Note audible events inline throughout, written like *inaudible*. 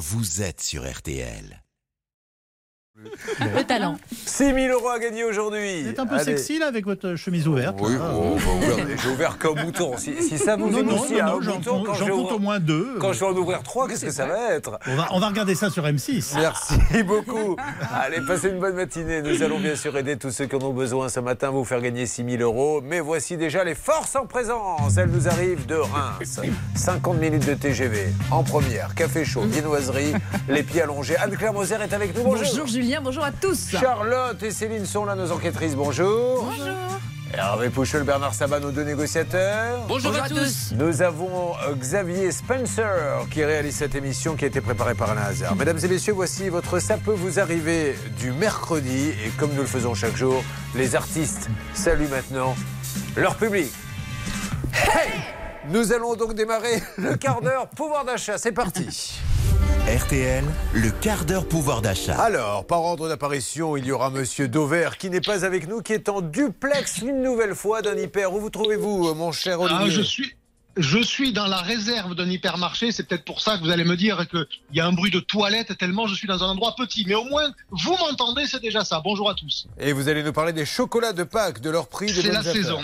vous êtes sur RTL. Le talent. 6 000 euros à gagner aujourd'hui. Vous êtes un peu Allez. sexy là avec votre chemise ouverte. Oui, bon, bah, j'ai ouvert qu'un *laughs* bouton. Si, si ça vous Non, non, émoustille non, j'en bouton, compte- au moins deux. quand je vais en ouvrir trois, qu'est-ce que ça va être? On va, on va regarder ça sur M6. Merci *laughs* beaucoup. Allez, passez une bonne matinée. Nous allons bien sûr aider tous ceux qui en ont besoin ce matin, vous faire gagner 6 000 euros. Mais voici déjà les forces en présence. Elles nous arrivent de Reims. 50 minutes de TGV en première. Café chaud, viennoiserie, les pieds allongés. Anne-Claire Moser est avec nous. Bonjour. Bonjour Julien, bonjour à tous. Charlotte et Céline sont là, nos enquêtrices. Bonjour. Bonjour. Hervé Pouchel, Bernard Sabat, nos deux négociateurs. Bonjour, à tous. Nous avons euh, Xavier Spencer qui réalise cette émission qui a été préparée par Alain Hazard. Mesdames et messieurs, voici votre Ça peut vous arriver du mercredi. Et comme nous le faisons chaque jour, les artistes saluent maintenant leur public. Hey Nous allons donc démarrer *laughs* le quart d'heure pouvoir d'achat. C'est parti. RTL, le quart d'heure pouvoir d'achat. Alors, par ordre d'apparition, il y aura Monsieur Dauvert qui n'est pas avec nous, qui est en duplex une nouvelle fois d'un hyper. Où vous trouvez-vous, mon cher Ah, Olivier je suis. Je suis dans la réserve d'un hypermarché, c'est peut-être pour ça que vous allez me dire qu'il y a un bruit de toilette tellement je suis dans un endroit petit. Mais au moins, vous m'entendez, c'est déjà ça. Bonjour à tous. Et vous allez nous parler des chocolats de Pâques, de leur prix, des C'est la affaires. saison.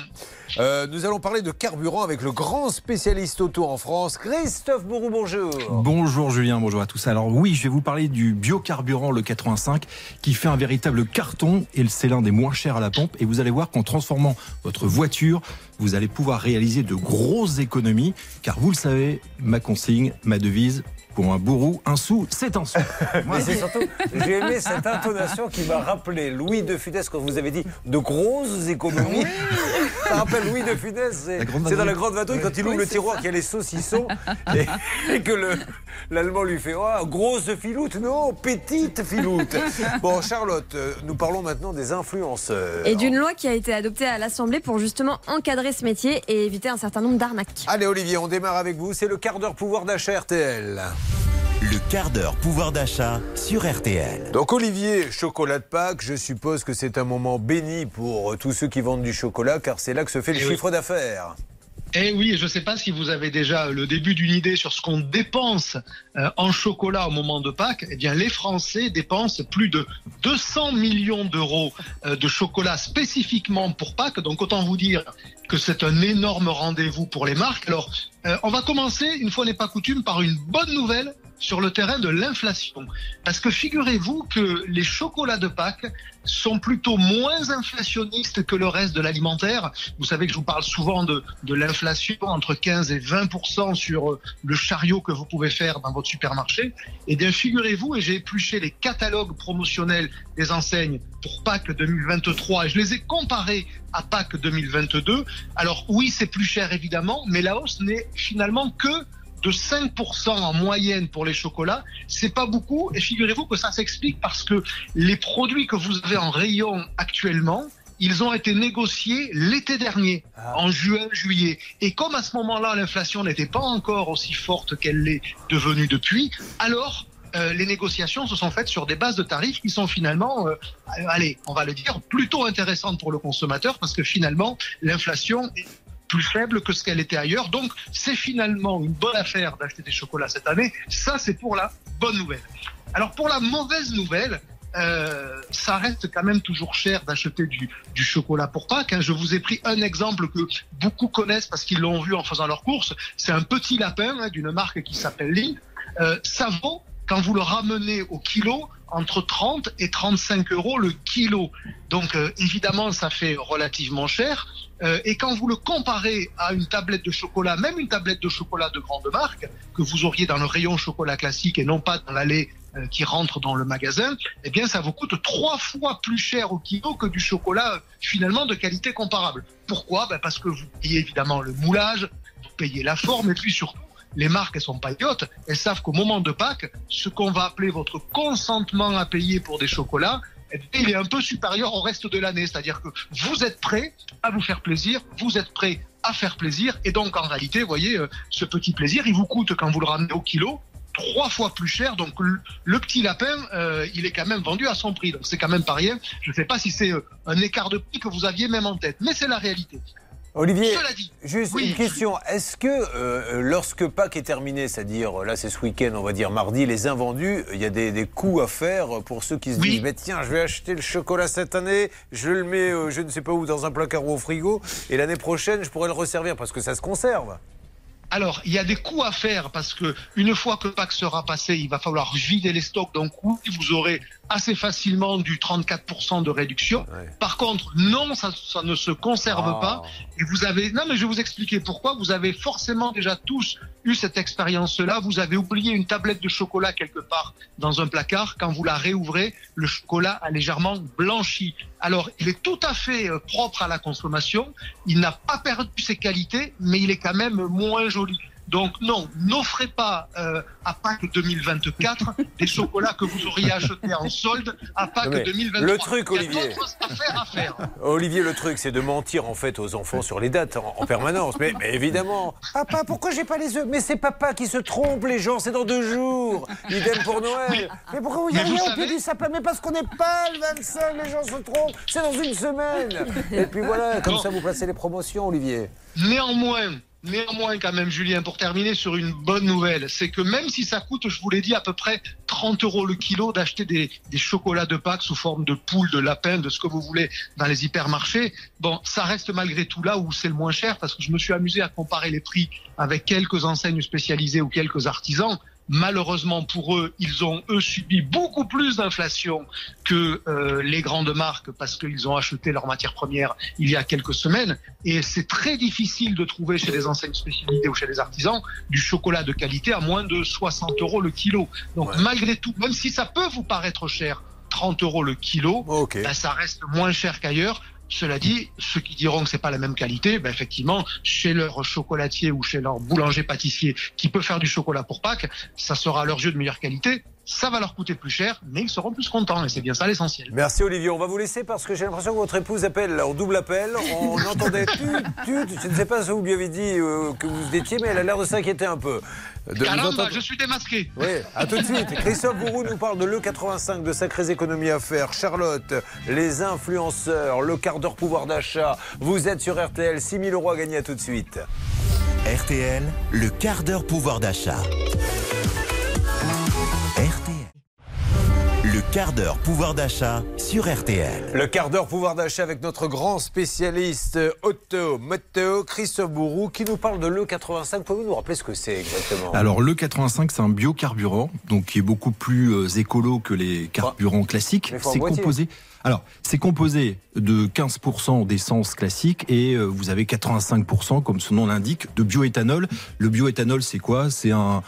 Euh, nous allons parler de carburant avec le grand spécialiste auto en France, Christophe Bourou, bonjour. Bonjour Julien, bonjour à tous. Alors oui, je vais vous parler du biocarburant le 85 qui fait un véritable carton et c'est l'un des moins chers à la pompe et vous allez voir qu'en transformant votre voiture, vous allez pouvoir réaliser de grosses économies car vous le savez, ma consigne, ma devise pour un bourreau, un sou, c'est un sou. *laughs* Mais c'est surtout, j'ai aimé cette intonation qui m'a rappelé Louis de Funès quand vous avez dit de grosses économies. Ça rappelle Louis de Funès, c'est dans la grande vadrouille quand il ouvre le tiroir qu'il y a les saucissons et, et que le- l'allemand lui fait oh, grosse filoute, non, petite filoute. Bon, Charlotte, euh, nous parlons maintenant des influenceurs. Et d'une loi qui a été adoptée à l'Assemblée pour justement encadrer ce métier et éviter un certain nombre d'arnaques. Allez Olivier, on démarre avec vous. C'est le quart d'heure pouvoir d'achat RTL. Le quart d'heure pouvoir d'achat sur RTL. Donc Olivier, chocolat de Pâques, je suppose que c'est un moment béni pour tous ceux qui vendent du chocolat car c'est là que se fait le Eh oui. chiffre d'affaires. Eh oui, je ne sais pas si vous avez déjà le début d'une idée sur ce qu'on dépense euh, en chocolat au moment de Pâques. Eh bien, les Français dépensent plus de 200 millions d'euros euh, de chocolat spécifiquement pour Pâques. Donc, autant vous dire que c'est un énorme rendez-vous pour les marques. Alors, euh, on va commencer, une fois n'est pas coutume, par une bonne nouvelle sur le terrain de l'inflation. Parce que figurez-vous que les chocolats de Pâques sont plutôt moins inflationnistes que le reste de l'alimentaire. Vous savez que je vous parle souvent de, de l'inflation entre 15 et 20% sur euh, le chariot que vous pouvez faire dans votre supermarché. Et bien figurez-vous, et j'ai épluché les catalogues promotionnels des enseignes pour Pâques 2023 et je les ai comparés à Pâques 2022. Alors oui, c'est plus cher évidemment, mais la hausse n'est finalement que de 5% en moyenne pour les chocolats, c'est pas beaucoup. Et figurez-vous que ça s'explique parce que les produits que vous avez en rayon actuellement, ils ont été négociés l'été dernier, en juin, juillet. Et comme à ce moment-là, l'inflation n'était pas encore aussi forte qu'elle l'est devenue depuis, alors euh, les négociations se sont faites sur des bases de tarifs qui sont finalement, euh, allez, on va le dire, plutôt intéressantes pour le consommateur parce que finalement, l'inflation est plus faible que ce qu'elle était ailleurs. Donc, c'est finalement une bonne affaire d'acheter des chocolats cette année. Ça, c'est pour la bonne nouvelle. Alors, pour la mauvaise nouvelle, euh, ça reste quand même toujours cher d'acheter du, du chocolat pour Pâques. hein. Je vous ai pris un exemple que beaucoup connaissent parce qu'ils l'ont vu en faisant leurs courses. C'est un petit lapin hein, d'une marque qui s'appelle Lee. Euh, ça vaut, quand vous le ramenez au kilo, entre 30 et 35 euros le kilo. Donc euh, évidemment, ça fait relativement cher. Euh, et quand vous le comparez à une tablette de chocolat, même une tablette de chocolat de grande marque, que vous auriez dans le rayon chocolat classique et non pas dans l'allée euh, qui rentre dans le magasin, eh bien ça vous coûte trois fois plus cher au kilo que du chocolat euh, finalement de qualité comparable. Pourquoi? Ben Parce que vous payez évidemment le moulage, vous payez la forme et puis surtout les marques, elles sont pas idiotes. Elles savent qu'au moment de Pâques, ce qu'on va appeler votre consentement à payer pour des chocolats, il est un peu supérieur au reste de l'année. C'est-à-dire que vous êtes prêt à vous faire plaisir, vous êtes prêt à faire plaisir. Et donc, en réalité, vous voyez, euh, ce petit plaisir, il vous coûte, quand vous le ramenez au kilo, trois fois plus cher. Donc, le, petit lapin, euh, il est quand même vendu à son prix. Donc, c'est quand même pas rien. Je ne sais pas si c'est euh, un écart de prix que vous aviez même en tête, mais c'est la réalité. Olivier, dit, juste oui. une question. Est-ce que euh, lorsque Pâques est terminé, c'est-à-dire là c'est ce week-end, on va dire mardi, les invendus, il y a des, des coups à faire pour ceux qui se Oui. disent mais tiens, je vais acheter le chocolat cette année, je le mets euh, je ne sais pas où dans un placard ou au frigo, et l'année prochaine je pourrais le resservir parce que ça se conserve. Alors, il y a des coûts à faire parce que une fois que Pâques sera passé, il va falloir vider les stocks. Donc, oui, vous aurez assez facilement du 34% de réduction. Ouais. Par contre, non, ça, ça ne se conserve Ah. pas. Et vous avez, non, mais je vais vous expliquer pourquoi. Vous avez forcément déjà tous eu cette expérience-là. Vous avez oublié une tablette de chocolat quelque part dans un placard. Quand vous la réouvrez, le chocolat a légèrement blanchi. Alors, il est tout à fait euh, propre à la consommation. Il n'a pas perdu ses qualités, mais il est quand même moins joli. Donc non, n'offrez pas euh, à Pâques 2024 *laughs* des chocolats que vous auriez achetés en solde à Pâques Non, mais 2023. le truc, Olivier. à faire. *laughs* Olivier, le truc, c'est de mentir en fait aux enfants sur les dates en, en permanence. Mais, mais évidemment, papa, pourquoi j'ai pas les œufs? Mais c'est papa qui se trompe, les gens, c'est dans deux jours. Idem pour Noël. Mais pourquoi il y a mais vous rien au pied du sapin? Mais parce qu'on n'est pas le 25, les gens se trompent. C'est dans une semaine. Et puis voilà, comme ça vous placez les promotions, Olivier. Néanmoins, néanmoins quand même, Julien, pour terminer sur une bonne nouvelle, c'est que même si ça coûte, je vous l'ai dit, à peu près 30 euros le kilo d'acheter des, chocolats de Pâques sous forme de poule, de lapin, de ce que vous voulez dans les hypermarchés, bon, ça reste malgré tout là où c'est le moins cher parce que je me suis amusé à comparer les prix avec quelques enseignes spécialisées ou quelques artisans. Malheureusement pour eux, ils ont eux subi beaucoup plus d'inflation que euh, les grandes marques parce qu'ils ont acheté leurs matières premières il y a quelques semaines et c'est très difficile de trouver chez les enseignes spécialisées ou chez les artisans du chocolat de qualité à moins de 60 euros le kilo. Donc Ouais. malgré tout, même si ça peut vous paraître cher, 30 euros le kilo, ben, ça reste moins cher qu'ailleurs. Cela dit, ceux qui diront que c'est pas la même qualité, ben effectivement, chez leur chocolatier ou chez leur boulanger-pâtissier qui peut faire du chocolat pour Pâques, ça sera à leurs yeux de meilleure qualité. Ça va leur coûter plus cher, mais ils seront plus contents et c'est bien ça l'essentiel. Merci Olivier. On va vous laisser parce que j'ai l'impression que votre épouse appelle en double appel. On *laughs* entendait tut, tut. Je ne sais pas si vous lui avez dit euh, que vous étiez, mais elle a l'air de s'inquiéter un peu. De Caramba, entendre- je suis démasqué. Oui, à tout de suite. Christophe Bourou nous parle de l'E85, de sacrées économies à faire. Charlotte, les influenceurs, le quart d'heure pouvoir d'achat. Vous êtes sur RTL, 6 000 euros à gagner à tout de suite. RTL, le quart d'heure pouvoir d'achat. RTL. Le quart d'heure pouvoir d'achat sur RTL. Le quart d'heure pouvoir d'achat avec notre grand spécialiste auto, moto, Christophe Bourou, qui nous parle de l'E85. Pouvez-vous nous rappeler ce que c'est exactement? Alors le 85 c'est un biocarburant donc qui est beaucoup plus euh, écolo que les carburants classiques. C'est composé alors c'est composé de 15% d'essence classique et euh, vous avez 85% comme son nom l'indique de bioéthanol. Le bioéthanol c'est quoi? C'est un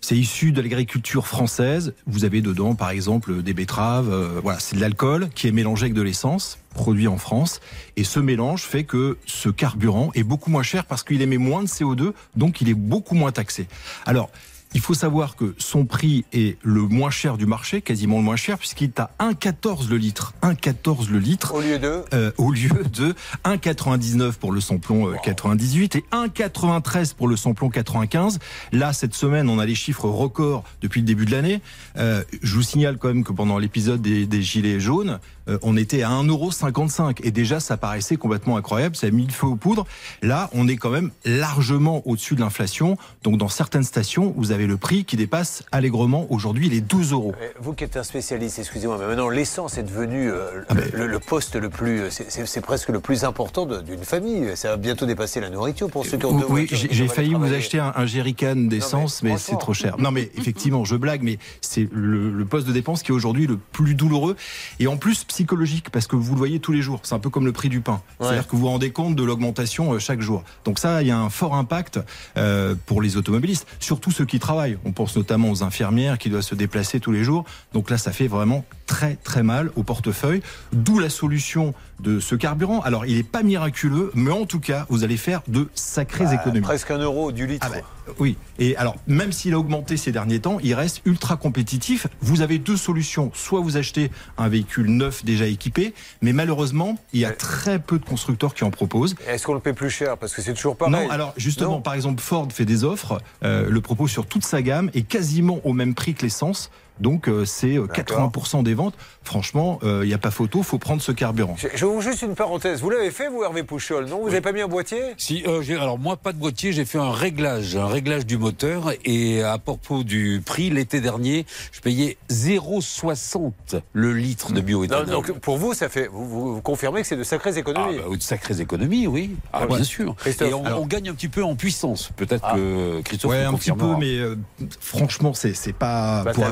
c'est issu de l'agriculture française. Vous avez dedans, par exemple, des betteraves. euh, voilà, c'est de l'alcool qui est mélangé avec de l'essence, produit en France. Et ce mélange fait que ce carburant est beaucoup moins cher parce qu'il émet moins de CO2, donc il est beaucoup moins taxé. Alors, il faut savoir que son prix est le moins cher du marché, quasiment le moins cher, puisqu'il est à 1,14 le litre. 1,14 le litre. Au lieu de. Euh, au lieu de 1,99 pour le samplon euh, 98 et 1,93 pour le samplon 95. Là, cette semaine, on a les chiffres records depuis le début de l'année. Euh, je vous signale quand même que pendant l'épisode des, des Gilets jaunes, euh, on était à 1,55€ et déjà, ça paraissait complètement incroyable. Ça a mis le feu aux poudres. Là, on est quand même largement au-dessus de l'inflation. Donc, dans certaines stations, vous avez le prix qui dépasse allègrement aujourd'hui les 12 euros. Eh, Vous qui êtes un spécialiste, excusez-moi, mais maintenant l'essence est devenue euh, Ah le, poste le plus, c'est- presque le plus important d'une famille. Ça va bientôt dépasser la nourriture pour ceux qui ont Oui, j'ai failli vous acheter un, un jerrycan d'essence, mais, c'est trop cher. Non, mais *laughs* effectivement, je blague, mais c'est le, le poste de dépense qui est aujourd'hui le plus douloureux et en plus psychologique parce que vous le voyez tous les jours. C'est un peu comme le prix du pain. C'est-à-dire que vous vous rendez compte de l'augmentation euh, chaque jour. Donc ça, il y a un fort impact euh, pour les automobilistes, surtout ceux qui travaillent. On pense notamment aux infirmières qui doivent se déplacer tous les jours. Donc là, ça fait vraiment très très mal au portefeuille. D'où la solution de ce carburant. Alors, il n'est pas miraculeux, mais en tout cas, vous allez faire de sacrées Ah, économies. Presque un euro du litre. Ah ben, oui. Et alors, même s'il a augmenté ces derniers temps, il reste ultra compétitif. Vous avez deux solutions. Soit vous achetez un véhicule neuf déjà équipé, mais malheureusement, il y a Ouais. très peu de constructeurs qui en proposent. Est-ce qu'on le paie plus cher? Parce que c'est toujours pareil. Non, alors justement, Non. par exemple, Ford fait des offres, euh, le propose sur toute sa gamme et quasiment au même prix que l'essence. Donc euh, c'est euh, 80% des ventes. Franchement, il n'y a pas photo, faut prendre ce carburant. Je, je vous juste une parenthèse. Vous l'avez fait, vous, Hervé Pouchol, non? Vous n'avez pas mis un boîtier? Si, euh, j'ai- alors moi pas de boîtier, j'ai fait un réglage, un réglage du moteur et à propos du prix, l'été dernier, je payais 0,60 le litre de non, bioéthanol. Donc pour vous, ça fait. Vous, vous- vous confirmez que c'est de sacrées Ah, économies bah, de sacrées économies, oui. Ah, Ouais. bien sûr. Christophe, et on, alors- on gagne un petit peu en puissance. Peut-être Ah. que Christophe Ouais, un petit peu, mais euh, franchement, c'est c'est pas. Pas pour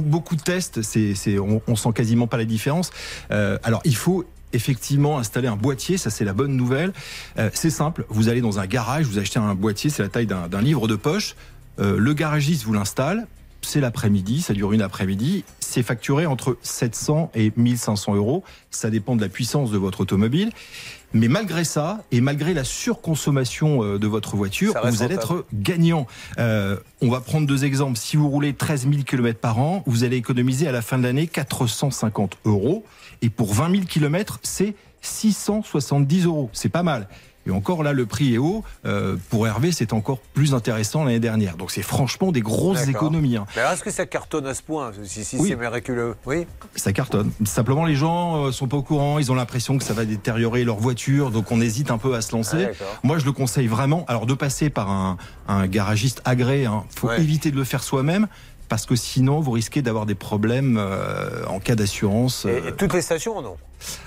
beaucoup de tests, on, on sent quasiment pas la différence. Euh, alors, il faut effectivement installer un boîtier, ça c'est la bonne nouvelle. Euh, c'est simple, vous allez dans un garage, vous achetez un boîtier, c'est la taille d'un d'un livre de poche. Euh, le garagiste vous l'installe. C'est l'après-midi, ça dure une après-midi. C'est facturé entre 700 et 1500 euros. Ça dépend de la puissance de votre automobile. Mais malgré ça, et malgré la surconsommation euh, de votre voiture, vous allez être gagnant. Euh, on va prendre deux exemples. Si vous roulez 13 000 km par an, vous allez économiser à la fin de l'année 450 euros. Et pour 20 000 km, c'est 670 euros. C'est pas mal. Et encore là, le prix est haut. Euh, pour Hervé, c'est encore plus intéressant l'année dernière. Donc c'est franchement des grosses économies. hein. Mais est-ce que ça cartonne à ce point Si, si Oui. c'est miraculeux? Oui Ça cartonne. Simplement, les gens euh, sont pas au courant. Ils ont l'impression que ça va détériorer leur voiture. Donc on hésite un peu à se lancer. Ah. Moi, je le conseille vraiment. Alors, de passer par un, un garagiste agréé. Hein. Faut Ouais. éviter de le faire soi-même parce que sinon, vous risquez d'avoir des problèmes euh, en cas d'assurance. Et, euh. et toutes les stations, non?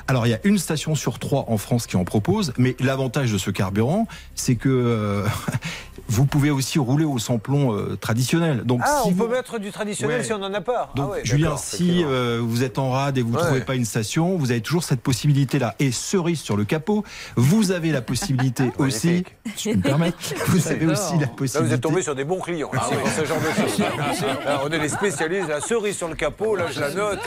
Alors, il y a une station sur trois en France qui en propose, mais l'avantage de ce carburant, c'est que euh, *laughs* vous pouvez aussi rouler au samplon euh, traditionnel. Donc, Ah, si on vous... peut mettre du traditionnel Ouais. si on n'en a pas. Donc, ah ouais, Julien, si euh, vous êtes en rade et vous ne Ouais. trouvez pas une station, vous avez toujours cette possibilité-là. Et cerise sur le capot, vous avez la possibilité *laughs* aussi, Magnifique. je me permettre, *laughs* vous avez aussi la Là, possibilité. vous êtes tombé sur des bons clients, là, pour ce genre de choses. Là, on est les spécialistes, la cerise sur le capot, là, je la note.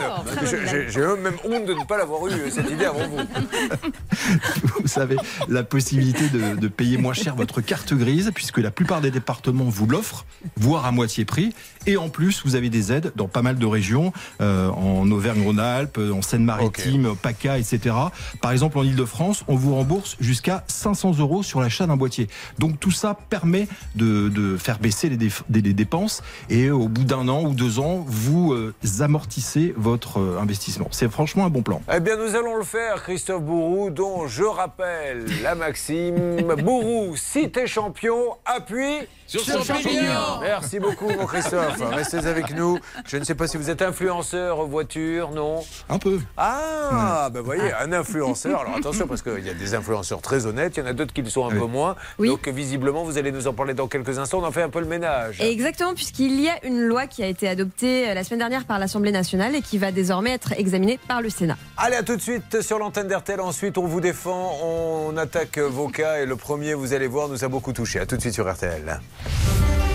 J'ai j'ai même honte de ne pas l'avoir eu, cette idée avant vous. *laughs* vous avez la possibilité de, de payer moins cher votre carte grise, puisque la plupart des départements vous l'offrent, voire à moitié prix. Et en plus, vous avez des aides dans pas mal de régions, euh, en Auvergne-Rhône-Alpes, en Seine-Maritime, PACA, etc. Par exemple, en Ile-de-France, on vous rembourse jusqu'à 500 euros sur l'achat d'un boîtier. Donc tout ça permet de, de faire baisser les, dépenses et au bout d'un an ou deux ans, vous euh, amortissez votre euh, investissement. C'est franchement un bon plan. Eh bien, nous allons le faire, Christophe Bourou, dont je rappelle la maxime. *laughs* Bourou, si t'es champion, appuie Sur son pignon Merci beaucoup, mon Christophe. *laughs* Restez avec nous. Je ne sais pas si vous êtes influenceur voiture, non Un peu. Ah, ben voyez, un influenceur. Alors attention, parce qu'il y a des influenceurs très honnêtes, il y en a d'autres qui le sont un Oui. peu moins. Oui. Donc visiblement, vous allez nous en parler dans quelques instants. On en fait un peu le ménage. Exactement, puisqu'il y a une loi qui a été adoptée euh, la semaine dernière par l'Assemblée nationale et qui va désormais être examinée par le Sénat. Allez, à tout de suite sur l'antenne d'RTL. Ensuite, on vous défend, on attaque vos cas. Et le premier, vous allez voir, nous a beaucoup touché. À tout de suite sur RTL.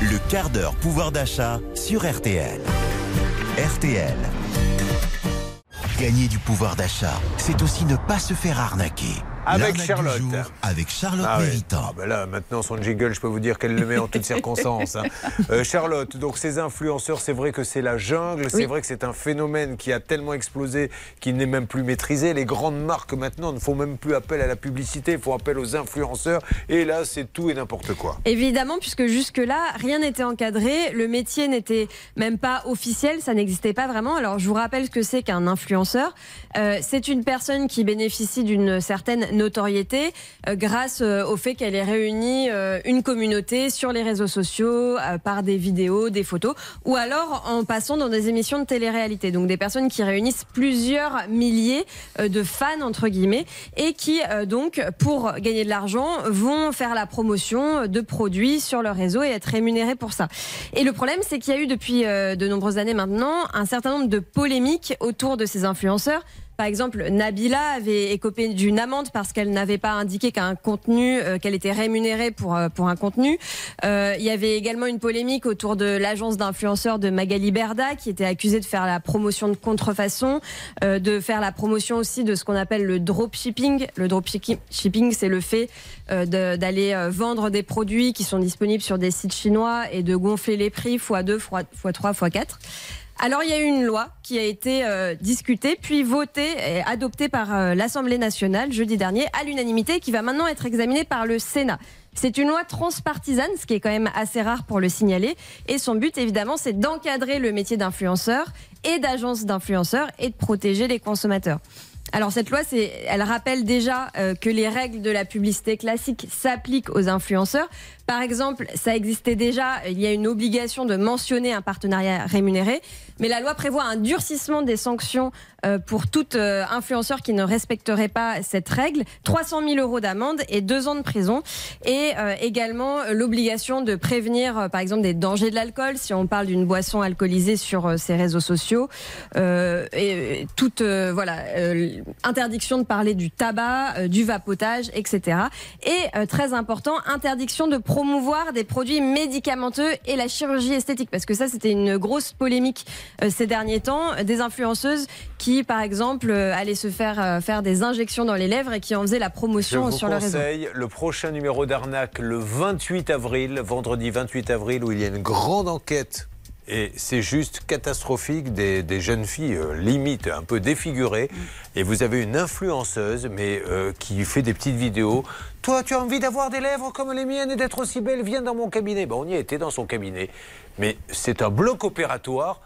Le quart d'heure pouvoir d'achat sur RTL. RTL. Gagner du pouvoir d'achat, c'est aussi ne pas se faire arnaquer. Avec du Charlotte. jour avec Charlotte Ah, ouais. Ah, ben là, maintenant, son jingle, je peux vous dire qu'elle le met en toutes *laughs* circonstances. hein. Euh, Charlotte, donc ces influenceurs, c'est vrai que c'est la jungle, c'est Oui. vrai que c'est un phénomène qui a tellement explosé qu'il n'est même plus maîtrisé. Les grandes marques maintenant ne font même plus appel à la publicité, font appel aux influenceurs. Et là, c'est tout et n'importe quoi. Évidemment, puisque jusque-là, rien n'était encadré, le métier n'était même pas officiel, ça n'existait pas vraiment. Alors, je vous rappelle ce que c'est qu'un influenceur. Euh, c'est une personne qui bénéficie d'une certaine notoriété euh, grâce euh, au fait qu'elle ait réuni euh, une communauté sur les réseaux sociaux par des vidéos, des photos, ou alors en passant dans des émissions de télé-réalité. Donc, des personnes qui réunissent plusieurs milliers de fans, entre guillemets, et qui, donc, pour gagner de l'argent, vont faire la promotion de produits sur leur réseau et être rémunérés pour ça. Et le problème, c'est qu'il y a eu depuis de nombreuses années maintenant un certain nombre de polémiques autour de ces influenceurs. Par exemple, Nabila avait écopé d'une amende parce qu'elle n'avait pas indiqué qu'un contenu, euh, qu'elle était rémunérée pour euh, pour un contenu. Euh, il y avait également une polémique autour de l'agence d'influenceurs de Magali Berda qui était accusée de faire la promotion de contrefaçon, de faire la promotion aussi de ce qu'on appelle le dropshipping. Le dropshipping, c'est le fait d'aller vendre des produits qui sont disponibles sur des sites chinois et de gonfler les prix x2, x3, x4. Alors il y a eu une loi qui a été euh, discutée, puis votée et adoptée par euh, l'Assemblée nationale jeudi dernier à l'unanimité, qui va maintenant être examinée par le Sénat. C'est une loi transpartisane, ce qui est quand même assez rare pour le signaler. Et son but, évidemment, c'est d'encadrer le métier d'influenceur et d'agence d'influenceurs et de protéger les consommateurs. Alors cette loi, elle rappelle déjà euh, que les règles de la publicité classique s'appliquent aux influenceurs. Par exemple, ça existait déjà, il y a une obligation de mentionner un partenariat rémunéré, mais la loi prévoit un durcissement des sanctions euh, pour tout euh, influenceur qui ne respecterait pas cette règle, 300 000 euros d'amende et deux ans de prison, et euh, également l'obligation de prévenir, par exemple, des dangers de l'alcool si on parle d'une boisson alcoolisée sur ses réseaux sociaux, et toute voilà interdiction de parler du tabac, du vapotage, etc. Et très important, interdiction de promouvoir des produits médicamenteux et la chirurgie esthétique, parce que ça c'était une grosse polémique ces derniers temps, des influenceuses qui, par exemple, euh, allaient se faire euh, faire des injections dans les lèvres et qui en faisaient la promotion sur le réseau. Je le prochain numéro d'arnaque le 28 avril, vendredi 28 avril, où il y a une grande enquête et c'est juste catastrophique, des, jeunes filles euh, limite un peu défigurées. Et vous avez une influenceuse, mais qui fait des petites vidéos. Toi, tu as envie d'avoir des lèvres comme les miennes et d'être aussi belle? Viens dans mon cabinet. Ben, on y était dans son cabinet. Mais c'est un bloc opératoire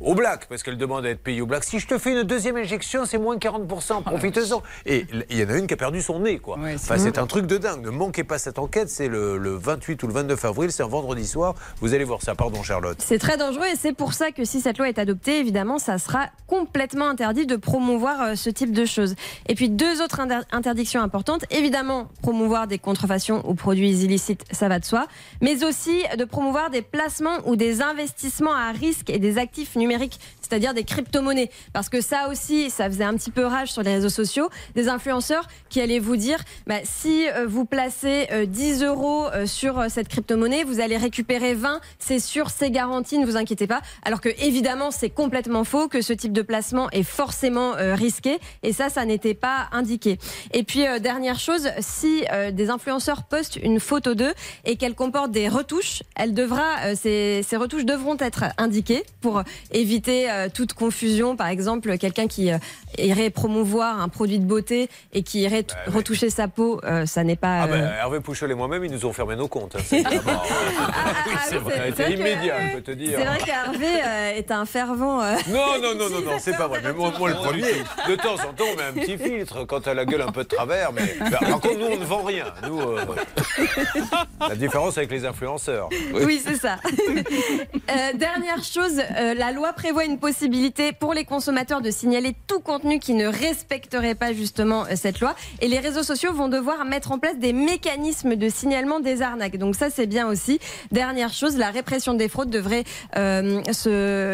au black, parce qu'elle demande à être payée au black. Si je te fais une deuxième injection, c'est moins 40%, profiteuse-en. Et il y en a une qui a perdu son nez, quoi. enfin, c'est un truc de dingue. Ne manquez pas cette enquête, c'est le, 28 ou le 29 avril, c'est un vendredi soir. Vous allez voir ça. Pardon, Charlotte. C'est très dangereux et c'est pour ça que si cette loi est adoptée, évidemment, ça sera complètement interdit de promouvoir euh, ce type de choses. Et puis, deux autres interdictions importantes. Évidemment, promouvoir des contrefaçons ou produits illicites, ça va de soi. Mais aussi de promouvoir des placements ou des investissements à risque et des actifs numériques numérique, c'est-à-dire des crypto-monnaies. Parce que ça aussi, ça faisait un petit peu rage sur les réseaux sociaux, des influenceurs qui allaient vous dire, bah, si euh, vous placez 10 euh, euros euh, sur cette crypto-monnaie, vous allez récupérer 20, c'est sûr, c'est garanti, ne vous inquiétez pas. Alors que évidemment, c'est complètement faux, que ce type de placement est forcément risqué, et ça, ça n'était pas indiqué. Et puis, dernière chose, si des influenceurs postent une photo d'eux et qu'elle comporte des retouches, elle devra, ces, ces retouches devront être indiquées pour éviter euh, toute confusion. Par exemple, quelqu'un qui euh, irait promouvoir un produit de beauté et qui irait bah retoucher sa peau, euh, ça n'est pas. Ah bah, Hervé Pouchol et moi-même, ils nous ont fermé nos comptes. Hein. C'est ah, immédiat, je peux te dire. C'est vrai qu'Hervé est un fervent. Non, non, non, non, *laughs* non, c'est pas vrai. Mais moi, le premier, de temps en temps, on met un petit filtre quand tu as la gueule un peu de travers. Mais par contre, nous, on ne vend rien. Nous, *laughs* la différence avec les influenceurs. Oui, c'est ça. *laughs* dernière chose, la loi prévoit une possibilité pour les consommateurs de signaler tout contenu qui ne respecterait pas justement euh, cette loi. Et les réseaux sociaux vont devoir mettre en place des mécanismes de signalement des arnaques. Donc ça, c'est bien aussi. Dernière chose, la répression des fraudes devrait euh,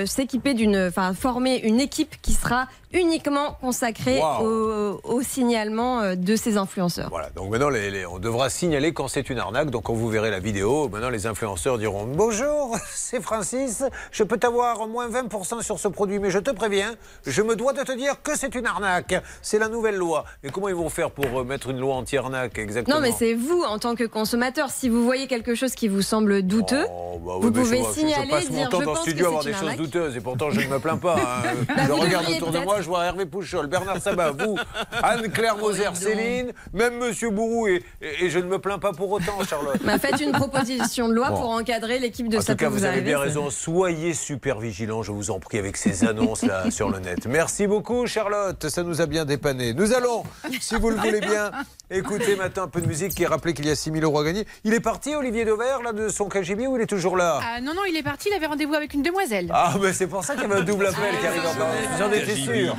s'équiper d'une, enfin, former une équipe qui sera uniquement consacrée au, signalement euh, de ces influenceurs. Voilà, donc maintenant on devra signaler quand c'est une arnaque. Donc quand vous verrez la vidéo, maintenant les influenceurs diront Bonjour, *laughs* c'est Francis, je peux t'avoir moins 20% sur ce produit, mais je te préviens, je me dois de te dire que c'est une arnaque. C'est la nouvelle loi. Mais comment ils vont faire pour euh, mettre une loi anti-arnaque exactement? Non, mais c'est vous, en tant que consommateur, si vous voyez quelque chose qui vous semble douteux, oh, bah vous pouvez signaler, je passe mon temps dans le studio à avoir des choses douteuses et pourtant je ne me plains pas. Hein. *laughs* Bah, je regarde autour de moi, je vois Hervé Pouchol, Bernard Sabat, *laughs* vous, Anne-Claire Moser, Céline, même Monsieur Bourou et, je ne me plains pas pour autant, Charlotte. Bah, faites une proposition de loi pour encadrer l'équipe de En tout cas, vous, avez bien raison. Soyez super vigilants, je vous en prie, avec ces annonces là sur le net. Merci beaucoup, Charlotte. Ça nous a bien dépanné. Nous allons, si vous le voulez bien, écouter maintenant un peu de musique qui rappelé qu'il y a 6 000 euros à gagner. Il est parti, Olivier Dauvert, là, de son KGB ou il est toujours là? Ah, Non, non, il est parti. Il avait rendez-vous avec une demoiselle. Ah, mais c'est pour ça qu'il y avait un double appel qui arrive en J'en étais sûr.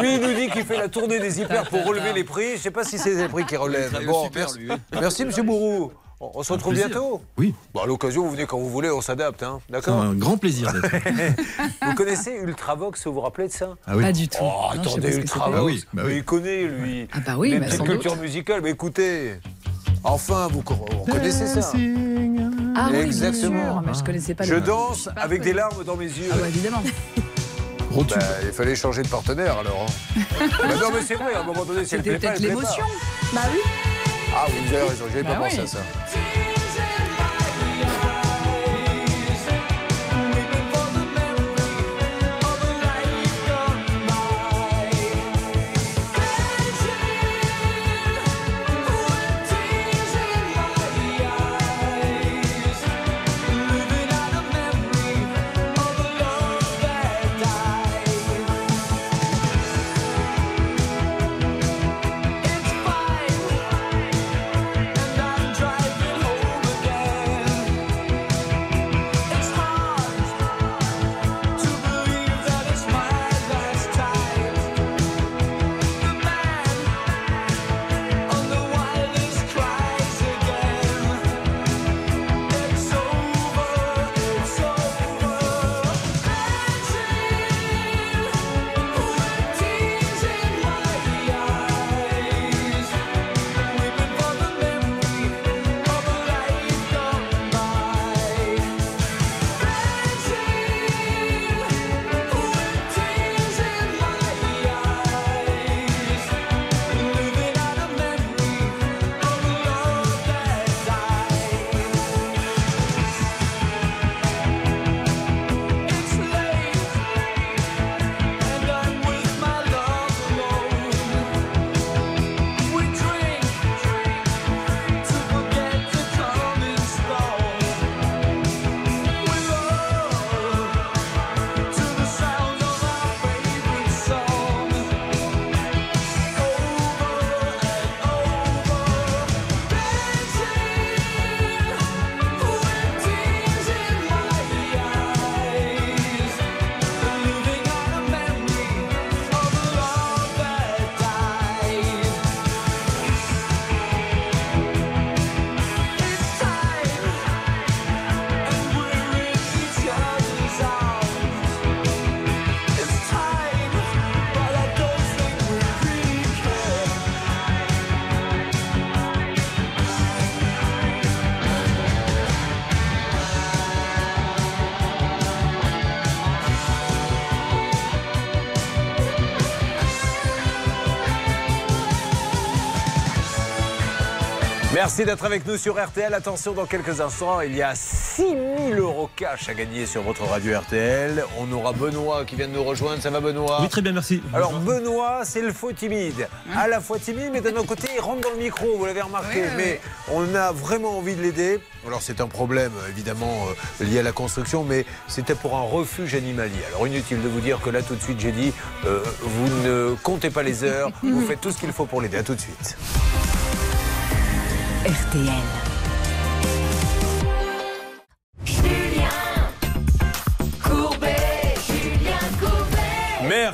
Lui, il nous dit qu'il fait la tournée des hyper pour relever les prix. Je ne sais pas si c'est les prix qui relèvent. Bon, merci, merci, monsieur Bourou. On se retrouve bientôt Oui. Bon, à l'occasion, vous venez quand vous voulez, on s'adapte. Hein, D'accord Un grand plaisir *laughs* vous connaissez Ultravox, vous vous rappelez de ça ah oui. Pas du tout. Oh, attendez, Ultravox. Bah oui, bah oui. il connaît, lui. Ah bah oui, Les bah petites cultures musicales. Mais écoutez, enfin, vous, connaissez ça. Ah oui, Exactement. mais je connaissais pas Je danse avec des larmes dans mes yeux. Ah bah, évidemment. *laughs* Bah, il fallait changer de partenaire alors. Hein. *laughs* bah non mais c'est vrai, à un moment donné, c'est peut-être l'émotion. Bah oui. Ah vous avez raison, j'avais pas bah pensé à ça. Merci d'être avec nous sur RTL. Attention, dans quelques instants, il y a 6000 euros cash à gagner sur votre radio RTL. On aura Benoît qui vient de nous rejoindre. Ça va, Benoît? Oui, très bien, merci. Alors, Benoît, c'est le faux timide. À la fois timide, mais d'un autre côté, il rentre dans le micro, vous l'avez remarqué. Oui, oui, mais on a vraiment envie de l'aider. Alors, c'est un problème, évidemment, euh, lié à la construction, mais c'était pour un refuge animalier. Alors, inutile de vous dire que là, tout de suite, j'ai dit, euh, vous ne comptez pas les heures, *laughs* vous faites tout ce qu'il faut pour l'aider. À tout de suite. RTL.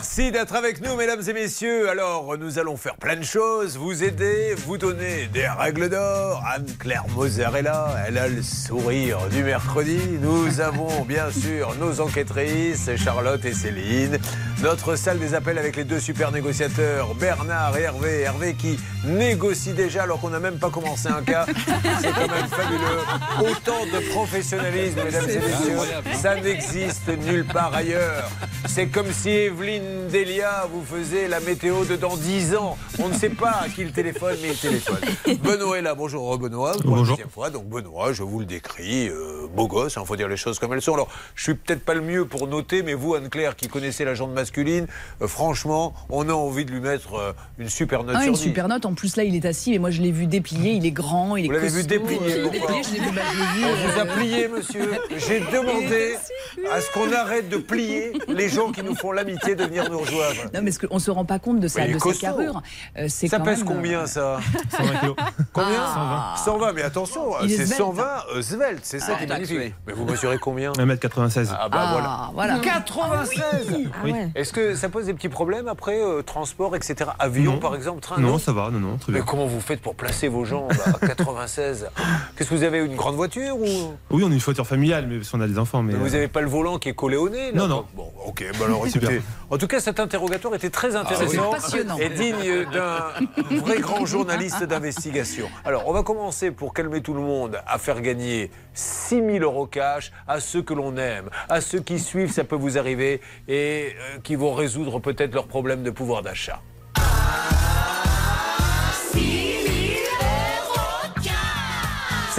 Merci d'être avec nous, mesdames et messieurs. Alors, nous allons faire plein de choses, vous aider, vous donner des règles d'or. Anne-Claire Moser est là, elle a le sourire du mercredi. Nous *laughs* avons bien sûr nos enquêtrices, Charlotte et Céline. Notre salle des appels avec les deux super négociateurs, Bernard et Hervé. Hervé qui négocie déjà alors qu'on n'a même pas commencé un cas. *laughs* C'est quand même fabuleux. Autant de professionnalisme, mesdames et messieurs. Ça n'existe nulle part ailleurs. C'est comme si Evelyne Delia vous faisait la météo de dans 10 ans. On ne sait pas à qui le téléphone, mais il téléphone. *laughs* Benoît est là. Bonjour Benoît. Pour la Bonjour. deuxième fois. Donc Benoît, je vous le décris, euh, beau gosse, il faut dire les choses comme elles sont. Alors, je suis peut-être pas le mieux pour noter, mais vous, Anne-Claire, qui connaissez la jante masculine, euh, franchement, on a envie de lui mettre euh, une super note Ah, sur une 10. super note. En plus, là, il est assis. Et moi, je l'ai vu déplié. Il est grand, il est Vous l'avez vu déplier, Euh, pourquoi je l'ai vu, bah, je vu, On vous a plié, monsieur. *laughs* J'ai demandé à ce qu'on arrête de plier les gens qui nous font l'amitié de venir nous rejoindre. Non, mais on se rend pas compte de sa, Mais de sa carrure. Euh, Ça quand pèse même, combien euh, ça *laughs* 120 kilos. Combien Ah. 120. mais attention, c'est svelte. 120 euh, svelte, c'est ça Ah, qui est magnifique. oui. Mais vous mesurez combien 1m96. Ah bah voilà. Ah, voilà. 96 Ah Oui. ouais. Est-ce que ça pose des petits problèmes après, euh, transport, etc. Avion Non. par exemple, train Non, ça va, non, non, très Mais bien. comment vous faites pour placer vos jambes à *laughs* 96 Qu'est-ce que vous avez Une grande voiture ou? Oui, on est une voiture familiale, mais parce qu'on a des enfants. Mais, Mais vous euh, n'avez pas le volant qui est collé au nez là? Non, non. Bon, ok. bah alors, Super. écoutez, en tout cas, cet interrogatoire était très intéressant Passionnant. et digne d'un vrai grand journaliste d'investigation. Alors, on va commencer pour calmer tout le monde à faire gagner 6 000 euros cash à ceux que l'on aime, à ceux qui suivent, ça peut vous arriver, et euh, qui vont résoudre peut-être leurs problèmes de pouvoir d'achat.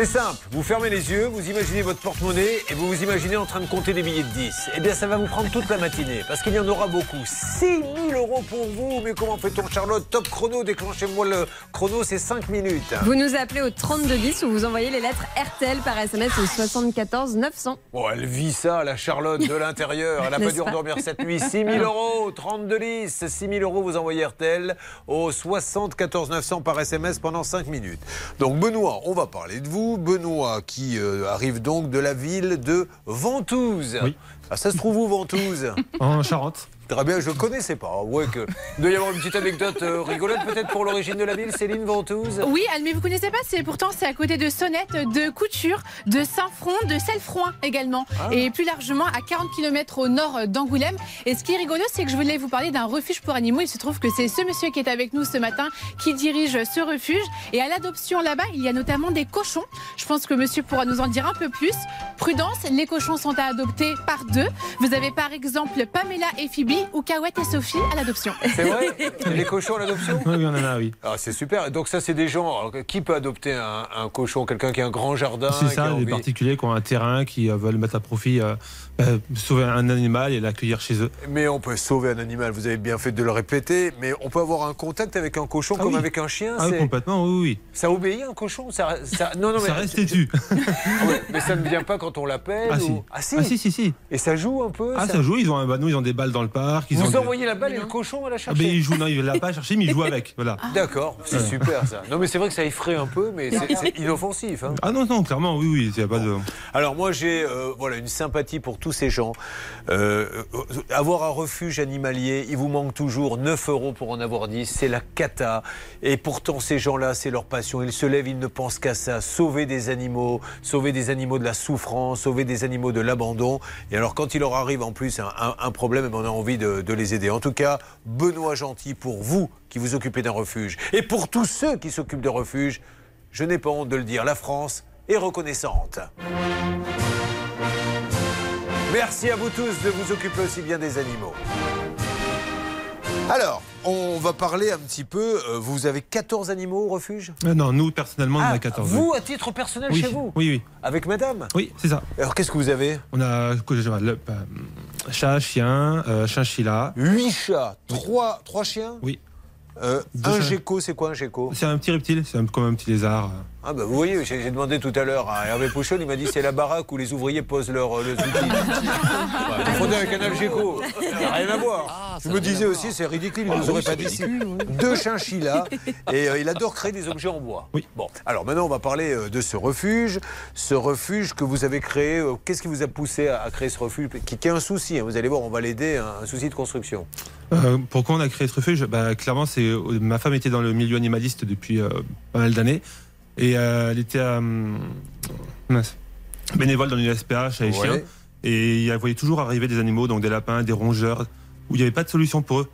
C'est simple, vous fermez les yeux, vous imaginez votre porte-monnaie et vous vous imaginez en train de compter des billets de 10. Eh bien, ça va vous prendre toute la matinée parce qu'il y en aura beaucoup. 6 000 euros pour vous. Mais comment fait-on, Charlotte? Top chrono, déclenchez-moi le chrono, c'est 5 minutes. Vous nous appelez au 3210 ou vous envoyez les lettres RTL par SMS au 74 900. Bon, elle vit ça, la Charlotte de l'intérieur. Elle n'a pas dû *laughs* pas redormir cette nuit. 6 000 euros, 32 10. 6 000 euros, vous envoyez RTL au 74 900 par SMS pendant 5 minutes. Donc, Benoît, on va parler de vous. Benoît qui euh, arrive donc de la ville de Ventouses. Oui. Ah, ça se trouve où, Ventouses En Charente. Très bien, je ne connaissais pas. Ouais, que... Il doit y avoir une petite anecdote euh, rigolote peut-être pour l'origine de la ville, Céline Ventouses Oui, mais vous connaissez pas, c'est pourtant c'est à côté de Sonnette, de Couture, de Saint-Front, de Cellefroin également, et plus largement à 40 km au nord d'Angoulême. Et ce qui est rigolo, c'est que je voulais vous parler d'un refuge pour animaux. Il se trouve que c'est ce monsieur qui est avec nous ce matin qui dirige ce refuge. Et à l'adoption là-bas, il y a notamment des cochons. Je pense que monsieur pourra nous en dire un peu plus. Prudence, les cochons sont à adopter par deux. Vous avez par exemple Pamela et Phoebe ou Kawet et Sophie à l'adoption. C'est vrai *laughs* Les cochons à l'adoption Oui, oui, on en a, oui. Ah, c'est super. Donc ça, c'est des gens. alors, qui peut adopter un, un cochon? Quelqu'un qui a un grand jardin C'est qui ça, des envie- particuliers qui ont un terrain, qui euh, veulent mettre à profit, euh, euh, sauver un animal et l'accueillir chez eux. Mais on peut sauver un animal. Vous avez bien fait de le répéter. Mais on peut avoir un contact avec un cochon Ah comme oui. avec un chien. Ah complètement, oui, oui. ça obéit un cochon? Ça, ça- Non, non, mais Ça reste têtu. *laughs* Ouais, mais ça ne vient pas quand on l'appelle. Ah, ou- si. Ah si. Ah si, si, si. Et ça joue un peu. Ah, ça joue, ils ont un ballon, ils ont des balles dans le parc. Ils ont Vous des- envoyez la balle et le cochon va la Ah, chercher. ben, ils jouent, non, ils ne l'a pas chercher, mais ils jouent avec. Voilà. D'accord, c'est Ouais. super ça. Non mais c'est vrai que ça effraie un peu, mais c'est *laughs* inoffensif. hein. Ah non, non, clairement, oui, oui. Il y a pas de... Alors moi j'ai euh, voilà une sympathie pour tous ces gens. Euh, euh, avoir un refuge animalier, il vous manque toujours 9 euros pour en avoir 10, c'est la cata. Et pourtant ces gens-là, c'est leur passion. Ils se lèvent, ils ne pensent qu'à ça, sauver des animaux, sauver des animaux de la souffrance, sauver des animaux de l'abandon. Et alors quand il leur arrive en plus un, un- un problème, eh ben, on a envie de, de les aider. En tout cas, Benoît Gentil, pour vous qui vous occupez d'un refuge, et pour tous ceux qui s'occupent de refuge, je n'ai pas honte de le dire, la France est reconnaissante. Merci à vous tous de vous occuper aussi bien des animaux. Alors, on va parler un petit peu. euh, Vous avez 14 animaux au refuge? Euh, non, nous, personnellement, on Ah, a 14. Vous, à titre personnel, oui. chez vous Oui, oui. Avec madame? Oui, c'est ça. Alors, qu'est-ce que vous avez? On a chat, chien, euh, chinchilla. 8 chats, 3, trois chiens? Oui. Euh, un gecko, c'est quoi un gecko? C'est un petit reptile, c'est un- comme un petit lézard. Ah bah vous voyez, j'ai demandé tout à l'heure à Hervé Pouchon, il m'a dit c'est la baraque où les ouvriers posent leurs euh, leurs outils. *laughs* Bah, confondez avec un algéco, ça n'a rien à voir. Je me disais aussi, c'est ridicule, il ne nous aurait pas dit si. Deux chinchillas, *laughs* et euh, il adore créer des objets en bois. Oui. Bon, alors maintenant on va parler euh, de ce refuge. Ce refuge que vous avez créé, euh, qu'est-ce qui vous a poussé à, à créer ce refuge qui, qui a un souci, hein, vous allez voir, on va l'aider, un, un souci de construction. Pourquoi on a créé ce refuge? Bah, Clairement, c'est ma femme était dans le milieu animaliste depuis pas mal d'années et euh, elle était euh, bénévole dans une SPA chez les Ouais. chiens et elle voyait toujours arriver des animaux, donc des lapins, des rongeurs, où il n'y avait pas de solution pour eux.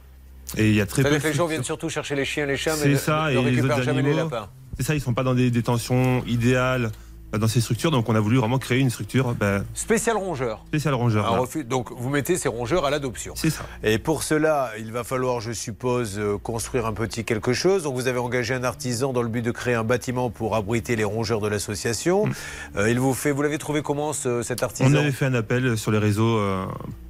Et il y a très peu. Les gens viennent surtout chercher les chiens, les chats, mais C'est ne, ça, ne et les récupèrent autres jamais les animaux. lapins. C'est ça, ils sont pas dans des détentions idéales dans ces structures, donc on a voulu vraiment créer une structure Spécial rongeur. spéciale rongeur. Un voilà. refuge- donc vous mettez ces rongeurs à l'adoption. C'est ça. Et pour cela, il va falloir, je suppose, euh, construire un petit quelque chose. Donc vous avez engagé un artisan dans le but de créer un bâtiment pour abriter les rongeurs de l'association. Euh, il vous fait, vous l'avez trouvé comment ce- cet artisan? On avait fait un appel sur les réseaux euh,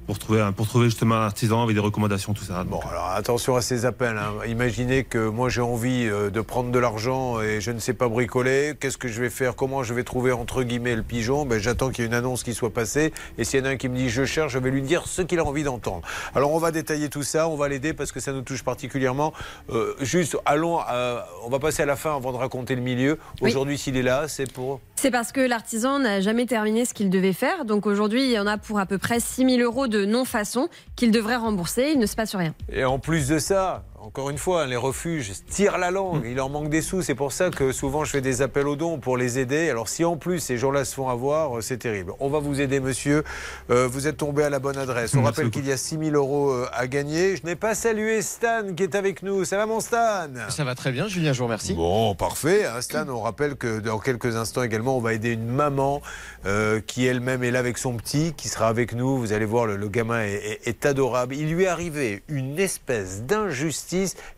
pour, trouver un, pour trouver justement un artisan avec des recommandations, tout ça. Bon, Donc, alors attention à ces appels. hein. Imaginez que moi j'ai envie euh, de prendre de l'argent et je ne sais pas bricoler. Qu'est-ce que je vais faire? Comment je vais trouver entre guillemets le pigeon? Ben, J'attends qu'il y ait une annonce qui soit passée. Et s'il y en a un qui me dit je cherche, je vais lui dire ce qu'il a envie d'entendre. Alors on va détailler tout ça, on va l'aider parce que ça nous touche particulièrement. Euh, juste, allons, à- on va passer à la fin avant de raconter le milieu. Oui. Aujourd'hui, s'il est là, c'est pour. C'est parce que l'artisan n'a jamais terminé ce qu'il devait faire. Donc aujourd'hui, il y en a pour à peu près 6 000 euros de non-façon qu'il devrait rembourser. Il ne se passe rien. Et en plus de ça, encore une fois, les refuges tirent la langue, il leur manque des sous. C'est pour ça que souvent je fais des appels aux dons pour les aider. Alors si en plus ces gens-là se font avoir, euh, c'est terrible. On va vous aider, monsieur. Euh, vous êtes tombé à la bonne adresse. On Merci rappelle qu'il y a 6 000 euros euh, à gagner. Je n'ai pas salué Stan qui est avec nous. Ça va mon Stan? Ça va très bien, Julien, je vous remercie. Bon, parfait. hein, Stan, on rappelle que dans quelques instants également, on va aider une maman euh, qui elle-même est là avec son petit, qui sera avec nous. Vous allez voir, le, le gamin est, est- est adorable. Il lui est arrivé une espèce d'injustice.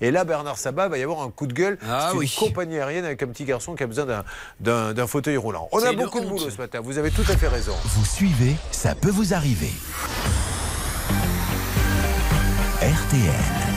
Et là, Bernard Sabat va y avoir un coup de gueule. Ah C'est une oui. compagnie aérienne avec un petit garçon qui a besoin d'un- d'un d'un fauteuil roulant. On a beaucoup de boulot ce matin. Vous avez tout à fait raison. Vous suivez, ça peut vous arriver. RTL.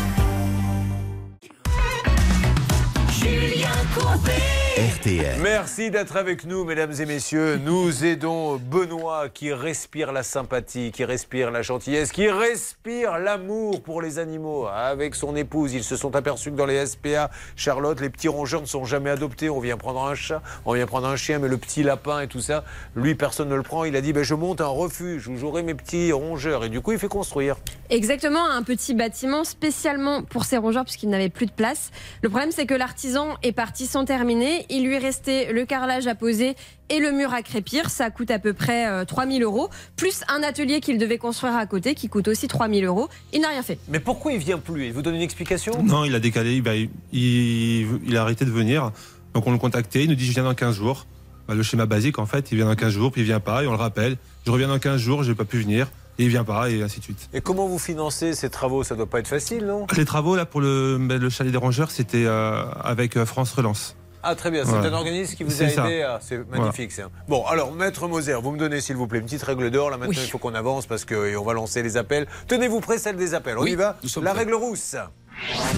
RTL. Merci d'être avec nous, mesdames et messieurs. Nous aidons Benoît qui respire la sympathie, qui respire la gentillesse, qui respire l'amour pour les animaux. Avec son épouse, ils se sont aperçus que dans les SPA, Charlotte, les petits rongeurs ne sont jamais adoptés. On vient prendre un chat, on vient prendre un chien, mais le petit lapin et tout ça, lui, personne ne le prend. Il a dit ben, Je monte un refuge où j'aurai mes petits rongeurs. Et du coup, il fait construire. Exactement, un petit bâtiment spécialement pour ces rongeurs puisqu'il n'avait plus de place. Le problème, c'est que l'artisan est parti sans terminer. Il lui restait le carrelage à poser et le mur à crépir. Ça coûte à peu près euh, 3000 euros, plus un atelier qu'il devait construire à côté qui coûte aussi 3000 euros. Il n'a rien fait. Mais pourquoi il vient plus? Il vous donne une explication? Non, il a décalé, bah, il, il- il a arrêté de venir. Donc on le contactait, il nous dit je viens dans 15 jours. Bah, le schéma basique en fait, il vient dans 15 jours, puis il vient pas, et on le rappelle. Je reviens dans 15 jours, j'ai pas pu venir, et il vient pas, et ainsi de suite. Et comment vous financez ces travaux? Ça doit pas être facile, non? Les travaux là pour le, le chalet des rongeurs, c'était euh, avec euh, France Relance. Ah très bien, c'est Voilà. un organisme qui vous a aidé. à- C'est magnifique ça. Bon, alors Maître Moser, vous me donnez s'il vous plaît une petite règle d'or. Là maintenant, Oui. il faut qu'on avance parce qu'on va lancer les appels. Tenez-vous prêts, celle des appels. On Oui, y va La prêts. règle rousse.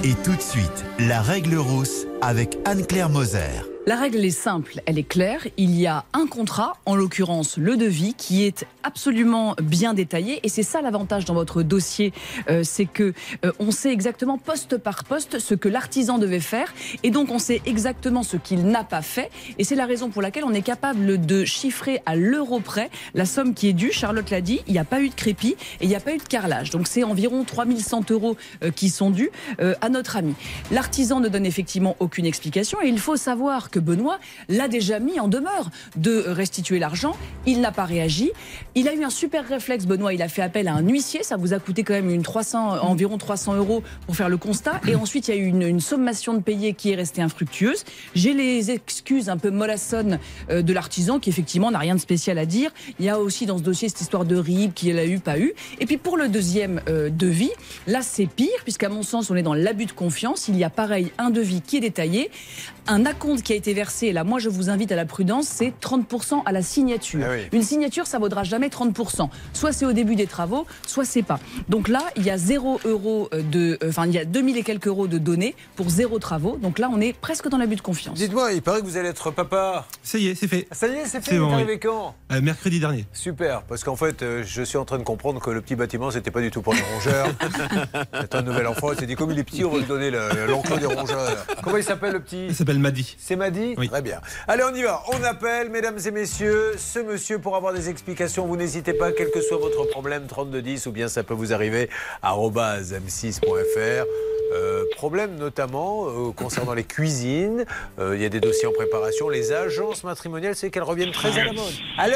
Et tout de suite, la règle rousse avec Anne-Claire Moser. La règle est simple, elle est claire. Il y a un contrat, en l'occurrence le devis, qui est absolument bien détaillé. Et c'est ça l'avantage dans votre dossier, euh, c'est que euh, on sait exactement poste par poste ce que l'artisan devait faire, et donc on sait exactement ce qu'il n'a pas fait. Et c'est la raison pour laquelle on est capable de chiffrer à l'euro près la somme qui est due. Charlotte l'a dit, il n'y a pas eu de crépi et il n'y a pas eu de carrelage. Donc c'est environ 3100 euros euh, qui sont dus euh, à notre ami. L'artisan ne donne effectivement aucune explication et il faut savoir que Benoît l'a déjà mis en demeure de restituer l'argent. Il n'a pas réagi. Il a eu un super réflexe, Benoît. Il a fait appel à un huissier. Ça vous a coûté quand même une 300, environ 300 euros pour faire le constat. Et ensuite, il y a eu une, sommation de payer qui est restée infructueuse. J'ai les excuses un peu mollassonnes euh, de l'artisan qui effectivement n'a rien de spécial à dire. Il y a aussi dans ce dossier cette histoire de RIB qui a eu, pas eu. Et puis pour le deuxième euh, devis, là c'est pire puisqu'à mon sens on est dans l'abus de confiance. Il y a pareil un devis qui est détaillé, un acompte qui a été versé. Et là moi je vous invite à la prudence, c'est 30% à la signature. Ah oui. Une signature ça vaudra jamais 30%. Soit c'est au début des travaux, soit c'est pas. Donc là il y a 0 euros de, euh, enfin il y a 2000 et quelques euros de données pour zéro travaux. Donc là on est presque dans l'abus de confiance. Dites-moi, il paraît que vous allez être papa. Ça y est, c'est fait. Ça y est, c'est fait. C'est Vous bon, arrivé quand Euh, mercredi dernier. Super, parce qu'en fait, euh, je suis en train de comprendre que le petit bâtiment, c'était pas du tout pour les rongeurs. *laughs* C'est un nouvel enfant, il s'est dit comme il est petit, on va lui donner le- l'enclos des rongeurs. Comment il s'appelle le petit? Il s'appelle Madi. C'est Madi Oui. Très bien. Allez, on y va. On appelle, mesdames et messieurs, ce monsieur pour avoir des explications. Vous n'hésitez pas, quel que soit votre problème, 3210, ou bien ça peut vous arriver, arobase m6.fr. Euh, problème notamment euh, concernant les cuisines. Euh, Il y a des dossiers en préparation. Les agences matrimoniales, c'est qu'elles reviennent très à la mode. Allô?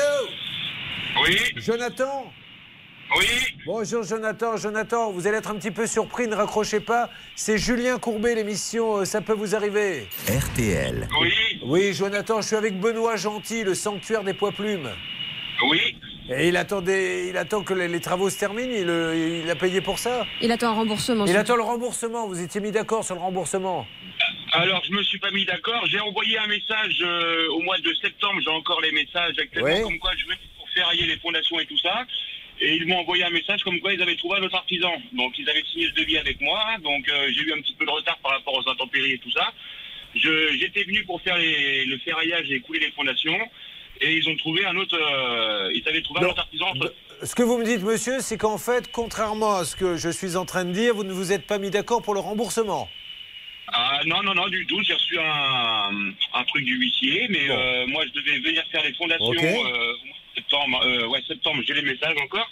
Oui, Jonathan? Oui, Bonjour Jonathan, Jonathan, vous allez être un petit peu surpris, ne raccrochez pas. C'est Julien Courbet, l'émission euh, Ça peut vous arriver. RTL. oui, Oui, Jonathan, je suis avec Benoît Gentil, le sanctuaire des poids plumes. oui. Et il attendait, il attend que les, les travaux se terminent, il, euh, il a payé pour ça? Il attend un remboursement. Il attend le remboursement, vous étiez mis d'accord sur le remboursement. Alors, je me suis pas mis d'accord. J'ai envoyé un message euh, au mois de septembre. J'ai encore les messages actuellement, Oui. comme quoi je venais pour ferrailler les fondations et tout ça. Et ils m'ont envoyé un message comme quoi ils avaient trouvé un autre artisan. Donc, ils avaient signé le devis avec moi. Donc, euh, j'ai eu un petit peu de retard par rapport aux intempéries et tout ça. J'étais venu pour faire les- le ferraillage et couler les fondations. Et ils ont trouvé un autre. euh, ils avaient trouvé un autre artisan. entre- Ce que vous me dites, monsieur, c'est qu'en fait, contrairement à ce que je suis en train de dire, vous ne vous êtes pas mis d'accord pour le remboursement. Ah non, non, non, du tout. J'ai reçu un, un truc du huissier, mais Bon. euh, moi, je devais venir faire les fondations au mois septembre. Euh, ouais, septembre, j'ai les messages encore.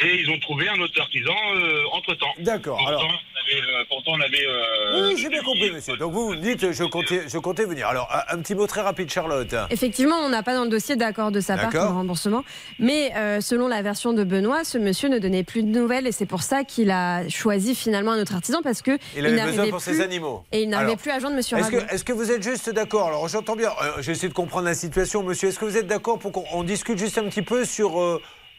Et ils ont trouvé un autre artisan euh, entre-temps. D'accord. Alors, avait, euh, pourtant, on avait... euh, oui, j'ai bien compris, monsieur. Donc vous me dites, je comptais, je comptais venir. Alors, un, un petit mot très rapide, Charlotte. Effectivement, on n'a pas dans le dossier d'accord de sa part pour remboursement. Mais euh, selon la version de Benoît, ce monsieur ne donnait plus de nouvelles et c'est pour ça qu'il a choisi finalement un autre artisan parce que Il avait besoin pour plus ses animaux. et il n'arrivait Alors, plus à joindre monsieur Est-ce que, Rago. est-ce que vous êtes juste d'accord? Alors j'entends bien, euh, j'essaie de comprendre la situation, monsieur. Est-ce que vous êtes d'accord pour qu'on on discute juste un petit peu sur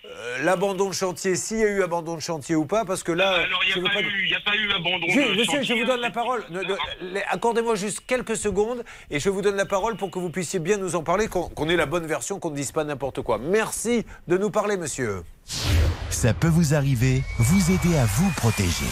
euh, l'abandon de chantier, s'il y a eu abandon de chantier ou pas Parce que là, Alors, il je n'y veux a, pas pas de- eu- il y a pas eu abandon Je- de monsieur, je vous donne la parole. Ne- les- Accordez-moi juste quelques secondes et je vous donne la parole pour que vous puissiez bien nous en parler, qu'on qu'on ait la bonne version, qu'on ne dise pas n'importe quoi. Merci de nous parler, monsieur. Ça peut vous arriver, vous aider à vous protéger.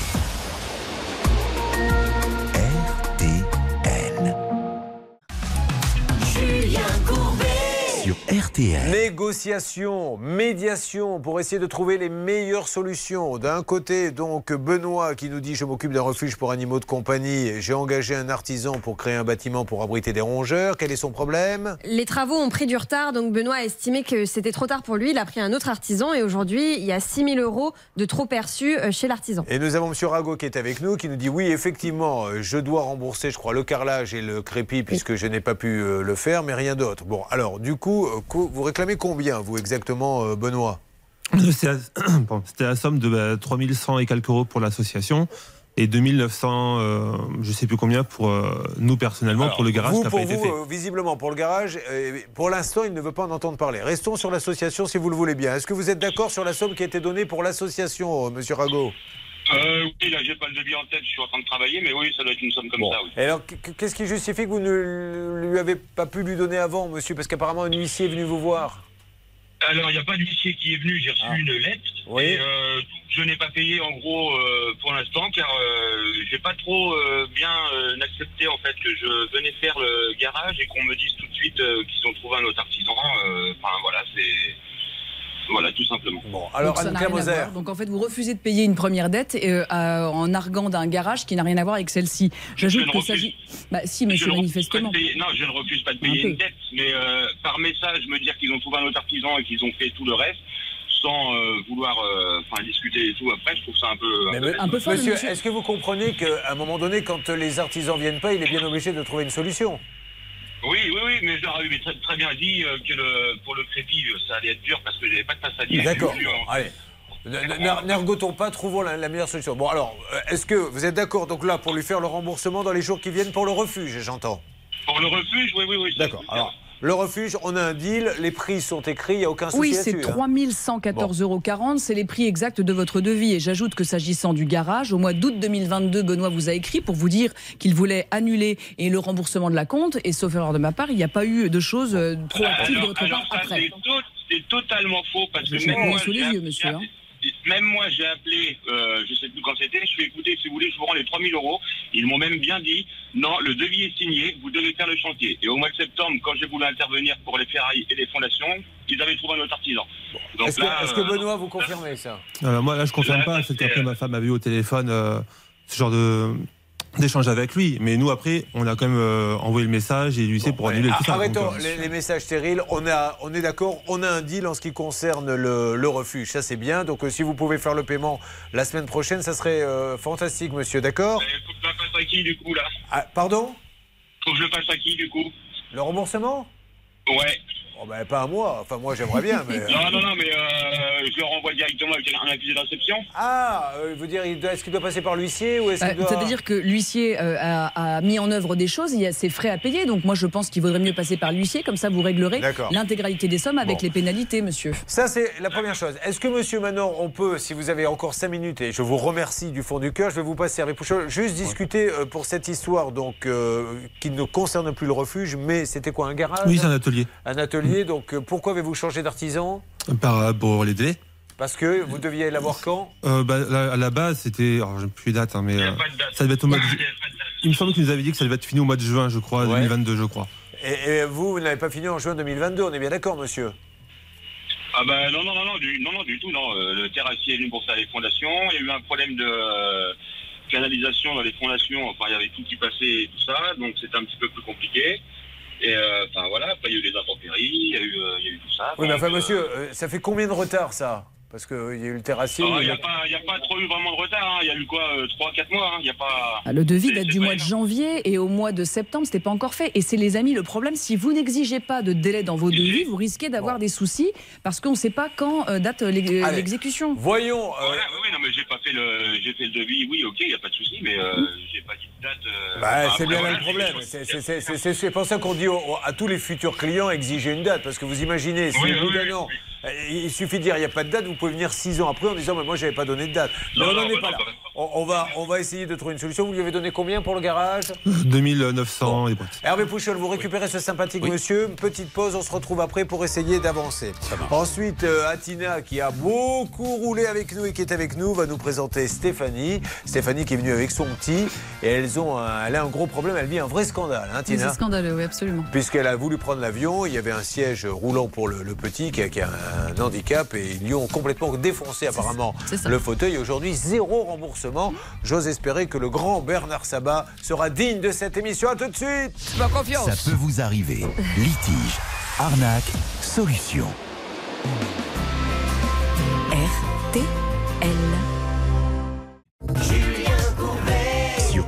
Sur RTL. Négociation, médiation pour essayer de trouver les meilleures solutions. D'un côté, donc, Benoît qui nous dit Je m'occupe d'un refuge pour animaux de compagnie. J'ai engagé un artisan pour créer un bâtiment pour abriter des rongeurs. Quel est son problème? Les travaux ont pris du retard, donc Benoît a estimé que c'était trop tard pour lui. Il a pris un autre artisan et aujourd'hui, il y a 6 000 euros de trop perçus euh, chez l'artisan. Et nous avons M. Rago qui est avec nous, qui nous dit oui, effectivement, euh, je dois rembourser, je crois, le carrelage et le crépi puisque je n'ai pas pu euh, le faire, mais rien d'autre. Bon, alors, du coup, euh, vous réclamez combien, vous, exactement, euh, Benoît *clears throat* pardon, C'était la somme de bah, 3100 et quelques euros pour l'association et 2900, euh, je sais plus combien, pour euh, nous personnellement, Alors, pour le garage vous, pour pas été vous, fait. euh, visiblement, pour le garage, euh, pour l'instant, il ne veut pas en entendre parler. Restons sur l'association si vous le voulez bien. Est-ce que vous êtes d'accord sur la somme qui a été donnée pour l'association, euh, Monsieur Rago? Euh, oui, là, j'ai pas le devis en tête, je suis en train de travailler, mais oui, ça doit être une somme comme Bon. ça, oui. Et alors, qu- qu'est-ce qui justifie que vous ne lui avez pas pu lui donner avant, monsieur? Parce qu'apparemment, un huissier est venu vous voir. Alors, il n'y a pas d'huissier qui est venu, j'ai reçu Ah. une lettre. Oui. Et euh, je n'ai pas payé, en gros, euh, pour l'instant, car euh, j'ai pas trop euh, bien euh, accepté, en fait, que je venais faire le garage et qu'on me dise tout de suite euh, qu'ils ont trouvé un autre artisan. Euh, Enfin, voilà, c'est... Voilà, tout simplement. Bon, alors, Donc, ça n'a Anne-Claire rien à Moser. voir. Donc en fait, vous refusez de payer une première dette euh, en arguant d'un garage qui n'a rien à voir avec celle-ci. J'ajoute refuse- s'agit. Bah si, monsieur, manifestement. payer- non, je ne refuse pas de Un payer peu. une dette, mais euh, par message, me dire qu'ils ont trouvé un autre artisan et qu'ils ont fait tout le reste, sans euh, vouloir euh, enfin, discuter et tout après, je trouve ça un peu... Mais un peu Un peu fort, le monsieur, monsieur. est-ce que vous comprenez qu'à un moment donné, quand les artisans viennent pas, il est bien obligé de trouver une solution? Oui, oui, oui, mais je leur avais très, très bien dit euh, que le, pour le crédit, euh, ça allait être dur parce que j'avais pas de. D'accord. J'ai eu, Bon, euh, allez. Ne- ne- N'ergotons pas, trouvons la, la meilleure solution. Bon, alors, euh, est-ce que vous êtes d'accord donc là pour lui faire le remboursement dans les jours qui viennent pour le refuge, j'entends? Pour le refuge, oui, oui, oui. D'accord. Alors, le refuge, on a un deal, les prix sont écrits, il n'y a aucun souci Oui, c'est là-dessus. hein. 3114,40 euros. C'est les prix exacts de votre devis. Et j'ajoute que s'agissant du garage, au mois d'août 2022, Benoît vous a écrit pour vous dire qu'il voulait annuler et le remboursement de la compte. Et sauf erreur de ma part, il n'y a pas eu de choses euh, proactives de votre alors part après. c'est to- c'est totalement faux parce que Je même moi, sous les j'ai yeux, monsieur, hein. Même moi, j'ai appelé, euh, je sais plus quand c'était, je fais écouter, si vous voulez, je vous rends les 3000 euros. Ils m'ont même bien dit, non, le devis est signé, vous devez faire le chantier. Et au mois de septembre, quand j'ai voulu intervenir pour les ferrailles et les fondations, ils avaient trouvé un autre artisan. Est-ce que, euh, Benoît, vous confirmez ça? Euh, moi, là, je confirme Là, pas. C'est qu'après, euh, ma femme avait eu au téléphone euh, ce genre de d'échange avec lui. Mais nous, après, on a quand même euh, envoyé le message et l'huissier pour annuler tout ça. Arrêtons Donc, euh, les, les messages stériles. On, a, on est d'accord, on a un deal en ce qui concerne le, le refuge. Ça, c'est bien. Donc, euh, si vous pouvez faire le paiement la semaine prochaine, ça serait euh, fantastique, monsieur. D'accord il faut que je le fasse à qui, du coup, là? Ah, Pardon? Faut que je le fasse à qui, du coup? Le remboursement? Ouais. Oh, ben, Pas à moi. Enfin, moi, j'aimerais bien. Mais... *laughs* euh, Non, non, non, mais euh, je le renvoie directement avec un accusé de réception. Ah, euh, vous dire, il doit- est-ce qu'il doit passer par l'huissier ou est-ce Euh, qu'il doit... C'est-à-dire que l'huissier euh, a, a mis en œuvre des choses, il y a ses frais à payer. Donc moi, je pense qu'il vaudrait mieux passer par l'huissier, comme ça vous réglerez l'intégralité des sommes avec Bon. les pénalités, monsieur. Ça, c'est la première chose. Est-ce que, monsieur Manon, on peut, si vous avez encore 5 minutes, et je vous remercie du fond du cœur, je vais vous passer avec Pouchol, juste discuter pour cette histoire donc, euh, qui ne concerne plus le refuge, mais c'était quoi, un garage? Oui, c'est un atelier. Un atelier, donc euh, pourquoi avez-vous changé d'artisan? Par, euh, pour les délais. Parce que vous deviez l'avoir quand? Euh, bah, là, à la base, c'était. Alors, j'ai plus de date, hein, mais. Il n'y a euh, pas de date. ça devait être au mois de Il a pas de date. Il me semble qu'il nous avait dit que ça devait être fini au mois de juin, je crois, Ouais. 2022, je crois. et, et vous, vous n'avez pas fini en juin 2022, on est bien d'accord, monsieur? Ah ben non, non, non, non, du, non, non, du tout, non. Le terrassier est venu pour faire les fondations. Il y a eu un problème de euh, canalisation dans les fondations. Enfin, il y avait tout qui passait et tout ça. Donc c'était un petit peu plus compliqué. Et euh, enfin voilà, après il y a eu les intempéries, il y a eu, euh, il y a eu tout ça. Oui, mais enfin, euh, monsieur, euh, ça fait combien de retard, ça? Parce qu'il y a eu le terrassier. ah, Il n'y a- a, pas- trop eu vraiment de retard. hein. Il y a eu quoi 3-4 mois. hein. Y a pas. Ah, Le devis date du mois de janvier et au mois de septembre, c'était pas encore fait. Et c'est les amis, le problème, si vous n'exigez pas de délai dans vos devis, vous risquez d'avoir des soucis parce qu'on ne sait pas quand euh, date l'exécution. Voyons. euh, Voilà, oui, oui, non, mais j'ai pas fait le, j'ai fait le devis. Oui, ok, il n'y a pas de souci, mais euh, j'ai pas dit date. euh, Bah, enfin, c'est bien là voilà, le problème. C'est- pour ça qu'on dit au- au- à tous les futurs clients exiger une date. Parce que vous imaginez, si Oui, bout oui, oui. euh, il suffit de dire il n'y a pas de date, vous pouvez venir six ans après en disant mais moi j'avais pas donné de date. Mais Non, on n'en non, est bah, pas non, là. bah, On, on va, on va essayer de trouver une solution. Vous lui avez donné combien pour le garage? 2900 et boîtes. Hervé Pouchol, vous récupérez ce sympathique monsieur. Petite pause, on se retrouve après pour essayer d'avancer. Ensuite, euh, Atina, qui a beaucoup roulé avec nous et qui est avec nous, va nous présenter Stéphanie. Stéphanie qui est venue avec son petit. Et elles ont un- elle a un gros problème, elle vit un vrai scandale, hein, Tina C'est scandaleux, oui, absolument. Puisqu'elle a voulu prendre l'avion, il y avait un siège roulant pour le, le petit qui a, qui a un handicap et ils lui ont complètement défoncé apparemment le fauteuil. Aujourd'hui, zéro remboursement. J'ose espérer que le grand Bernard Sabat sera digne de cette émission. À tout de suite Ça peut vous arriver. Litige, arnaque, solution. RTL.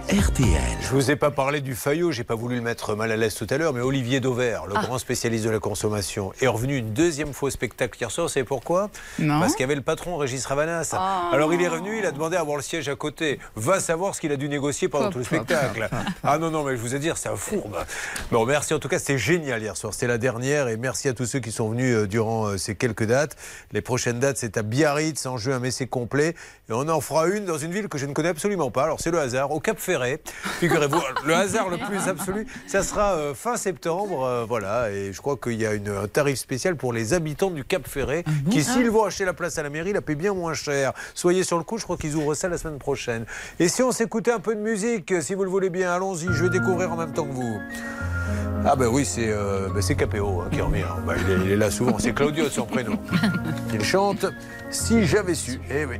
RTL. Je vous ai pas parlé du Fayot, j'ai pas voulu le mettre mal à l'aise tout à l'heure, mais Olivier Dauvert, le grand spécialiste de la consommation, est revenu une deuxième fois au spectacle hier soir. Vous savez pourquoi? Non. Parce qu'il y avait le patron Régis Ravanas. Alors il est revenu, il a demandé à avoir le siège à côté. Va savoir ce qu'il a dû négocier pendant tout le spectacle. Ah non, non, mais je vous ai dit, c'est un fourbe. Bon, merci en tout cas, c'était génial hier soir. C'était la dernière et merci à tous ceux qui sont venus euh, durant euh, ces quelques dates. Les prochaines dates, c'est à Biarritz, en juin, mais c'est complet. Et on en fera une dans une ville que je ne connais absolument pas. Alors c'est le hasard, au Cap Ferret. Figurez-vous, *laughs* le hasard le plus absolu, ça sera euh, fin septembre. euh, voilà, et je crois qu'il y a une, un tarif spécial pour les habitants du Cap Ferret qui, s'ils vont acheter la place à la mairie, la paient bien moins cher. Soyez sur le coup, je crois qu'ils ouvrent ça la semaine prochaine. Et si on s'écoutait un peu de musique, si vous le voulez bien, allons-y, je vais découvrir en même temps que vous. Ah ben oui, c'est euh, ben KPO hein, qui revient. Ben, il, est, il est là souvent, c'est Claudio de son prénom. *laughs* Il chante Si j'avais su. Eh oui.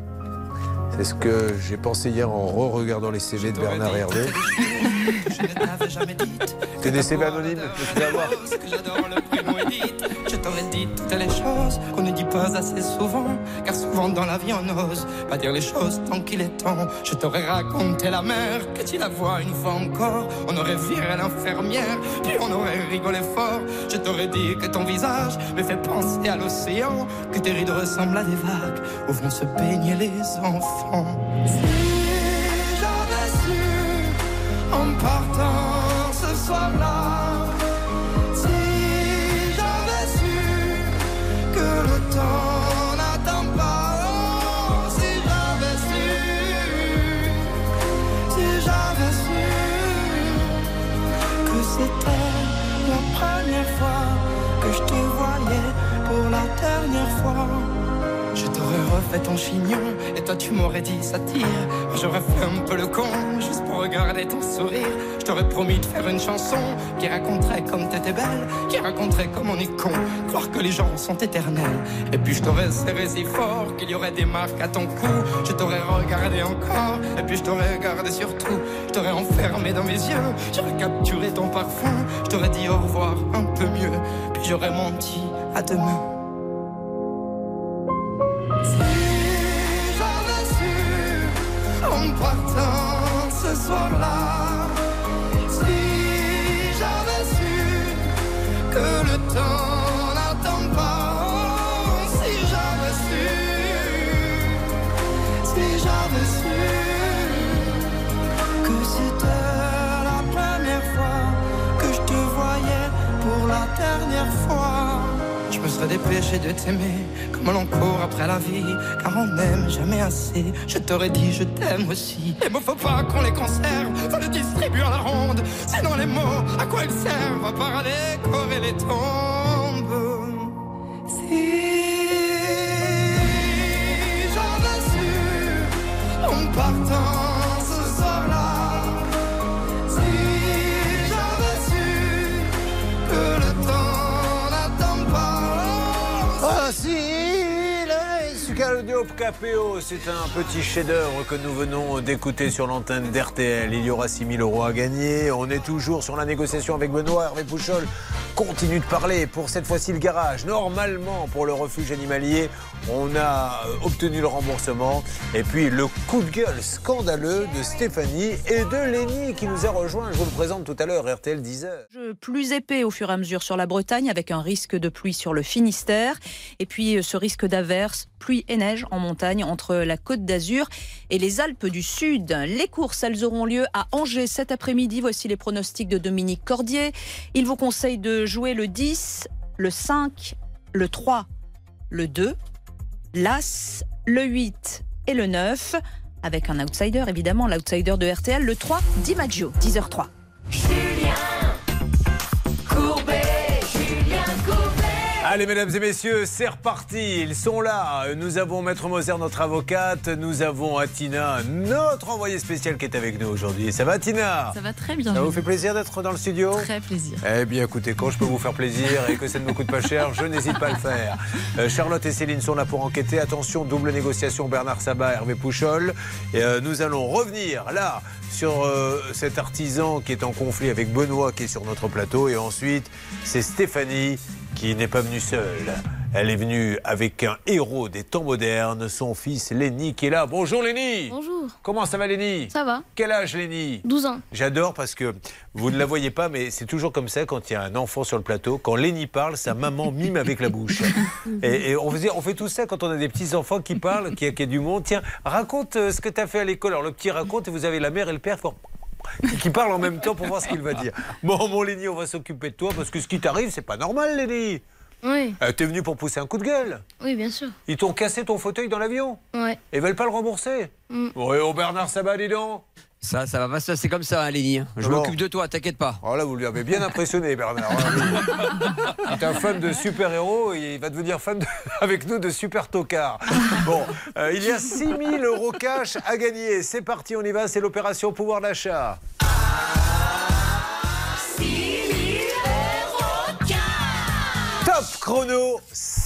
C'est ce que j'ai pensé hier en re-regardant les CV de Bernard Hervé. *laughs* Des CV anonymes, je peux avoir. que j'adore le prénom Edith. Je t'aurais dit toutes les choses qu'on ne dit pas assez souvent. Car souvent dans la vie on n'ose pas dire les choses tant qu'il est temps. Je t'aurais raconté la mer, que tu la vois une fois encore. On aurait viré l'infirmière, puis on aurait rigolé fort. Je t'aurais dit que ton visage me fait penser à l'océan. Que tes rides ressemblent à des vagues où vont se baigner les enfants. En partant ce soir-là. Si j'avais su que le temps n'attend pas. Oh, si j'avais su, si j'avais su que c'était la première fois que je te voyais pour la dernière fois. Je t'aurais refait ton chignon toi tu m'aurais dit ça tire. J'aurais fait un peu le con juste pour regarder ton sourire. Je t'aurais promis de faire une chanson qui raconterait comme t'étais belle, qui raconterait comme on est con, croire que les gens sont éternels. Et puis je t'aurais serré si fort qu'il y aurait des marques à ton cou. Je t'aurais regardé encore et puis je t'aurais regardé surtout. Je t'aurais enfermé dans mes yeux, j'aurais capturé ton parfum. Je t'aurais dit au revoir un peu mieux, puis j'aurais menti à demain. Si j'avais su que le temps n'attend pas, oh, si j'avais su, si j'avais su que c'était la première fois que je te voyais pour la dernière fois. Je me serais dépêché de t'aimer comme l'on court après la vie, car on n'aime jamais assez. Je t'aurais dit je t'aime aussi. Les mots faut pas qu'on les conserve, faut les distribuer à la ronde. Sinon les mots, à quoi ils servent? À part à décorer les tombes. Si j'avais su en partant Capéo, c'est un petit chef-d'œuvre que nous venons d'écouter sur l'antenne d'RTL. Il y aura 6 000 euros à gagner. On est toujours sur la négociation avec Benoît. Hervé Pouchol continue de parler. Pour cette fois-ci, le garage. Normalement, pour le refuge animalier, on a euh, obtenu le remboursement. Et puis, le coup de gueule scandaleux de Stéphanie et de Lénie qui nous a rejoint. Je vous le présente tout à l'heure, RTL 10h. Je- Plus épais au fur et à mesure sur la Bretagne, avec un risque de pluie sur le Finistère, et puis euh, ce risque d'averse, pluie et neige en montagne entre la Côte d'Azur et les Alpes du Sud. Les courses, elles auront lieu à Angers cet après-midi. Voici les pronostics de Dominique Cordier. Il vous conseille de jouer le 10, le 5, le 3, le 2, l'As, le 8 et le 9, avec un outsider évidemment, l'outsider de RTL, le 3, DiMaggio, 10h03. Allez, mesdames et messieurs, c'est reparti. Ils sont là. Nous avons Maître Moser, notre avocate. Nous avons Atina, notre envoyée spéciale qui est avec nous aujourd'hui. Ça va, Atina? Ça va très bien. Ça vous fait plaisir d'être dans le studio? Très plaisir. Eh bien, écoutez, quand je peux vous faire plaisir et que ça ne me coûte pas cher, je n'hésite pas à le faire. Euh, Charlotte et Céline sont là pour enquêter. Attention, double négociation Bernard Sabat, Hervé Pouchol. Et, euh, nous allons revenir là sur euh, cet artisan qui est en conflit avec Benoît qui est sur notre plateau. Et ensuite, c'est Stéphanie qui n'est pas venue seule. Elle est venue avec un héros des temps modernes, son fils Lenny qui est là. Bonjour Lenny Bonjour. Comment ça va Lenny? Ça va Quel âge Lenny? 12 ans. J'adore parce que vous ne la voyez pas, mais c'est toujours comme ça quand il y a un enfant sur le plateau. Quand Lenny parle, sa maman mime avec la bouche. *laughs* Et, et on, fait tout ça quand on a des petits enfants qui parlent, qui, qui a du monde. Tiens, raconte euh, ce que tu as fait à l'école. Alors le petit raconte et vous avez la mère et le père qui parlent en même temps pour voir ce qu'il va dire. Bon, mon Lenny, on va s'occuper de toi parce que ce qui t'arrive, c'est pas normal, Lenny. Oui, Euh, T'es venu pour pousser un coup de gueule. oui, bien sûr. Ils t'ont cassé ton fauteuil dans l'avion. Ouais. Et veulent pas le rembourser. Mm. Oui, oh Bernard Sabat, dis donc. Ça, ça va pas se passer comme ça, hein, Léni. Je m'occupe de toi, t'inquiète pas. Oh là, vous lui avez bien impressionné, Bernard. Il est un fan de super-héros et il va devenir fan de- *laughs* avec nous de super tocard. Bon, euh, il y a 6000 euros cash à gagner. C'est parti, on y va. C'est l'opération pouvoir d'achat. Top chrono,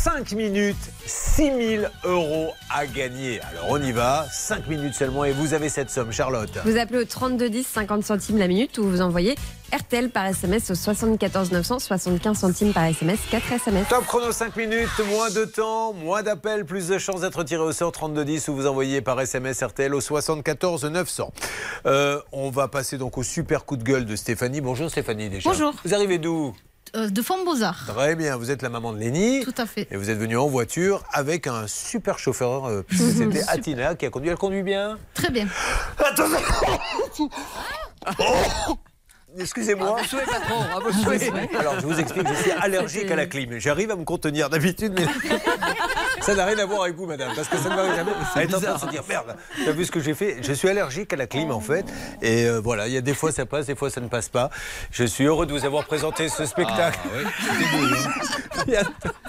5 minutes, 6000 euros à gagner. Alors on y va, 5 minutes seulement et vous avez cette somme, Charlotte. Vous appelez au 3210, 50 centimes la minute ou vous envoyez RTL par SMS au 74 900, 75 centimes par SMS, 4 SMS. Top chrono 5 minutes, moins de temps, moins d'appels, plus de chances d'être tiré au sort 3210 ou vous envoyez par SMS RTL au 74 900. Euh, on va passer donc au super coup de gueule de Stéphanie. Bonjour Stéphanie déjà. Bonjour. Vous arrivez d'où? De Font-Beaux-Arts. Très bien, vous êtes la maman de Lénie. Tout à fait. Et vous êtes venu en voiture avec un super chauffeur. euh, puisque *laughs* C'était. Atina qui a conduit. Elle conduit bien Très bien. Attention Oh Excusez-moi. À vos souhaits, patron, à vos souhaits. Alors, je vous explique, je suis allergique à la clim. J'arrive à me contenir d'habitude, mais *laughs* ça n'a rien à voir avec vous, madame, parce que ça ne m'arrive jamais. Elle est en train de se dire, merde, t'as vu ce que j'ai fait? Je suis allergique à la clim, en fait. Et euh, voilà, il y a des fois ça passe, des fois ça ne passe pas. Je suis heureux de vous avoir présenté ce spectacle.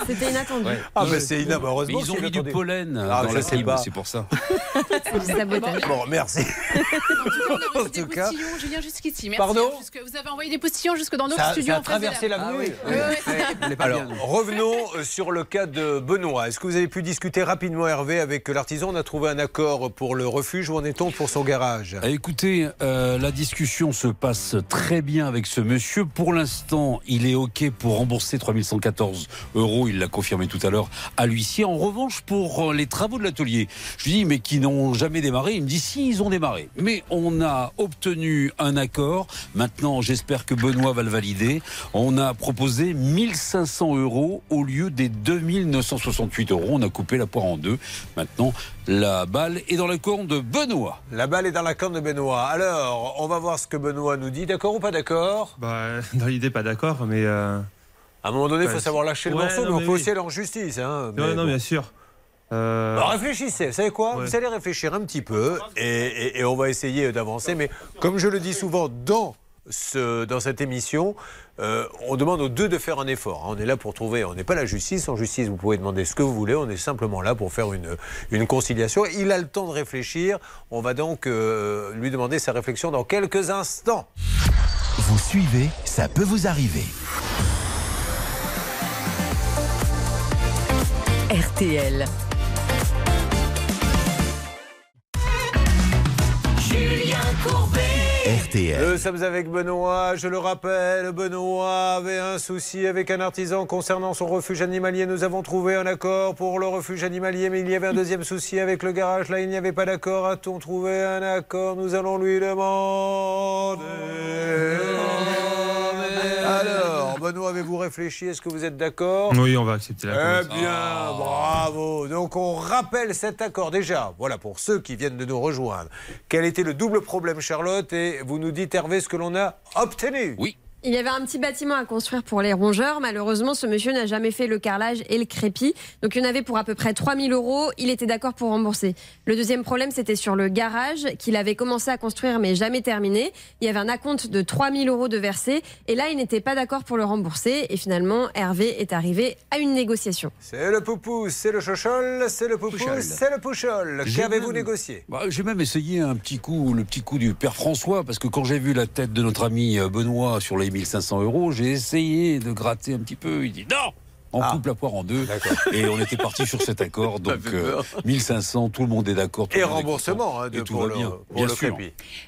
C'était inattendu. Ah, mais c'est inattendu. Heureusement Mais ils ont mis du pollen Ah, dans je la clim, c'est pour ça. *laughs* C'est du sabotage. Bon, merci. En En tout cas, Julien, jusqu'ici. Merci. Pardon vous avez envoyé des postillons jusque dans notre ça, studio. ça a traversé la- l'avenue. Ah oui. Alors, revenons euh, sur le cas de Benoît. Est-ce que vous avez pu discuter rapidement, Hervé, avec l'artisan? On a trouvé un accord pour le refuge. Où en est-on pour son garage? Ah, Écoutez, euh, la discussion se passe très bien avec ce monsieur. Pour l'instant, il est OK pour rembourser 3114 euros. Il l'a confirmé tout à l'heure à l'huissier. En revanche, pour euh, les travaux de l'atelier, je lui dis, mais qui n'ont jamais démarré? Il me dit, si, ils ont démarré. Mais on a obtenu un accord. Maintenant, j'espère que Benoît va le valider. On a proposé 1500 euros au lieu des 2968 euros. On a coupé la poire en deux. Maintenant, la balle est dans la corne de Benoît. La balle est dans la corne de Benoît. Alors, on va voir ce que Benoît nous dit. D'accord ou pas d'accord? Bah, *laughs* dans l'idée, pas d'accord, mais. euh, À un moment donné, il faut Ouais, savoir lâcher le morceau, non, mais on peut oui. aussi aller en justice. Hein, non, bon. bien sûr. Euh, Alors, réfléchissez, vous savez quoi? Ouais. Vous allez réfléchir un petit peu et, et- et on va essayer d'avancer. Mais comme je le dis souvent dans, ce, dans cette émission, euh, on demande aux deux de faire un effort. hein. On est là pour trouver, on n'est pas la justice. En justice, vous pouvez demander ce que vous voulez. On est simplement là pour faire une, une conciliation. Il a le temps de réfléchir. On va donc euh, lui demander sa réflexion dans quelques instants. Vous suivez, ça peut vous arriver. RTL. Julien Courbet. RTL. Nous sommes avec Benoît. Je le rappelle, Benoît avait un souci avec un artisan concernant son refuge animalier. Nous avons trouvé un accord pour le refuge animalier, mais il y avait un deuxième souci avec le garage. Là, il n'y avait pas d'accord. A-t-on trouvé un accord? Nous allons lui demander. Alors, Benoît, avez-vous réfléchi? Est-ce que vous êtes d'accord? Oui, on va accepter la Eh bien, bravo. Donc on rappelle cet accord déjà. Voilà pour ceux qui viennent de nous rejoindre. Quel était le double problème, Charlotte Et vous nous dites Hervé ce que l'on a obtenu. Oui. Il y avait un petit bâtiment à construire pour les rongeurs. Malheureusement, ce monsieur n'a jamais fait le carrelage et le crépi. Donc, il y en avait pour à peu près 3000 euros. Il était d'accord pour rembourser. Le deuxième problème, c'était sur le garage qu'il avait commencé à construire mais jamais terminé. Il y avait un acompte de 3000 euros de versé. Et là, il n'était pas d'accord pour le rembourser. Et finalement, Hervé est arrivé à une négociation. C'est le poupou, c'est le chochol, c'est le poupou, Pouchol. c'est le pouchol. Qu'avez-vous même- négocié? Bah, J'ai même essayé un petit coup, le petit coup du père François, parce que quand j'ai vu la tête de notre ami euh, Benoît sur les 1500 euros, j'ai essayé de gratter un petit peu. Il dit non on Ah. coupe la poire en deux et on était parti sur cet accord. *laughs* Donc fait euh, peur. 1500, tout le monde est d'accord. Et remboursement hein, de, et tout pour va le, bien. pour bien le sûr.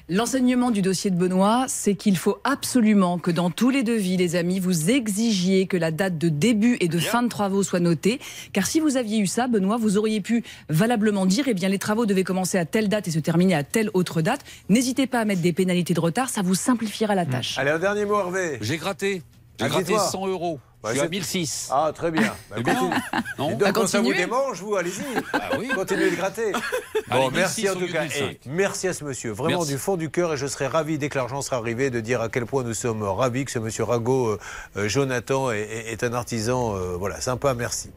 L'enseignement du dossier de Benoît, c'est qu'il faut absolument que dans tous les devis, les amis, vous exigiez que la date de début et de fin de travaux soit notée. Car si vous aviez eu ça, Benoît, vous auriez pu valablement dire, eh bien, les travaux devaient commencer à telle date et se terminer à telle autre date. N'hésitez pas à mettre des pénalités de retard, ça vous simplifiera la tâche. Allez, un dernier mot, Hervé. J'ai gratté. J'ai gratté dites-moi. 100 euros. Bah, je suis à c'est- 1006. Ah, très bien. *laughs* Bah, continue. Non donc, quand ça vous démange, vous, allez-y. *laughs* Ah oui. Continuez de gratter. Allez, Bon, merci 1006 en au tout lieu cas. de 1005. Et merci à ce monsieur, vraiment Merci. du fond du cœur. Et je serai ravi, dès que l'argent sera arrivé, de dire à quel point nous sommes ravis que ce monsieur Rago, euh, euh, Jonathan, est un artisan euh, voilà, sympa. Merci.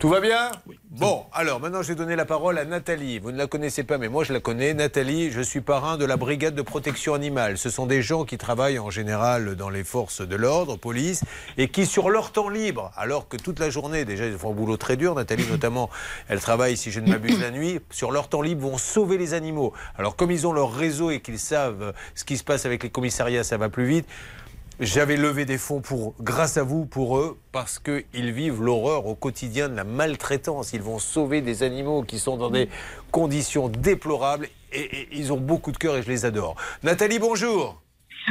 Tout va bien Bon, alors maintenant je vais donner la parole à Nathalie. Vous ne la connaissez pas, mais moi je la connais. Nathalie, je suis parrain de la brigade de protection animale. Ce sont des gens qui travaillent en général dans les forces de l'ordre, police, et qui sur leur temps libre, alors que toute la journée, déjà ils font un boulot très dur, Nathalie *coughs* notamment, elle travaille, si je ne m'abuse, la nuit, sur leur temps libre vont sauver les animaux. Alors comme ils ont leur réseau et qu'ils savent ce qui se passe avec les commissariats, ça va plus vite. J'avais levé des fonds grâce à vous, pour eux, parce qu'ils vivent l'horreur au quotidien de la maltraitance. Ils vont sauver des animaux qui sont dans des conditions déplorables et, et ils ont beaucoup de cœur et je les adore. Nathalie, bonjour.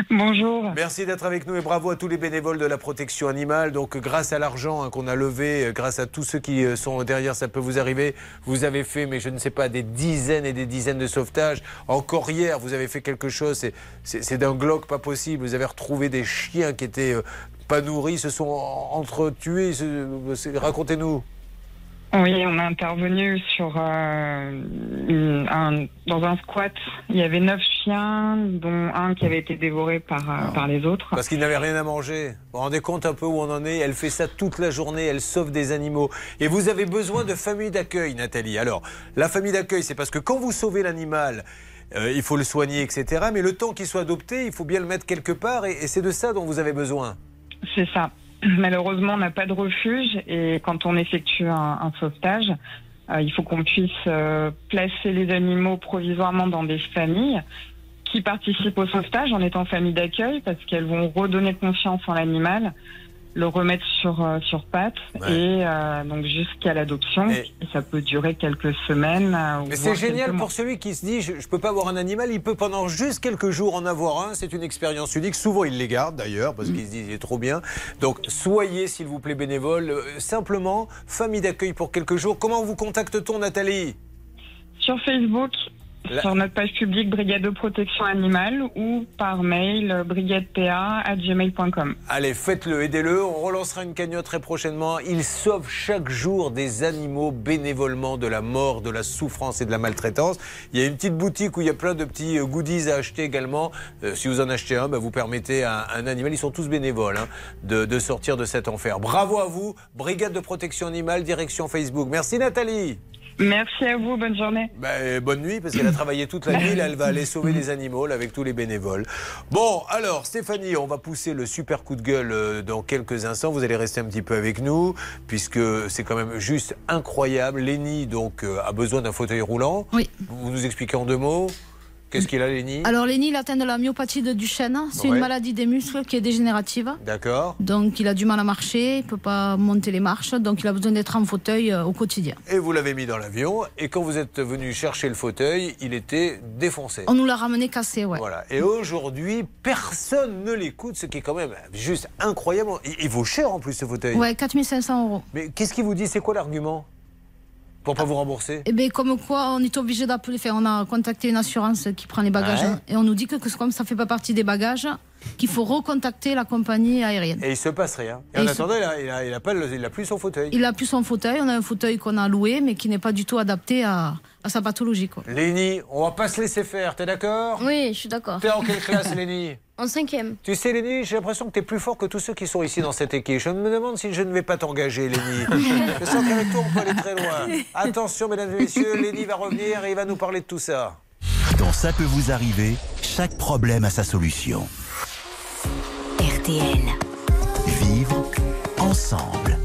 Bonjour. Merci d'être avec nous et bravo à tous les bénévoles de la protection animale. Donc, grâce à l'argent hein, qu'on a levé, euh, grâce à tous ceux qui euh, sont derrière, ça peut vous arriver. Vous avez fait, mais je ne sais pas, des dizaines et des dizaines de sauvetages. Encore hier, vous avez fait quelque chose. c'est- d'un glauque pas possible. Vous avez retrouvé des chiens qui étaient euh, pas nourris, se sont en- entretués. Racontez-nous. Oui, on est intervenu sur euh, une- un- dans un squat. Il y avait neuf chiens, dont un qui avait été dévoré par, euh, par les autres. Parce qu'ils n'avaient rien à manger. Vous vous rendez compte un peu où on en est? Elle fait ça toute la journée, elle sauve des animaux. Et vous avez besoin de famille d'accueil, Nathalie. Alors, la famille d'accueil, c'est parce que quand vous sauvez l'animal, euh, il faut le soigner, etc. Mais le temps qu'il soit adopté, il faut bien le mettre quelque part. Et, et c'est de ça dont vous avez besoin. C'est ça. Malheureusement, on n'a pas de refuge. Et quand on effectue un, sauvetage, euh, il faut qu'on puisse euh, placer les animaux provisoirement dans des familles qui participent au sauvetage en étant famille d'accueil parce qu'elles vont redonner confiance en l'animal, le remettre sur euh, sur pattes et euh, donc jusqu'à l'adoption. Et... ça peut durer quelques semaines. euh, Mais c'est génial pour celui qui se dit je, ne peux pas avoir un animal, il peut pendant juste quelques jours en avoir un. C'est une expérience unique. Souvent il les garde d'ailleurs parce qu'il se dit il est trop bien. Donc soyez s'il vous plaît bénévole. Euh, simplement famille d'accueil pour quelques jours. Comment vous contacte-t-on Nathalie? Sur Facebook, La- sur notre page publique Brigade de protection animale ou par mail brigadepa@gmail.com. Allez, faites-le, aidez-le. On relancera une cagnotte très prochainement. Il sauve chaque jour des animaux bénévolement de la mort, de la souffrance et de la maltraitance. Il y a une petite boutique où il y a plein de petits euh, goodies à acheter également. Euh, si vous en achetez un, bah, vous permettez à un animal, ils sont tous bénévoles, hein, de, de sortir de cet enfer. Bravo à vous, Brigade de protection animale, direction Facebook. Merci Nathalie. Merci à vous, bonne journée. Ben, bonne nuit, parce qu'elle a travaillé toute la nuit. Là, elle va aller sauver les animaux là, avec tous les bénévoles. Bon, alors, Stéphanie, on va pousser le super coup de gueule euh, dans quelques instants. Vous allez rester un petit peu avec nous, puisque c'est quand même juste incroyable. Lenny, donc, euh, a besoin d'un fauteuil roulant. Oui. Vous nous expliquez en deux mots? Qu'est-ce qu'il a, Lenny Alors, Lenny, il atteint de la myopathie de Duchenne. C'est Ouais. une maladie des muscles qui est dégénérative. D'accord. Donc, il a du mal à marcher, il peut pas monter les marches, donc il a besoin d'être en fauteuil euh, au quotidien. Et vous l'avez mis dans l'avion, et quand vous êtes venu chercher le fauteuil, il était défoncé. On nous l'a ramené cassé, ouais. Voilà. Et aujourd'hui, personne ne l'écoute, ce qui est quand même juste incroyable. Il, il vaut cher en plus ce fauteuil. Ouais, 4500 euros. Mais qu'est-ce qu'il vous dit? C'est quoi l'argument? Pour pas vous rembourser? Et bien, comme quoi, on est obligé d'appeler. Enfin, on a contacté une assurance qui prend les bagages. Ouais. Et on nous dit que, que comme ça fait pas partie des bagages, qu'il faut recontacter la compagnie aérienne. Et il se passe rien. Et, Et en se- attendant, il, a, il, a, il a pas il a plus son fauteuil. Il a plus son fauteuil. On a un fauteuil qu'on a loué, mais qui n'est pas du tout adapté à, à sa pathologie. Quoi. Lénie, on va pas se laisser faire, t'es d'accord? Oui, je suis d'accord. T'es en quelle classe, *laughs* Lénie En cinquième. Tu sais, Lénie, j'ai l'impression que t'es plus fort que tous ceux qui sont ici dans cette équipe. Je me demande si je ne vais pas t'engager, Lénie. *laughs* je sens qu'avec toi, on peut aller très loin. Attention, mesdames et messieurs, Lénie va revenir et il va nous parler de tout ça. Dans Ça peut vous arriver, chaque problème a sa solution. RTL. Vivre ensemble.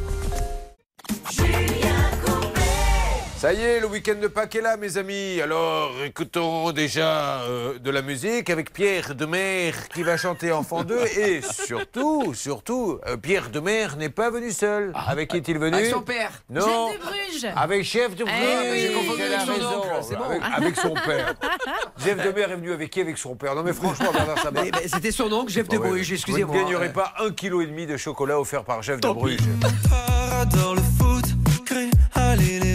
Ça y est, le week-end de Pâques est là, mes amis. Alors, écoutons déjà euh, de la musique avec Pierre Demer qui va chanter Enfant 2. *laughs* Et surtout, surtout, euh, Pierre Demer n'est pas venu seul. avec qui est-il venu Avec son père. Non. Chef de Bruges. Avec Chef de Bruges. Eh oui, j'ai confondu avec son oncle, c'est bon. Avec, avec son père. *laughs* Jeff Demer est venu avec qui? Avec son père. Non, mais franchement, *laughs* Bernard Sabat. Mais- mais C'était son oncle, Jeff de Ah ouais. Bruges, excusez-moi. Vous ne gagnerez pas un kilo et demi de chocolat offert par Jeff de Bruges. adore le foot, crée aller les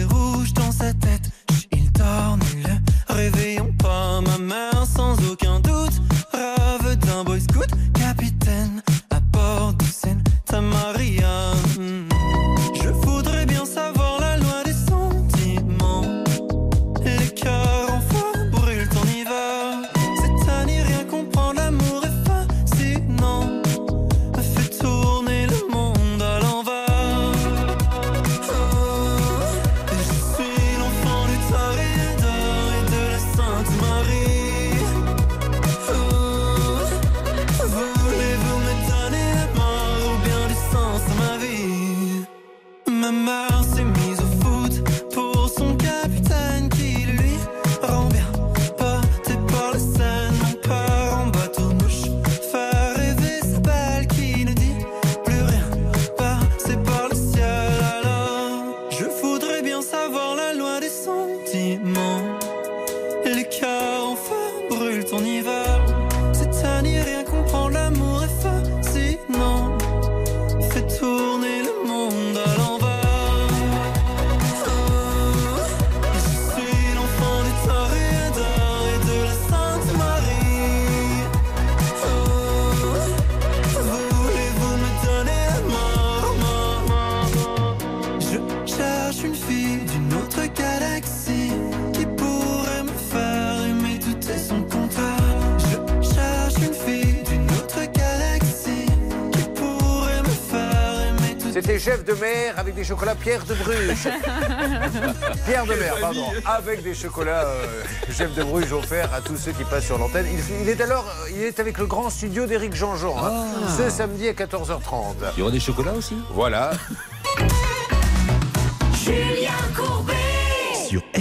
chef de mer avec des chocolats Pierre de Bruges. *laughs* Pierre de mer, pardon. Avec des chocolats euh, chef de Bruges offerts à tous ceux qui passent sur l'antenne. Il, il est alors, il est avec le grand studio d'Éric Jean-Jean. hein, ce samedi à 14h30. Il y aura des chocolats aussi? Voilà. Julien Courbet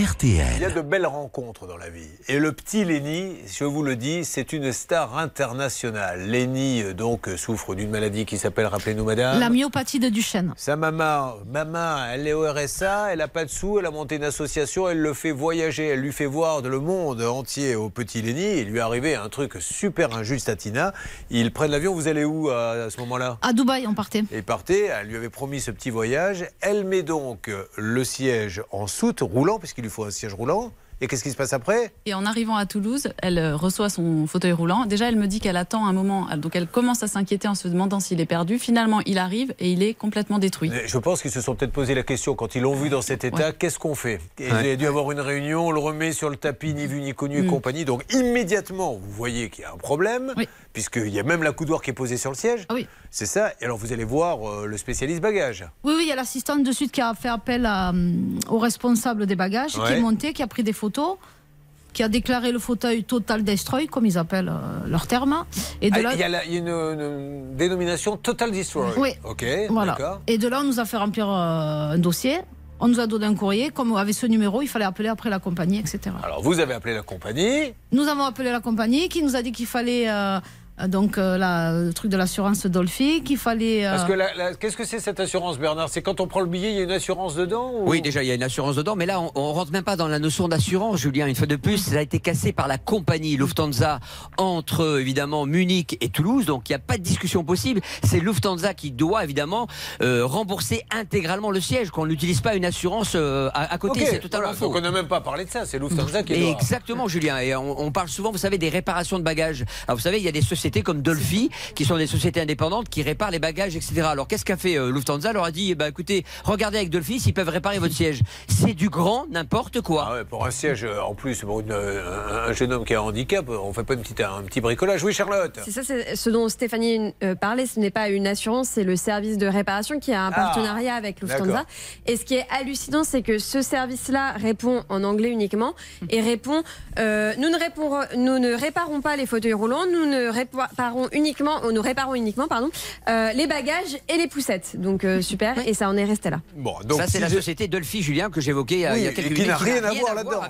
RTL. Il y a de belles rencontres dans la vie. Et le petit Lenny, je vous le dis, c'est une star internationale. Lenny, euh, donc, euh, souffre d'une maladie qui s'appelle, rappelez-nous, madame. La myopathie de Duchenne. Sa maman, maman, elle est au RSA, elle n'a pas de sous, elle a monté une association, elle le fait voyager, elle lui fait voir le monde entier au petit Lenny. Il lui est arrivé un truc super injuste à Tina. Ils prennent l'avion, vous allez où à, à ce moment-là? À Dubaï, on partait. et partait, elle lui avait promis ce petit voyage. Elle met donc le siège en soute roulant, puisqu'il lui faut un siège roulant. Et qu'est-ce qui se passe après? Et en arrivant à Toulouse, elle euh, reçoit son fauteuil roulant. Déjà, elle me dit qu'elle attend un moment. Donc, elle commence à s'inquiéter en se demandant s'il est perdu. Finalement, il arrive et il est complètement détruit. Je pense qu'ils se sont peut-être posé la question quand ils l'ont vu dans cet état, qu'est-ce qu'on fait? Et Il Ouais. a dû avoir une réunion, on le remet sur le tapis, ni vu ni connu et Mm. compagnie. Donc immédiatement, vous voyez qu'il y a un problème, puisqu'il y a même la coudoir qui est posée sur le siège. Ah C'est ça. Et alors vous allez voir euh, le spécialiste bagage. Oui, oui, il y a l'assistante de suite qui a fait appel à, hum, au responsable des bagages, qui est monté, qui a pris des photos, qui a déclaré le fauteuil total destroy, comme ils appellent euh, leur terme. Et de Ah, là, Il y a, la- il y a une, une dénomination Total Destroy. Oui. Ok, voilà. Et de là, on nous a fait remplir euh, un dossier. On nous a donné un courrier. Comme avec ce numéro, il fallait appeler après la compagnie, etc. Alors vous avez appelé la compagnie. Nous avons appelé la compagnie qui nous a dit qu'il fallait euh, euh, donc euh, le truc de l'assurance Dolphy, qu'il fallait. euh, Parce que la- la- qu'est-ce que c'est cette assurance, Bernard? C'est quand on prend le billet, il y a une assurance dedans ou- Oui, déjà, il y a une assurance dedans, mais là, on, on rentre même pas dans la notion d'assurance, Julien. Une fois de plus, ça a été cassé par la compagnie Lufthansa entre, évidemment, Munich et Toulouse, donc il n'y a pas de discussion possible. C'est Lufthansa qui doit, évidemment, euh, rembourser intégralement le siège, qu'on n'utilise pas une assurance euh, à, à côté. Ok, c'est totalement voilà, faux. Donc on n'a même pas parlé de ça, c'est Lufthansa qui doit. Exactement, Julien. Et on, on parle souvent, vous savez, des réparations de bagages. Alors, vous savez, il y a des sociétés comme Dolphy, qui sont des sociétés indépendantes, qui réparent les bagages, etc. Alors, qu'est-ce qu'a fait euh, Lufthansa? Elle leur a dit, eh ben, écoutez, regardez avec Dolphy s'ils peuvent réparer votre siège. C'est du grand n'importe quoi. Ah ouais, pour un siège, euh, en plus, pour une, euh, un, un jeune homme qui a un handicap, on fait pas une petite, un petit bricolage. Oui, Charlotte C'est ça, c'est ce dont Stéphanie euh, parlait. Ce n'est pas une assurance, c'est le service de réparation qui a un Ah, partenariat avec Lufthansa. Et ce qui est hallucinant, c'est que ce service-là répond en anglais uniquement et répond euh, nous, ne répondrons- nous ne réparons pas les fauteuils roulants, nous ne réparons uniquement, nous réparons uniquement pardon, euh, les bagages et les poussettes. Donc euh, super, et ça en est resté là. Bon, ça, c'est si la société Dolphy, Julien, que j'évoquais il y a- Oui, il y a quelques qui minutes. n'a rien à voir là-dedans.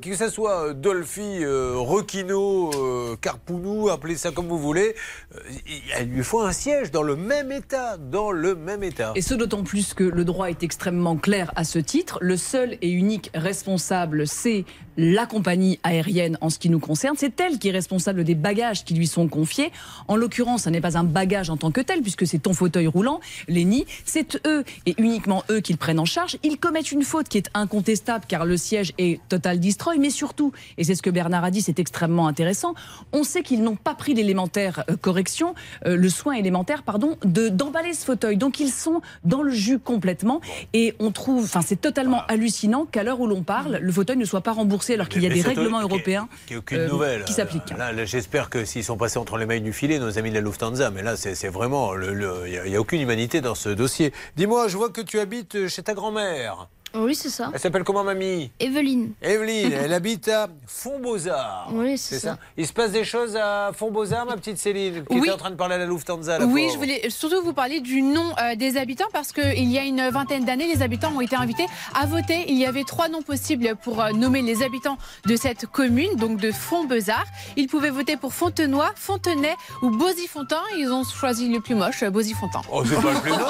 Que ce soit euh, Dolphy, euh, Requino, euh, Carpounou, appelez ça comme vous voulez, euh, il il lui faut un siège dans le même état, dans le même état. Et ce d'autant plus que le droit est extrêmement clair à ce titre. Le seul et unique responsable, c'est la compagnie aérienne en ce qui nous concerne. C'est elle qui est responsable des bagages qui lui sont confiés. En l'occurrence, ça n'est pas un bagage en tant que tel, puisque c'est ton fauteuil roulant, les. C'est eux et uniquement eux qui le prennent en charge. Ils commettent une faute qui est incontestable car le siège est total destroy, mais surtout, et c'est ce que Bernard a dit, c'est extrêmement intéressant, on sait qu'ils n'ont pas pris l'élémentaire euh, correction, euh, le soin élémentaire, pardon, de d'emballer ce fauteuil. Donc ils sont dans le jus complètement et on trouve, enfin c'est totalement hallucinant qu'à l'heure où l'on parle, le fauteuil ne soit pas remboursé alors qu'il y a des règlements européens ait aucune euh, nouvelle. qui s'appliquent. Là, là, j'espère que s'ils sont passés entre les mailles du filet, nos amis de la Lufthansa, mais là, c'est vraiment, il n'y a, aucune humanité dans ce dossier. Dis-moi, je vois que tu habites chez ta grand-mère. Oui, c'est ça. Elle s'appelle comment, mamie? Evelyne. Evelyne, *laughs* elle habite à Font-Beaux-Arts. Oui, c'est ça. Il se passe des choses à Font-Beaux-Arts, ma petite Céline, qui Oui. était en train de parler à la Lufthansa. la Oui, pauvre. je voulais surtout vous parler du nom euh, des habitants parce qu'il y a une vingtaine d'années, les habitants ont été invités à voter. Il y avait trois noms possibles pour euh, nommer les habitants de cette commune, donc de Font-Bezard. Ils pouvaient voter pour Fontenoy, Fontenay ou Bosy-Fontain. Ils ont choisi le plus moche, euh, Bosy-Fontain. Oh, c'est pas le plus *laughs* moche.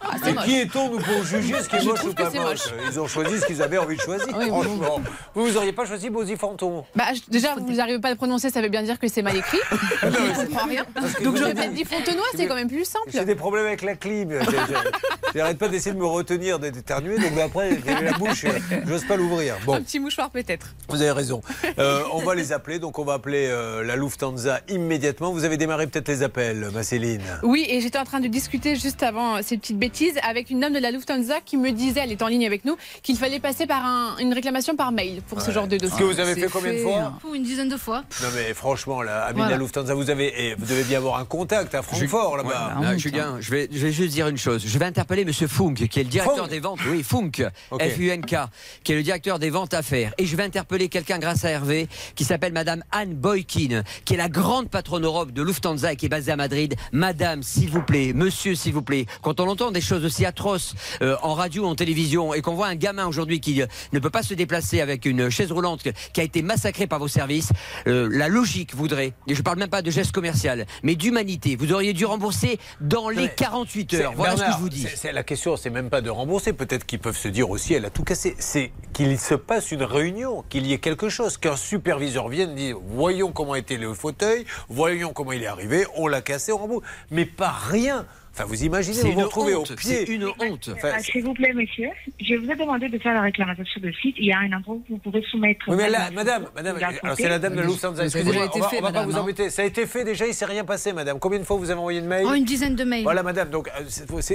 Ah, moche. qui est-on, pour juger ce qui est moche moche ou pas moche. Ils ont choisi ce qu'ils avaient envie de choisir, *laughs* Oui, bon. franchement. Vous, vous auriez pas choisi Bosy Fanton? Bah, je- déjà, vous n'arrivez pas à le prononcer, ça veut bien dire que c'est mal écrit. Ah *laughs* Je comprends rien. Donc j'aurais peut-être dit Fontenoy, c'est quand même plus simple. J'ai des problèmes avec la clim. *laughs* J'arrête pas d'essayer de me retenir d'éternuer, donc après, j'ai la bouche, euh, j'ose pas l'ouvrir. Bon. Un petit mouchoir peut-être. Vous avez raison. Euh, on va les appeler, donc on va appeler euh, la Lufthansa immédiatement. Vous avez démarré peut-être les appels, ma Céline. Oui, et j'étais en train de discuter juste avant ces petites bêtises avec une dame de la Lufthansa qui me disait, elle est en ligne avec nous, qu'il fallait passer par un- une réclamation par mail pour ce Ouais. genre de Ce dossier. que vous avez fait combien de fois Pour une dizaine de fois. Non mais franchement, là, ami de Voilà. la Lufthansa, vous, avez, et vous devez bien avoir un contact à Francfort là-bas. Ah, Julien, je vais, je vais juste dire une chose. Je vais interpeller Monsieur Funk, qui est le directeur Funk des ventes. Oui, Funk, Ok. F-U-N-K, qui est le directeur des ventes affaires. Et je vais interpeller quelqu'un grâce à Hervé, qui s'appelle Madame Anne Boykin, qui est la grande patronne Europe de Lufthansa et qui est basée à Madrid. Madame, s'il vous plaît, Monsieur, s'il vous plaît, quand on entend des choses aussi atroces euh, en radio, en télévision, et qu'on voit un gamin aujourd'hui qui euh, ne peut pas se déplacer avec une chaise roulante qui a été massacré par vos services, euh, la logique voudrait, et je parle même pas de geste commercial, mais d'humanité, vous auriez dû rembourser dans les Mais 48 c'est- heures. Voilà ce que je vous dis. la question, c'est même pas de rembourser. Peut-être qu'ils peuvent se dire aussi, elle a tout cassé. C'est qu'il se passe une réunion, qu'il y ait quelque chose, qu'un superviseur vienne dire voyons comment était le fauteuil, voyons comment il est arrivé, on l'a cassé, on rembourse. Mais pas rien. Enfin, vous imaginez, C'est vous vous une retrouvez honte, au pied. c'est une honte. Enfin, Ah, S'il vous plaît, monsieur, je vous ai demandé de faire la réclamation sur le site. Il y a un endroit où vous pouvez soumettre. Oui, mais là, madame, madame, alors c'est la dame de Lufthansa. Ça a Excusez-moi, déjà on été va, fait, on va pas vous hein. embêter. Ça a été fait déjà, il s'est rien passé, madame. Combien de fois vous avez envoyé de mail Oh, une dizaine de mails. Voilà, madame. Donc, euh,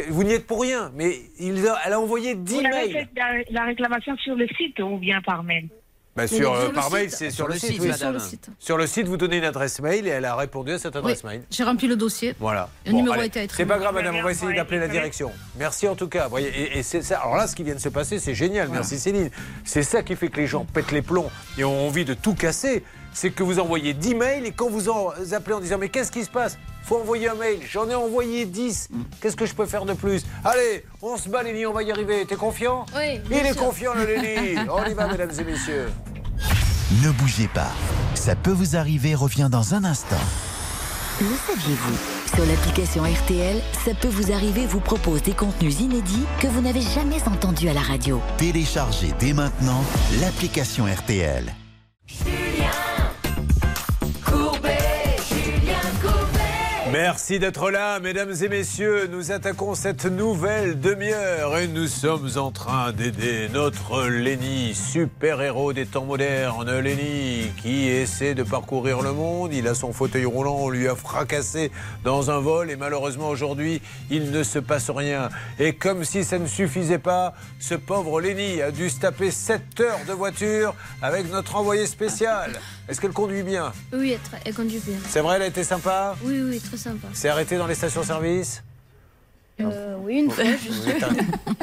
vous n'y êtes pour rien. Mais il a- elle a envoyé 10 Vous avez mails. fait la, la réclamation sur le site ou bien par mail Bah, sur, euh, par site. mail, c'est sur, le site, oui. Sur le site. Sur le site, vous donnez une adresse mail et elle a répondu à cette adresse Oui, mail. J'ai rempli le dossier. Voilà. Le numéro allez, a été à être C'est pas grave, madame, on va essayer d'appeler la direction. Merci en tout cas. Voyez, et, et c'est ça. Alors là, ce qui vient de se passer, c'est génial. Merci Céline. C'est ça qui fait que les gens pètent les plombs et ont envie de tout casser. C'est que vous envoyez 10 mails et quand vous en appelez en disant Mais qu'est-ce qui se passe? Faut envoyer un mail. J'en ai envoyé 10. Qu'est-ce que je peux faire de plus? Allez, on se bat, Léni, on va y arriver. T'es confiant? Oui, Il est sûr. confiant, le Léni. *laughs* On y va, mesdames et messieurs. Ne bougez pas. Ça peut vous arriver revient dans un instant. Le saviez-vous? Sur l'application RTL, ça peut vous arriver vous propose des contenus inédits que vous n'avez jamais entendus à la radio. Téléchargez dès maintenant l'application RTL. Merci d'être là, mesdames et messieurs. Nous attaquons cette nouvelle demi-heure et nous sommes en train d'aider notre Lenny, super-héros des temps modernes. Lenny qui essaie de parcourir le monde. Il a son fauteuil roulant, on lui a fracassé dans un vol et malheureusement aujourd'hui, il ne se passe rien. Et comme si ça ne suffisait pas, ce pauvre Lenny a dû se taper 7 heures de voiture avec notre envoyé spécial. Est-ce qu'elle conduit bien Oui, elle, conduit bien. C'est vrai, elle a été sympa Oui, oui, très sympa. C'est arrêté dans les stations-service Euh, oui, une fois, Vous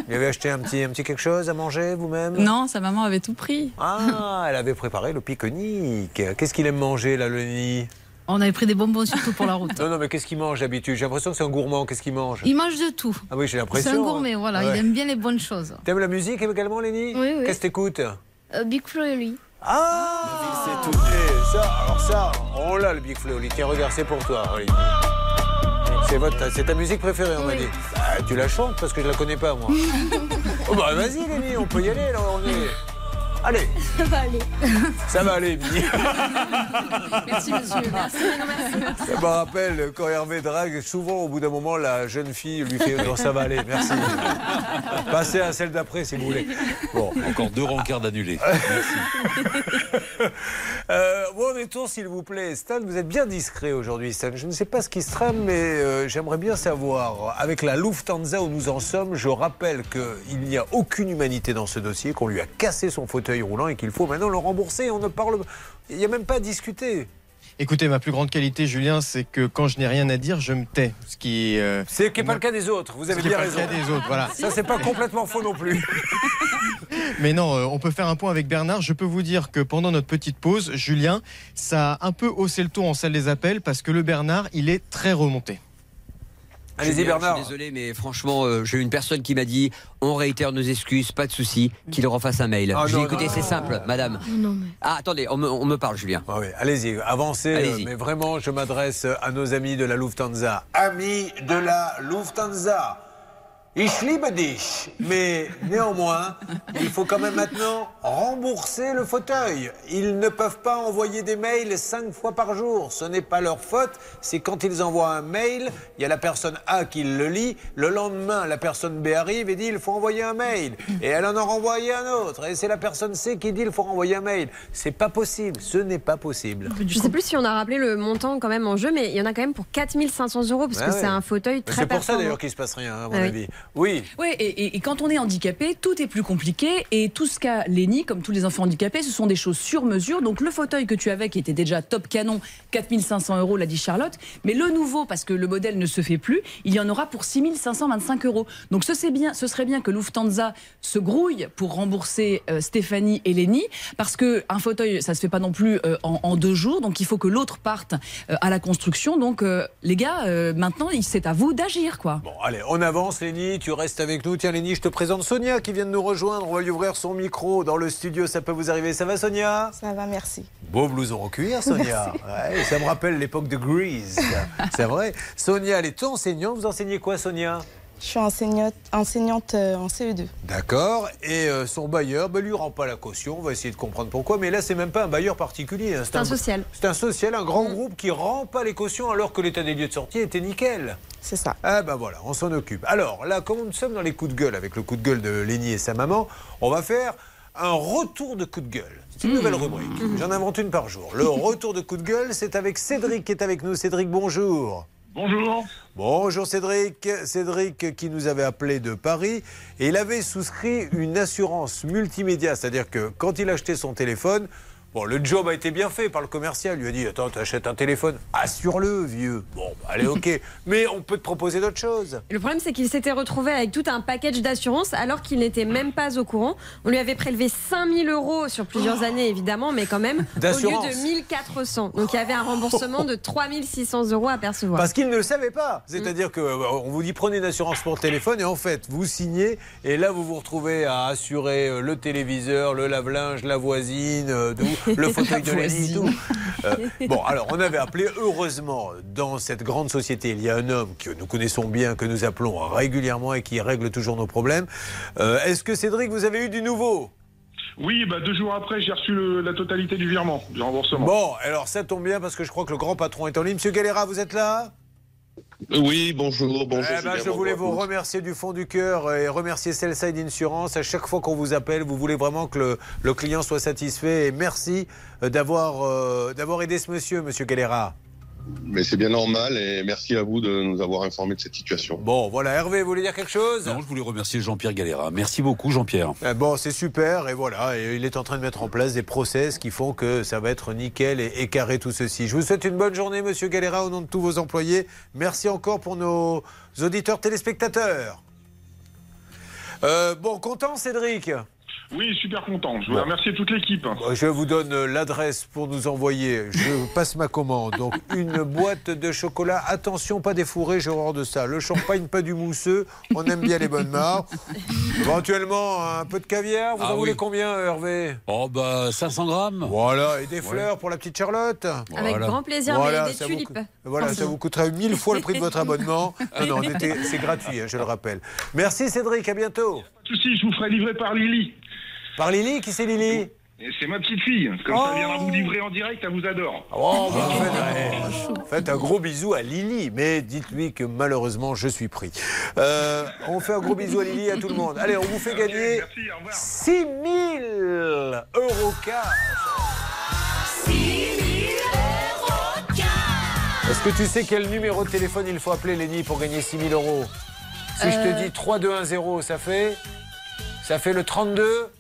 Vous avez acheté un petit, un petit quelque chose à manger vous-même Non, sa maman avait tout pris. Ah, elle avait préparé le pique-nique. Qu'est-ce qu'il aime manger, là, le nid On avait pris des bonbons surtout pour la route. Non, non, mais qu'est-ce qu'il mange d'habitude J'ai l'impression que c'est un gourmand. Qu'est-ce qu'il mange Il mange de tout. Ah oui, j'ai C'est l'impression. un gourmet, voilà. Ouais. Il aime bien les bonnes choses. T'aimes la musique également, Léni Oui, oui. Qu'est-ce que t'écoutes Euh, Big Flo et lui. Ah C'est tout. Et ça, alors ça, on l'a, le Big Flo. Tiens, regarde, c'est pour toi, Olivier. C'est, votre, c'est ta musique préférée, on m'a dit. Ah, tu la chantes parce que je la connais pas, moi. *laughs* oh bah vas-y, Léni, on peut y aller, là, on est... Allez, Ça va aller. ça va aller, Mimi. *laughs* Merci, monsieur. Merci, non, merci. Ça me rappelle quand Hervé drague, souvent au bout d'un moment, la jeune fille lui fait Non, ça va aller, merci. Passez à celle d'après si vous voulez. Bon. Encore deux rencarts d'annulés. *laughs* Euh, où en est-on, s'il vous plaît? Stan, vous êtes bien discret aujourd'hui, Stan. Je ne sais pas ce qui se trame, mais euh, j'aimerais bien savoir. Avec la Lufthansa où nous en sommes, je rappelle qu'il n'y a aucune humanité dans ce dossier, qu'on lui a cassé son fauteuil roulant et qu'il faut maintenant le rembourser. On ne parle. Il n'y a même pas à discuter. Écoutez, ma plus grande qualité, Julien, c'est que quand je n'ai rien à dire, je me tais. Ce qui, euh, C'est qui n'est pas le cas des autres. Vous avez Ce bien pas le raison. cas des autres, voilà. Ça, c'est pas complètement faux non plus. *laughs* Mais non, euh, on peut faire un point avec Bernard. Je peux vous dire que pendant notre petite pause, Julien, ça a un peu haussé le ton en salle des appels parce que le Bernard, il est très remonté. Allez-y, Bernard. Je suis désolé, mais franchement, euh, j'ai eu une personne qui m'a dit on réitère nos excuses, pas de souci, qu'il refasse un mail. Ah, non, écoutez, non. c'est simple, madame. Non, mais. Ah, attendez, on me, on me parle, Julien. Ah oui, allez-y, avancez. Euh, mais vraiment, je m'adresse à nos amis de la Lufthansa. Amis de la Lufthansa. Ich liebe dich. Mais néanmoins, il faut quand même maintenant rembourser le fauteuil. Ils ne peuvent pas envoyer des mails cinq fois par jour. Ce n'est pas leur faute. C'est quand ils envoient un mail, il y a la personne A qui le lit. Le lendemain, la personne B arrive et dit il faut envoyer un mail. Et elle en a renvoyé un autre. Et c'est la personne C qui dit il faut renvoyer un mail. C'est pas possible. Ce n'est pas possible. Je sais plus si on a rappelé le montant quand même en jeu, mais il y en a quand même pour 4500 euros parce que ouais. c'est un fauteuil très C'est pour ça d'ailleurs qu'il se passe rien, à mon Ah avis. Oui. Oui, et, et- et quand on est handicapé, tout est plus compliqué. Et tout ce qu'a Léni, comme tous les enfants handicapés, ce sont des choses sur mesure. Donc le fauteuil que tu avais, qui était déjà top canon, 4500 euros, l'a dit Charlotte. Mais le nouveau, parce que le modèle ne se fait plus, il y en aura pour 6525 euros. Donc ce, c'est bien, ce serait bien que Lufthansa se grouille pour rembourser euh, Stéphanie et Léni. Parce qu'un fauteuil, ça se fait pas non plus euh, en, en deux jours. Donc il faut que l'autre parte euh, à la construction. Donc les gars, maintenant, c'est à vous d'agir, quoi. Bon, allez, on avance, Tu restes avec nous. Tiens, Léni, je te présente Sonia qui vient de nous rejoindre. On va lui ouvrir son micro dans le studio. Ça peut vous arriver. Ça va, Sonia? Ça va, merci. Beau blouson en cuir, Sonia. Ouais, ça me rappelle l'époque de Grease. *laughs* C'est vrai. Sonia, elle est enseignante. Vous enseignez quoi, Sonia? Je suis enseignante, enseignante euh, en CE2. D'accord. Et euh, son bailleur, ben, lui rend pas la caution. On va essayer de comprendre pourquoi. Mais là, c'est même pas un bailleur particulier. hein. C'est un social. C'est un social, un grand groupe qui rend pas les cautions alors que l'état des lieux de sortie était nickel. C'est ça. Ah ben voilà, on s'en occupe. Alors là, comme nous sommes dans les coups de gueule avec le coup de gueule de Lénie et sa maman, on va faire un retour de coup de gueule. C'est une nouvelle rubrique. J'en invente une par jour. Le *laughs* retour de coup de gueule, c'est avec Cédric qui est avec nous. Cédric, bonjour. Bonjour. Bonjour Cédric. Cédric qui nous avait appelé de Paris et il avait souscrit une assurance multimédia, c'est-à-dire que quand il achetait son téléphone, bon, le job a été bien fait par le commercial. Il lui a dit Attends, tu achètes un téléphone, assure-le, vieux. Bon, bah, allez, ok. *laughs* Mais on peut te proposer d'autres choses. Le problème, c'est qu'il s'était retrouvé avec tout un package d'assurance alors qu'il n'était même pas au courant. On lui avait prélevé 5000 euros sur plusieurs années, évidemment, mais quand même, au lieu de 1400. Donc il y avait un remboursement de 3600 euros à percevoir. Parce qu'il ne le savait pas. C'est-à-dire qu'on vous dit prenez une assurance pour le téléphone et en fait, vous signez et là, vous vous retrouvez à assurer euh, le téléviseur, le lave-linge, la voisine, euh, de- le *laughs* fauteuil de La Lenny, tout. voisine. Euh, bon, alors, on avait appelé, heureusement, dans cette grande société, il y a un homme que nous connaissons bien, que nous appelons régulièrement et qui règle toujours nos problèmes. Euh, Est-ce que Cédric, vous avez eu du nouveau? Oui, bah deux jours après, j'ai reçu le- la totalité du virement, du remboursement. Bon, alors ça tombe bien parce que je crois que le grand patron est en ligne. Monsieur Galera, vous êtes là? Oui, bonjour, bonjour. Eh ben, je voulais vous remercier du fond du cœur et remercier Cellside Insurance. À chaque fois qu'on vous appelle, vous voulez vraiment que le, le client soit satisfait. Et merci euh, d'avoir euh, d'avoir aidé ce monsieur, monsieur Galera. Mais c'est bien normal et merci à vous de nous avoir informés de cette situation. Bon, voilà, Hervé, vous voulez dire quelque chose? Non, je voulais remercier Jean-Pierre Galera. Merci beaucoup, Jean-Pierre. Eh Bon, c'est super, et voilà, et il est en train de mettre en place des process qui font que ça va être nickel et, et carré tout ceci. Je vous souhaite une bonne journée, monsieur Galera, au nom de tous vos employés. Merci encore pour nos auditeurs téléspectateurs. Euh, bon, content, Cédric? Oui, super content. Je veux remercier toute l'équipe. Je vous donne l'adresse pour nous envoyer. Je passe ma commande. Donc, *laughs* une boîte de chocolat. Attention, pas des fourrés, j'ai horreur de ça. Le champagne, pas du mousseux. On aime bien les bonnes marques. *laughs* Éventuellement, un peu de caviar. Vous Ah en voulez combien, Hervé? Oh, bah, 500 grammes. Voilà, et des Ouais. fleurs pour la petite Charlotte? Avec grand plaisir, Voilà, mais des vous tulipes. coûte- Voilà, ça vous coûterait mille fois le prix de votre *laughs* abonnement. Non, non, c'est gratuit, hein, je le rappelle. Merci Cédric, à bientôt. Pas de souci, je vous ferai livrer par Lily. Par Lily Qui c'est Lily Et C'est ma petite fille. Comme ça, elle viendra vous livrer en direct, elle vous adore. Oh, bah, faites, eh, faites un gros bisou à Lily, mais dites-lui que malheureusement je suis pris. Euh, on fait un gros bisou à Lily et à tout le monde. Allez, on vous fait gagner 6 000 euros cash. Est-ce que tu sais quel numéro de téléphone il faut appeler Lenny pour gagner 6 000 euros? Si je Euh. te dis 3210, ça fait Ça fait le 32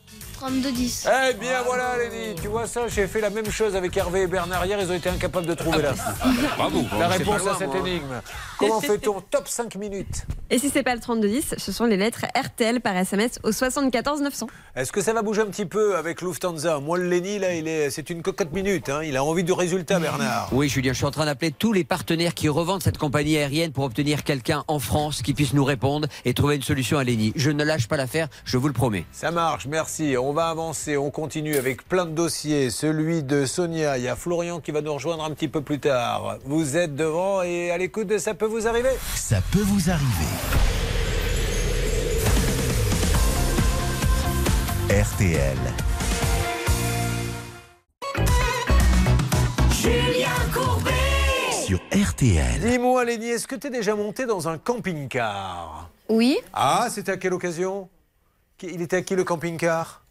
32-10. Eh bien voilà Lenny, tu vois ça, j'ai fait la même chose avec Hervé et Bernard hier, ils ont été incapables de trouver la, *laughs* Bravo. la réponse à cette moi. énigme. Comment fait-on top 5 minutes? Et si c'est pas le 3210, ce sont les lettres RTL par SMS au 74 900. Est-ce que ça va bouger un petit peu avec Lufthansa? Moi, le Lenny, là, il est, c'est une cocotte minute. hein. Il a envie du résultat, Bernard. Oui, Julien, je suis en train d'appeler tous les partenaires qui revendent cette compagnie aérienne pour obtenir quelqu'un en France qui puisse nous répondre et trouver une solution à Léni. Je ne lâche pas l'affaire, je vous le promets. Ça marche, merci. On va avancer, on continue avec plein de dossiers. Celui de Sonia, il y a Florian qui va nous rejoindre un petit peu plus tard. Vous êtes devant et à l'écoute de Ça peut vous arriver Ça peut vous arriver. RTL. Julien Courbet Sur RTL. Dis-moi, Lénie, est-ce que tu es déjà monté dans un camping-car? Oui, Ah, c'était à quelle occasion? Il était à qui le camping-car?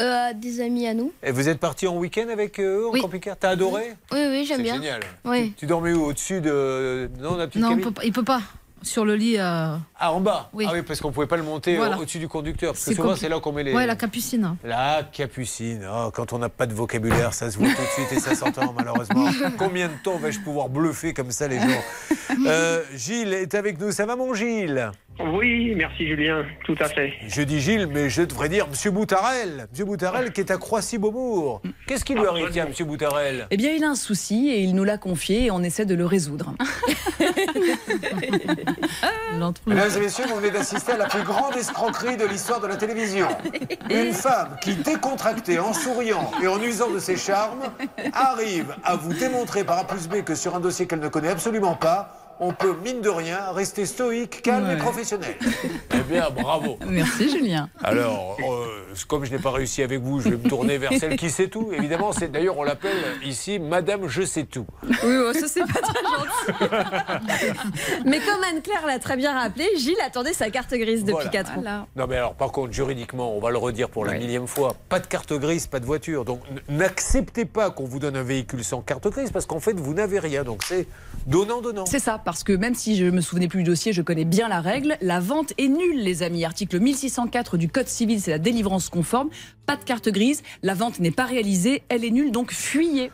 Euh, des amis à nous. Et vous êtes parti en week-end avec eux en Oui. camping-car? T'as adoré? Oui, oui, j'aime C'est bien. génial. Oui. Tu dormais où? Au-dessus de. Non, la petite Non, on cabine? peut pas- il peut pas. Sur le lit. euh, Ah, en bas Oui. Ah oui, parce qu'on pouvait pas le monter Voilà. au-dessus du conducteur. Parce que C'est souvent, c'est là qu'on met les. Ouais, la capucine. La capucine. Oh, quand on n'a pas de vocabulaire, ça se voit tout de suite et ça s'entend malheureusement. *laughs* Combien de temps vais-je pouvoir bluffer comme ça les gens? Euh, Gilles est avec nous. Ça va mon Gilles? Oui, merci Julien, tout à fait. Je dis Gilles, mais je devrais dire Monsieur Boutarel. Monsieur Boutarel qui est à Croissy-Beaubourg. Qu'est-ce qui lui arrive, tiens, Monsieur Boutarel? Eh bien, il a un souci et il nous l'a confié et on essaie de le résoudre. *laughs* Mesdames et messieurs, vous venez d'assister à la plus grande escroquerie de l'histoire de la télévision. Une femme qui, décontractée, en souriant et en usant de ses charmes, arrive à vous démontrer par A plus B que sur un dossier qu'elle ne connaît absolument pas, on peut, mine de rien, rester stoïque, calme et professionnel. *laughs* Eh bien, bravo. Merci Julien. Alors, euh, comme je n'ai pas réussi avec vous, je vais me tourner vers celle qui sait tout. Évidemment, c'est d'ailleurs on l'appelle ici Madame Je sais tout. Oui, oh, ça c'est pas très gentil. Mais comme Anne-Claire l'a très bien rappelé, Gilles attendait sa carte grise depuis Voilà. 4 ans. Non mais alors par contre juridiquement, on va le redire pour la millième fois, pas de carte grise, pas de voiture. Donc n'acceptez pas qu'on vous donne un véhicule sans carte grise parce qu'en fait vous n'avez rien. Donc c'est donnant donnant. C'est ça, parce que même si je me souvenais plus du dossier, je connais bien la règle. La vente est nulle, les amis. Article 1604 du Code civil, c'est la délivrance conforme. Pas de carte grise, la vente n'est pas réalisée, elle est nulle, donc fuyez.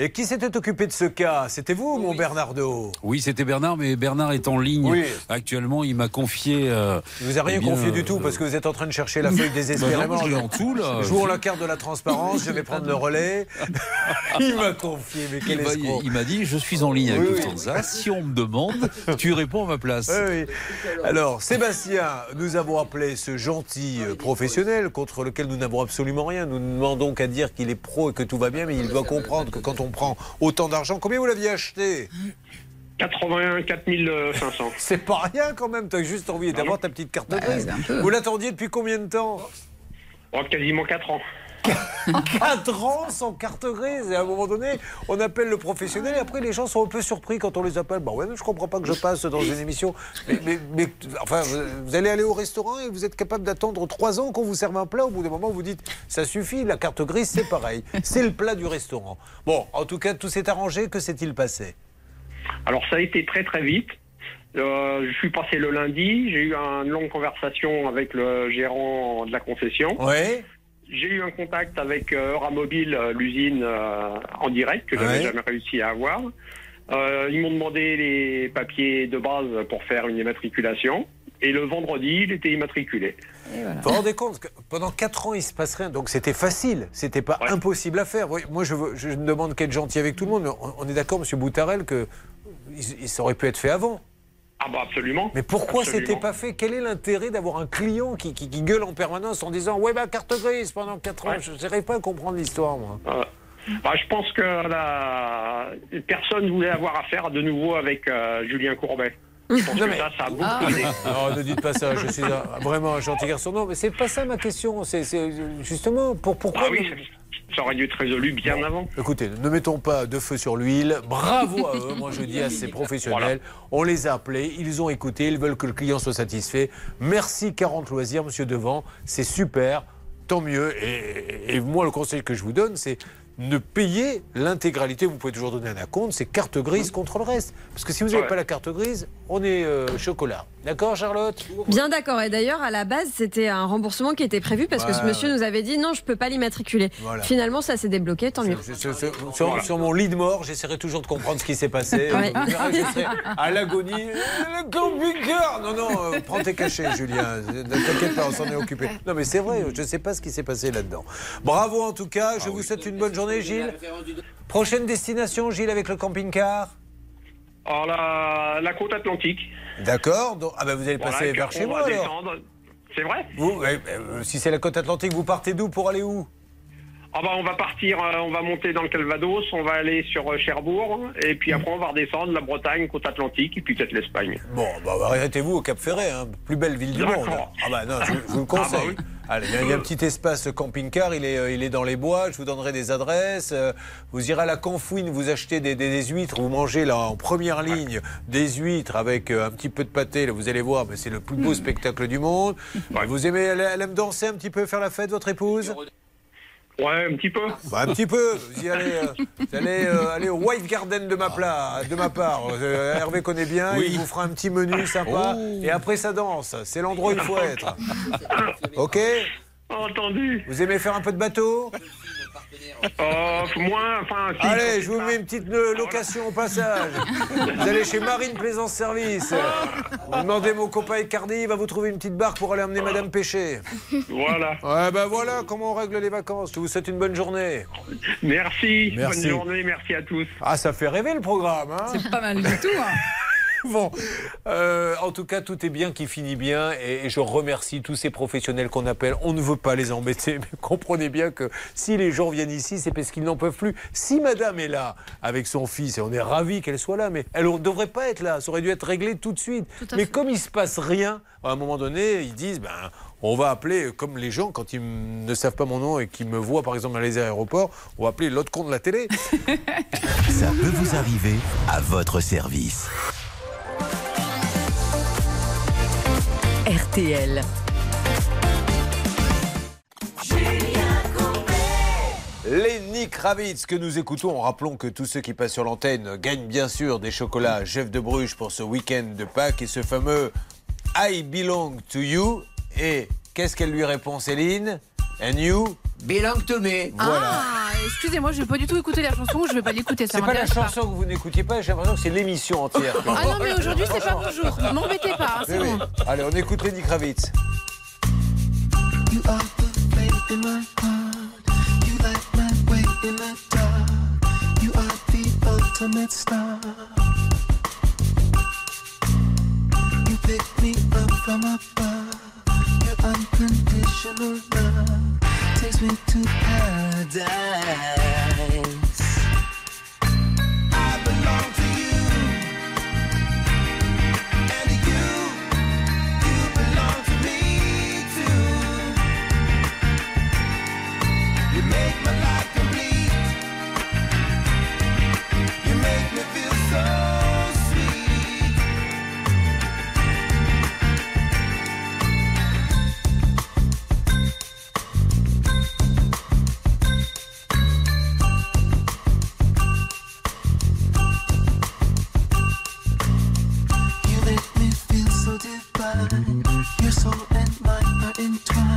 Et qui s'était occupé de ce cas C'était vous, mon Bernardo Oui, c'était Bernard, mais Bernard est en ligne. Oui. Actuellement, il m'a confié. euh, Je vous ai rien eh bien, confié du tout euh, parce que vous êtes en train de chercher la feuille désespérément. *laughs* Bah non, je en dessous, là. Jouons la carte de la transparence, je vais prendre le relais. *laughs* Il m'a confié, mais quel il m'a- escroc. il m'a dit Je suis en ligne avec Oui, oui. Lufthansa. Si on me demande, tu réponds à ma place. Oui, oui. Alors, Sébastien, nous avons appelé ce gentil euh, professionnel contre lequel nous n'avons absolument rien. Nous ne demandons qu'à dire qu'il est pro et que tout va bien, mais il doit comprendre que quand on prend autant d'argent, combien vous l'aviez acheté 81 4500. *laughs* C'est pas rien quand même, tu as juste envie d'avoir ta petite carte grise. un peu. Vous l'attendiez depuis combien de temps? Oh, quasiment 4 ans. *laughs* 4 ans sans carte grise et à un moment donné on appelle le professionnel et après les gens sont un peu surpris quand on les appelle. Bah ouais mais je comprends pas que je passe dans une émission. Mais, mais- mais, enfin vous, vous allez aller au restaurant et vous êtes capable d'attendre 3 ans qu'on vous serve un plat. Au bout d'un moment vous dites ça suffit la carte grise c'est pareil. C'est le plat du restaurant. Bon en tout cas tout s'est arrangé. Que s'est-il passé? Alors ça a été très très vite. Euh, je suis passé le lundi, j'ai eu une longue conversation avec le gérant de la concession. Ouais. J'ai eu un contact avec euh, Euramobile, euh, l'usine euh, en direct que j'avais Ouais. jamais réussi à avoir. Euh, ils m'ont demandé les papiers de base pour faire une immatriculation. Et le vendredi, il était immatriculé. Vous vous rendez compte que pendant 4 ans, il se passe rien. Donc c'était facile. C'était pas impossible à faire. Moi, je, veux- je ne demande qu'être gentil avec tout le monde. Mais on, on est d'accord, Monsieur Boutarel, que il- il- ça aurait pu être fait avant. Ah bah absolument. Mais pourquoi c'était pas fait? Quel est l'intérêt d'avoir un client qui, qui- qui gueule en permanence en disant Ouais, bah, carte grise pendant 4 ans? Je n'arrive pas à comprendre l'histoire, moi. Euh, bah, je pense que la... personne ne voulait avoir affaire de nouveau avec euh, Julien Courbet. Je pense *laughs* que ça, ça a beaucoup Ah. *laughs* Non, ne dites pas ça, je suis un- vraiment un gentil garçon. Non, mais c'est pas ça ma question. C'est c'est justement pour pourquoi. Ah oui, ça- aurait dû être résolu bien avant. Écoutez, ne mettons pas de feu sur l'huile. Bravo à eux. Moi, je dis à ces professionnels. On les a appelés, ils ont écouté, ils veulent que le client soit satisfait. Merci 40 loisirs, monsieur Devant. C'est super. Tant mieux. Et, et moi, le conseil que je vous donne, c'est ne payer l'intégralité. Vous pouvez toujours donner un acompte. C'est carte grise contre le reste. Parce que si vous n'avez Ouais. pas la carte grise, on est euh, chocolat. D'accord, Charlotte? Bien d'accord. Et d'ailleurs, à la base, c'était un remboursement qui était prévu parce que ce Ouais, monsieur nous avait dit non, je peux pas l'immatriculer. Voilà. Finalement, ça s'est débloqué, tant mieux. Sur, sur- sur- sur mon lit de mort, j'essaierai toujours de comprendre ce qui s'est passé. *laughs* Ouais. Vous verrez, je serai à l'agonie. Le camping-car Non, non, euh, prends tes cachets, Julien. Ne t'inquiète pas, on s'en est occupé. Non, mais c'est vrai, je ne sais pas ce qui s'est passé là-dedans. Bravo en tout cas, je vous souhaite une bonne journée, Gilles. Prochaine destination, Gilles, avec le camping-car Alors, la, la côte atlantique. D'accord. donc- Ah ben vous allez passer vers chez moi alors. C'est vrai? Vous, euh, si c'est la côte atlantique, vous partez d'où? Pour aller où? Ah bah on va partir, euh, on va monter dans le Calvados, on va aller sur euh, Cherbourg, et puis après on va redescendre la Bretagne, côte Atlantique, et puis peut-être l'Espagne. Bon, bah, arrêtez-vous au Cap Ferret, hein, plus belle ville du monde. Ah bah non, je, je vous le conseille. Ah bah oui. Allez, il y a- il y, a un petit espace camping-car, il est, euh, il est dans les bois, je vous donnerai des adresses. Vous irez à la Confouine, vous achetez des, des- des huîtres, vous mangez là en première ligne des huîtres avec un petit peu de pâté, là, vous allez voir, mais c'est le plus beau spectacle du monde. Vous aimez, elle, elle aime danser un petit peu, faire la fête, votre épouse? Ouais, un petit peu. Bah, un petit peu. Vous y allez, euh, vous allez euh, aller au White Garden de ma, pla- de ma part. Euh, Hervé connaît bien, Oui. il vous fera un petit menu sympa. Oh. Et après, ça danse. C'est l'endroit où il faut être. *laughs* Ok Entendu. Vous aimez faire un peu de bateau? Euh, moins, enfin. si, Allez, je vous mets une petite euh, location au passage. Vous allez chez Marine Plaisance Service. Vous demandez mon copain Icardi, il va vous trouver une petite barque pour aller emmener Madame pêcher. Voilà. Ouais, ben voilà comment on règle les vacances. Je vous souhaite une bonne journée. Merci. Merci. Bonne journée. Merci à tous. Ah, ça fait rêver le programme, hein C'est pas mal du tout. hein. *laughs* *laughs* Bon, euh, en tout cas, tout est bien qui finit bien et, et je remercie tous ces professionnels qu'on appelle. On ne veut pas les embêter, *laughs* mais comprenez bien que si les gens viennent ici, c'est parce qu'ils n'en peuvent plus. Si madame est là avec son fils, et on est ravis qu'elle soit là, mais elle ne devrait pas être là, ça aurait dû être réglé tout de suite. mais fait. comme il se passe rien, à un moment donné, ils disent, ben, on va appeler, comme les gens, quand ils ne savent pas mon nom et qu'ils me voient par exemple dans les aéroports, on va appeler l'autre con de la télé. *laughs* Ça peut vous arriver à votre service. RTL. Lenny Kravitz que nous écoutons. Rappelons que tous ceux qui passent sur l'antenne gagnent bien sûr des chocolats Jeff de Bruges pour ce week-end de Pâques et ce fameux I belong to you. Et qu'est-ce qu'elle lui répond Céline? And you belong to me. Voilà. Ah, excusez-moi, je vais pas du tout écouter la chanson, je vais pas l'écouter, ça C'est pas la m'intéresse pas. chanson que vous n'écoutiez pas, j'ai l'impression que c'est l'émission entière. Ah non, mais aujourd'hui, c'est pas bonjour. M'embêtez pas, hein, c'est Oui, bon. Allez, on écoute Lenny Kravitz. You are the faith in my heart. You light my way in the dark. You are the ultimate star. You pick me up from above. Your unconditional love me to paradise. Mine are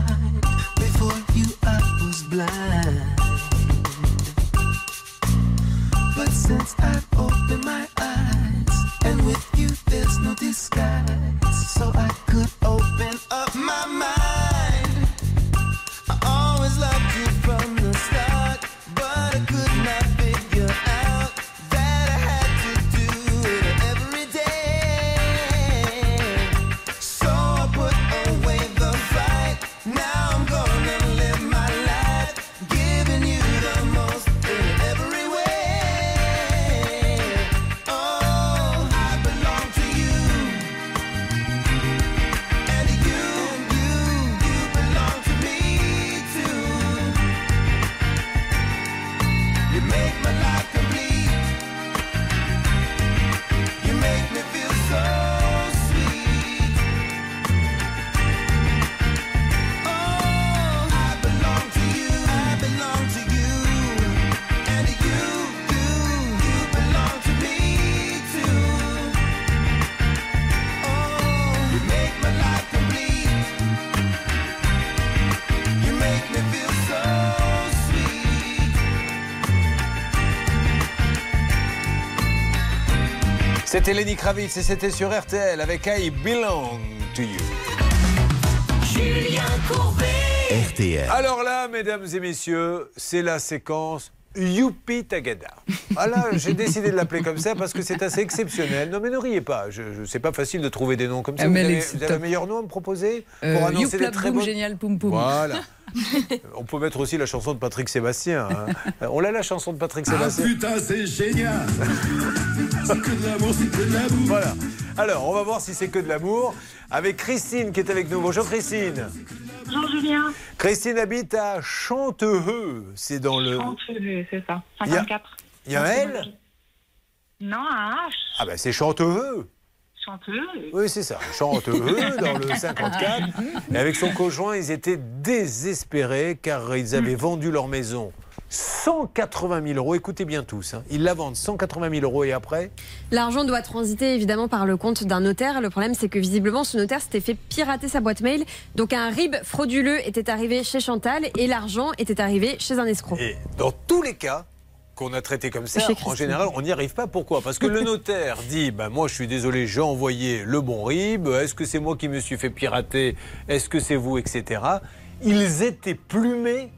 C'était Lenny Kravitz et c'était sur RTL avec I belong to you. Julien Courbet. RTL. Alors là, mesdames et messieurs, c'est la séquence Youpi Tagada. Voilà, j'ai décidé de l'appeler comme ça parce que c'est assez exceptionnel. Non mais ne riez pas, je, je- c'est pas facile de trouver des noms comme ça. Ah, Vous avez, vous un meilleur nom à me proposer Euh, pour annoncer Youpla des très boum, bonnes- génial, poum poum. Voilà. *laughs* On peut mettre aussi la chanson de Patrick Sébastien. hein. On l'a la chanson de Patrick Sébastien. putain, c'est génial *laughs* C'est que de l'amour, c'est que de l'amour Voilà. Alors, on va voir si c'est que de l'amour avec Christine qui est avec nous. Bonjour Christine. Bonjour Julien. Christine habite à Chanteheux. C'est dans le. Chanteux, c'est ça. Il y a- 54. Il y a un L Non, un H. Ah ben c'est Chanteheux. Chanteux. Oui, c'est ça. Chanteheux *laughs* dans le 54. Et avec son conjoint, ils étaient désespérés car ils avaient vendu leur maison 180 000 euros. Écoutez bien tous. hein. Ils la vendent 180 000 euros et après? L'argent doit transiter évidemment par le compte d'un notaire. Le problème, c'est que visiblement, ce notaire s'était fait pirater sa boîte mail. Donc un RIB frauduleux était arrivé chez Chantal et l'argent était arrivé chez un escroc. Et dans tous les cas qu'on a traités comme ça, en général, on n'y arrive pas. Pourquoi? Parce que le *laughs* notaire dit bah, Moi, je suis désolé, j'ai envoyé le bon RIB. Est-ce que c'est moi qui me suis fait pirater? Est-ce que c'est vous Etc. Ils étaient plumés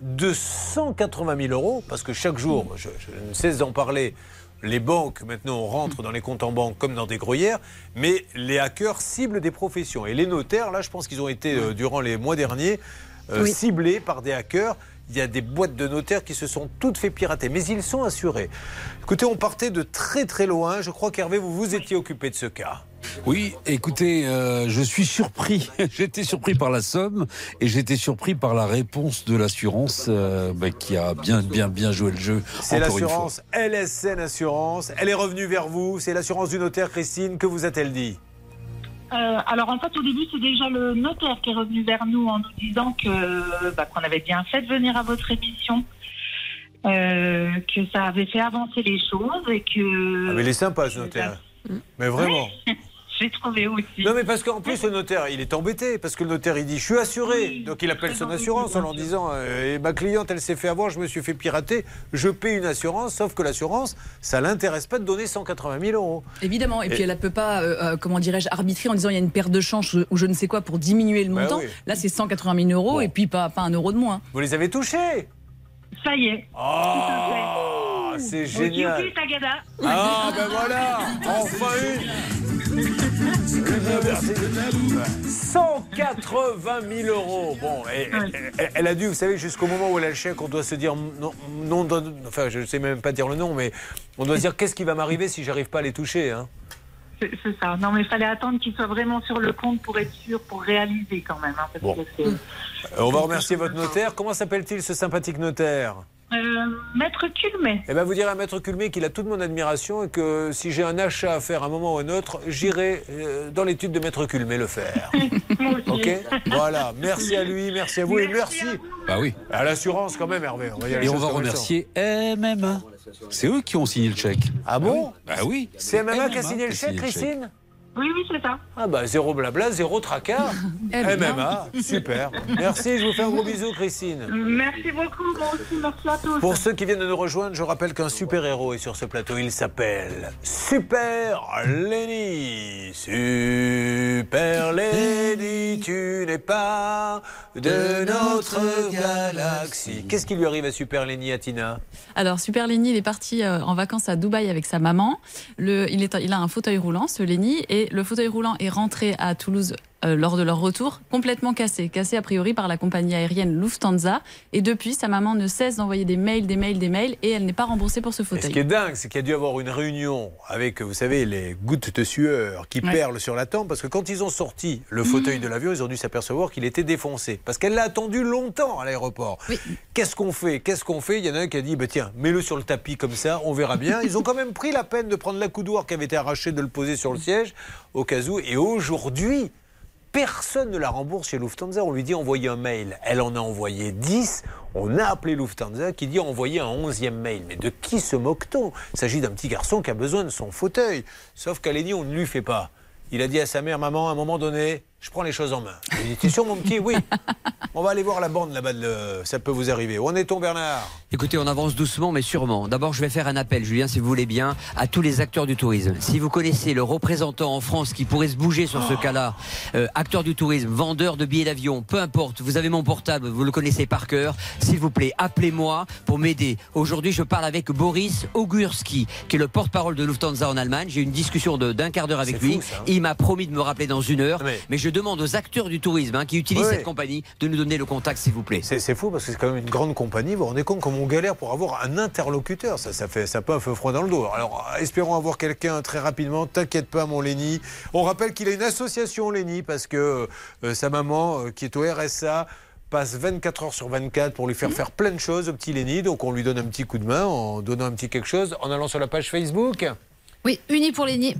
de 180 000 euros, parce que chaque jour, je, je ne cesse d'en parler, les banques maintenant rentrent dans les comptes en banque comme dans des gruyères, mais les hackers ciblent des professions. Et les notaires, là, je pense qu'ils ont été, euh, durant les mois derniers, euh, Oui. ciblés par des hackers. Il y a des boîtes de notaires qui se sont toutes fait pirater, mais ils sont assurés. Écoutez, on partait de très très loin. Je crois qu'Hervé, vous vous étiez occupé de ce cas. Oui, écoutez, euh, je suis surpris. *laughs* j'étais surpris par la somme et j'étais surpris par la réponse de l'assurance euh, bah, qui a bien, bien, bien joué le jeu. C'est l'assurance LSN Assurance. Elle est revenue vers vous. C'est l'assurance du notaire, Christine. Que vous a-t-elle dit? Euh, alors en fait au début c'est déjà le notaire qui est revenu vers nous en nous disant que bah, qu'on avait bien fait de venir à votre émission, euh, que ça avait fait avancer les choses et que Ah, mais il est sympa, ce notaire. *laughs* Mais vraiment. J'ai trouvé aussi. Non, mais parce qu'en plus, le *laughs* notaire, il est embêté. Parce que le notaire, il dit Je suis assuré. Donc, il appelle son assurance en leur disant euh, Eh, Ma cliente, elle s'est fait avoir, je me suis fait pirater. Je paie une assurance. Sauf que l'assurance, ça l'intéresse pas de donner 180 000 euros. Évidemment, et, puis elle ne peut pas, euh, euh, comment dirais-je, arbitrer en disant il y a une perte de change ou je ne sais quoi pour diminuer le Bah montant. oui. Là, c'est 180 000 euros et puis pas, pas un euro de moins. Vous les avez touchés? Ça y est. Oh, c'est génial. Ah, ben voilà Enfin une. 180 000 euros. Bon, et- elle, elle a dû, vous savez, jusqu'au moment où elle a le chèque, on doit se dire non, non enfin, je ne sais même pas dire le nom, mais on doit se dire qu'est-ce qui va m'arriver si j'arrive pas à les toucher. Hein? C'est ça. Non mais il fallait attendre qu'il soit vraiment sur le compte pour être sûr, pour réaliser quand même. hein, parce Bon. que Euh, On va remercier votre notaire. Comment s'appelle-t-il ce sympathique notaire? Euh, Maître Culmet. Eh bien, vous direz à Maître Culmé qu'il a toute mon admiration et que si j'ai un achat à faire à un moment ou à un autre, j'irai euh, dans l'étude de Maître Culmé le faire. *laughs* Ok? Voilà. Merci à lui, merci à vous et merci Bah oui. à l'assurance quand même, Hervé. On va Et on va remercier MMA. C'est eux qui ont signé le chèque. Ah bon? Bah oui. C'est MMA qui a signé le chèque, Christine? Oui, oui, c'est ça. Ah bah zéro blabla, zéro tracas. *laughs* MMA, super. Merci, je vous fais un gros bisou, Christine. Merci beaucoup, moi aussi, merci à tous. Pour ceux qui viennent de nous rejoindre, je rappelle qu'un super-héros est sur ce plateau. Il s'appelle Super Lenny. Super Lenny, tu n'es pas de notre galaxie. Qu'est-ce qui lui arrive à Super Lenny, Atina? Alors, Super Lenny, il est parti euh, en vacances à Dubaï avec sa maman. Le, il, est, il a un fauteuil roulant, ce Lenny, et le fauteuil roulant est rentré à Toulouse euh, lors de leur retour, complètement cassé. Cassé a priori par la compagnie aérienne Lufthansa. Et depuis, sa maman ne cesse d'envoyer des mails, des mails, des mails, et elle n'est pas remboursée pour ce Et ce qui fauteuil. est dingue, c'est qu'il y a dû avoir une réunion avec, vous savez, les gouttes de sueur qui Ouais. perlent sur la tempe, parce que quand ils ont sorti le fauteuil de l'avion, ils ont dû s'apercevoir qu'il était défoncé. Parce qu'elle l'a attendu longtemps à l'aéroport. Qu'est-ce qu'on fait? Qu'est-ce qu'on fait? Il y en a un qui a dit, bah, tiens, mets-le sur le tapis comme ça, on verra bien. Ils ont quand même pris la peine de prendre l'accoudoir qui avait été arraché, de le poser sur le siège, au cas où. Et aujourd'hui, Personne ne la rembourse chez Lufthansa. On lui dit envoyer un mail. Elle en a envoyé 10. On a appelé Lufthansa qui dit envoyer un 11e mail. Mais de qui se moque-t-on? Il s'agit d'un petit garçon qui a besoin de son fauteuil. Sauf qu'Aléni, on ne lui fait pas. Il a dit à sa mère, maman, à un moment donné, je prends les choses en main. Il dit, T'es sûr, mon petit Oui. *laughs* On va aller voir la bande là-bas, de ça peut vous arriver. Où en est-on, Bernard Écoutez, on avance doucement, mais sûrement. D'abord, je vais faire un appel, Julien, si vous voulez bien, à tous les acteurs du tourisme. Si vous connaissez le représentant en France qui pourrait se bouger sur ce cas-là, euh, acteur du tourisme, vendeur de billets d'avion, peu importe, vous avez mon portable, vous le connaissez par cœur, s'il vous plaît, appelez-moi pour m'aider. Aujourd'hui, je parle avec Boris Ogurski, qui est le porte-parole de Lufthansa en Allemagne. J'ai eu une discussion d'un quart d'heure avec lui. ça, hein. Il m'a promis de me rappeler dans une heure. Mais- Mais, je demande aux acteurs du tourisme hein, qui utilisent Oui. cette compagnie de nous donner le contact, s'il vous plaît. C'est c'est fou parce que c'est quand même une grande compagnie. Vous vous rendez compte comme on galère pour avoir un interlocuteur. Ça, ça fait ça peut un feu froid dans le dos. Alors, espérons avoir quelqu'un très rapidement. T'inquiète pas, mon Lenny. On rappelle qu'il a une association, Lenny, parce que euh, sa maman, euh, qui est au RSA, passe 24 heures sur 24 pour lui faire faire plein de choses au petit Lenny. Donc, on lui donne un petit coup de main en donnant un petit quelque chose, en allant sur la page Facebook. Oui, unis pour les nids.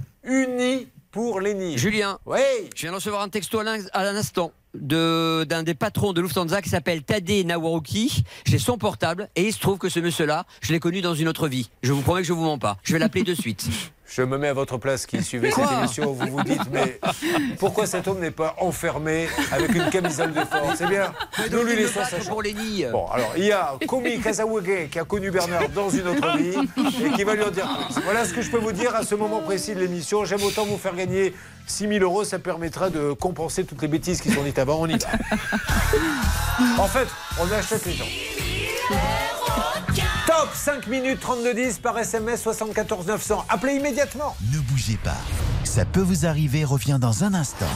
Pour Lenny. Julien, Oui. je viens de recevoir un texto à l'in- à l'instant de- d'un des patrons de Lufthansa qui s'appelle Tadej Nawaruki. J'ai son portable et il se trouve que ce monsieur-là, je l'ai connu dans une autre vie. Je vous promets que je vous mens pas. Je vais l'appeler de *laughs* suite. Je me mets à votre place qui suivez cette *laughs* émission. Vous vous dites, mais pourquoi cet homme n'est pas enfermé avec une camisole de force? C'est bien. *laughs* Nous lui laissons sa chance. Bon, alors, il y a Komi Kazawage qui a connu Bernard dans une autre vie et qui va lui en dire plus. Voilà ce que je peux vous dire à ce moment précis de l'émission. J'aime autant vous faire gagner 6 000 euros. Ça permettra de compenser toutes les bêtises qui sont dites avant. On y va. *laughs* En fait, on achète les gens. Top 5 minutes 32 10 par SMS 74 900. Appelez immédiatement. Ne bougez pas. Ça peut vous arriver revient dans un instant.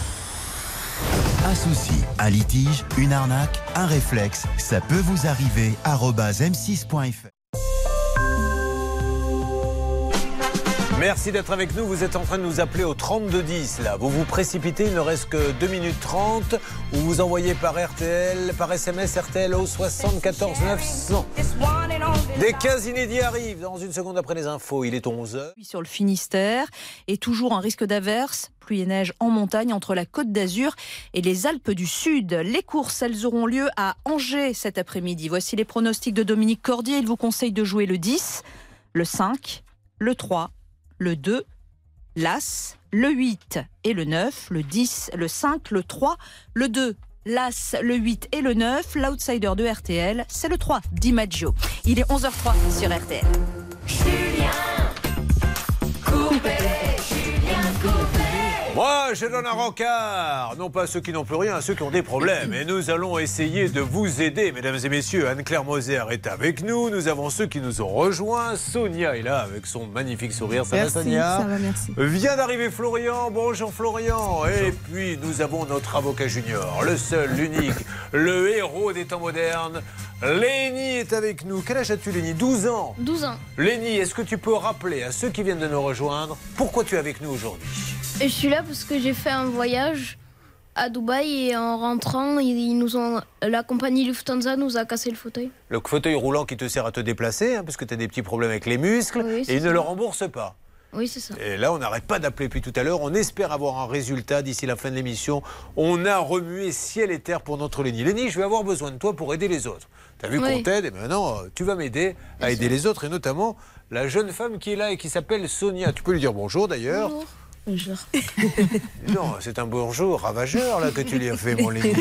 Un souci, un litige, une arnaque, un réflexe, ça peut vous arriver. arobase m6.fr. Merci d'être avec nous. Vous êtes en train de nous appeler au 3210 là. Vous vous précipitez, il ne reste que 2 minutes 30. Ou vous envoyez par RTL, par SMS RTL au 74 900. Des 15 inédits arrivent dans une seconde après les infos. Il est 11h. Sur le Finistère et toujours un risque d'averse, pluie et neige en montagne entre la Côte d'Azur et les Alpes du Sud. Les courses, elles auront lieu à Angers cet après-midi. Voici les pronostics de Dominique Cordier. Il vous conseille de jouer le 10, le 5, le 3, le 2, l'As, le 8 et le 9, le 10, le 5, le 3, le 2, l'As, le 8 et le 9. L'outsider de RTL, c'est le 3, DiMaggio. Il est 11h03 sur RTL. Moi, je donne un rencard, non pas à ceux qui n'ont plus rien, à ceux qui ont des problèmes. Et nous allons essayer de vous aider, mesdames et messieurs. Anne-Claire Moser est avec nous. Nous avons ceux qui nous ont rejoints. Sonia est là avec son magnifique sourire. Ça Merci, va, Sonia ça va, merci. Vient d'arriver Florian. Bonjour Florian. Et puis nous avons notre avocat junior, le seul, l'unique, le héros des temps modernes. Lénie est avec nous. Quel âge as-tu, Lénie 12 ans. 12 ans. Lénie, est-ce que tu peux rappeler à ceux qui viennent de nous rejoindre pourquoi tu es avec nous aujourd'hui? Je suis là parce que j'ai fait un voyage à Dubaï et en rentrant, ils nous ont, la compagnie Lufthansa nous a cassé le fauteuil. Le fauteuil roulant qui te sert à te déplacer, hein, parce que tu as des petits problèmes avec les muscles, Oui, et ils ne le remboursent pas. Oui, c'est ça. Et là, on n'arrête pas d'appeler depuis tout à l'heure. On espère avoir un résultat d'ici la fin de l'émission. On a remué ciel et terre pour notre Lénie. Lénie, je vais avoir besoin de toi pour aider les autres. Tu as vu Oui. qu'on t'aide et maintenant, euh, tu vas m'aider à aider les autres, et notamment la jeune femme qui est là et qui s'appelle Sonia. Tu peux lui dire bonjour d'ailleurs. Bonjour. *laughs* Non, c'est un bonjour ravageur là que tu lui as fait, mon Lénie.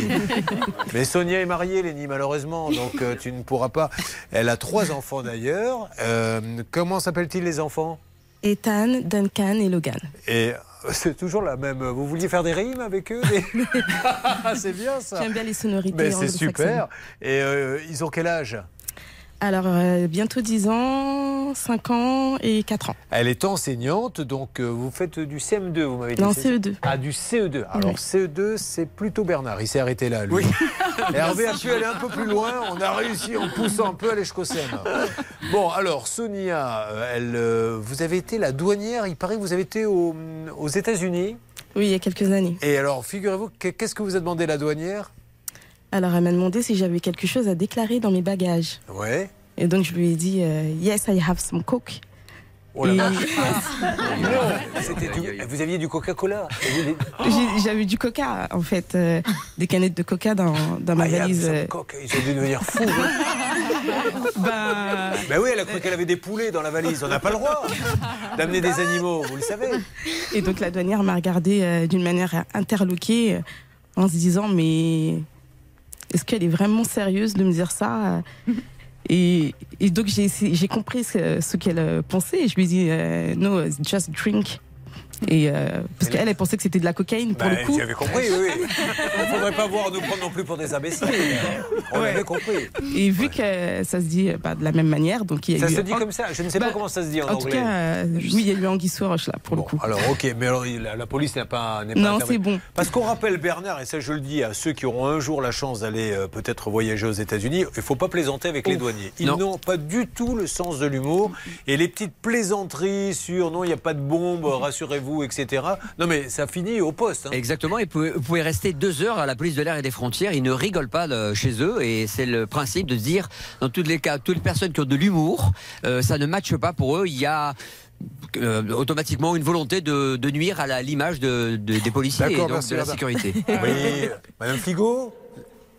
Mais Sonia est mariée, Lénie, malheureusement, donc euh, tu ne pourras pas. Elle a trois enfants d'ailleurs. Euh, comment s'appellent-ils les enfants? Ethan, Duncan et Logan. Et c'est toujours la même. Vous vouliez faire des rimes avec eux des- *laughs* *laughs* C'est bien ça. J'aime bien les sonorités. Mais c'est super. Et euh, ils ont quel âge? Alors, euh, bientôt 10 ans, 5 ans et 4 ans. Elle est enseignante, donc euh, vous faites du CM2, vous m'avez dit. Non, c'est ça CE2. Ah, du CE2. Alors Oui. CE2, c'est plutôt Bernard. Il s'est arrêté là, lui. *laughs* Hervé a pu aller un peu plus loin? On a réussi en poussant un peu à aller jusqu'au. Bon, alors Sonia, euh, elle, euh, vous avez été la douanière. Il paraît que vous avez été au- aux États-Unis. Oui, il y a quelques années. Et alors, figurez-vous, que- qu'est-ce que vous a demandé la douanière? Alors, elle m'a demandé si j'avais quelque chose à déclarer dans mes bagages. Ouais. Et donc, je lui ai dit euh, Yes, I have some coke. Oh la vache. Du- vous aviez du Coca-Cola. J'avais du coca, en fait, euh, des canettes de coca dans, dans ma Ah, il y a valise. euh. coke. Ils ont dû devenir fous. hein. *laughs* Bah, Ben oui, elle a cru qu'elle avait des poulets dans la valise. On n'a pas le droit d'amener des animaux, vous le savez. Et donc la douanière m'a regardé euh, d'une manière interloquée. en se disant mais est-ce qu'elle est vraiment sérieuse de me dire ça? *laughs* Et, et donc j'ai compris ce, ce qu'elle euh, pensait. Et je lui ai dit euh, no just drink et euh, parce qu'elle elle pensait que c'était de la cocaïne pour Bah, le coup tu avais compris, oui. Il ne faudrait pas voir nous prendre non plus pour des imbéciles. On avait compris. et vu que ça se dit bah, de la même manière donc il y a Ça eu se dit comme ça Je ne sais pas comment ça se dit en, en tout anglais. cas euh, oui il y a eu Anguille sous roche là pour le coup Alors ok, mais alors la, la police n'a pas, n'est pas Non, c'est bon. Parce qu'on rappelle Bernard, et ça je le dis à ceux qui auront un jour la chance d'aller euh, peut-être voyager aux États-Unis, il ne faut pas plaisanter avec les douaniers. Ils Non. n'ont pas du tout le sens de l'humour et les petites plaisanteries sur non il n'y a pas de bombe, *laughs* rassurez-vous, etc. Non mais ça finit au poste. hein. Exactement, et vous pouvez, vous pouvez rester deux heures à la police de l'air et des frontières. Ils ne rigolent pas euh, chez eux, et c'est le principe de se dire, dans tous les cas, toutes les personnes qui ont de l'humour, euh, ça ne matche pas pour eux. Il y a euh, automatiquement une volonté de, de nuire à l'image de, de- des policiers et donc de la sécurité. Oui, Madame Figo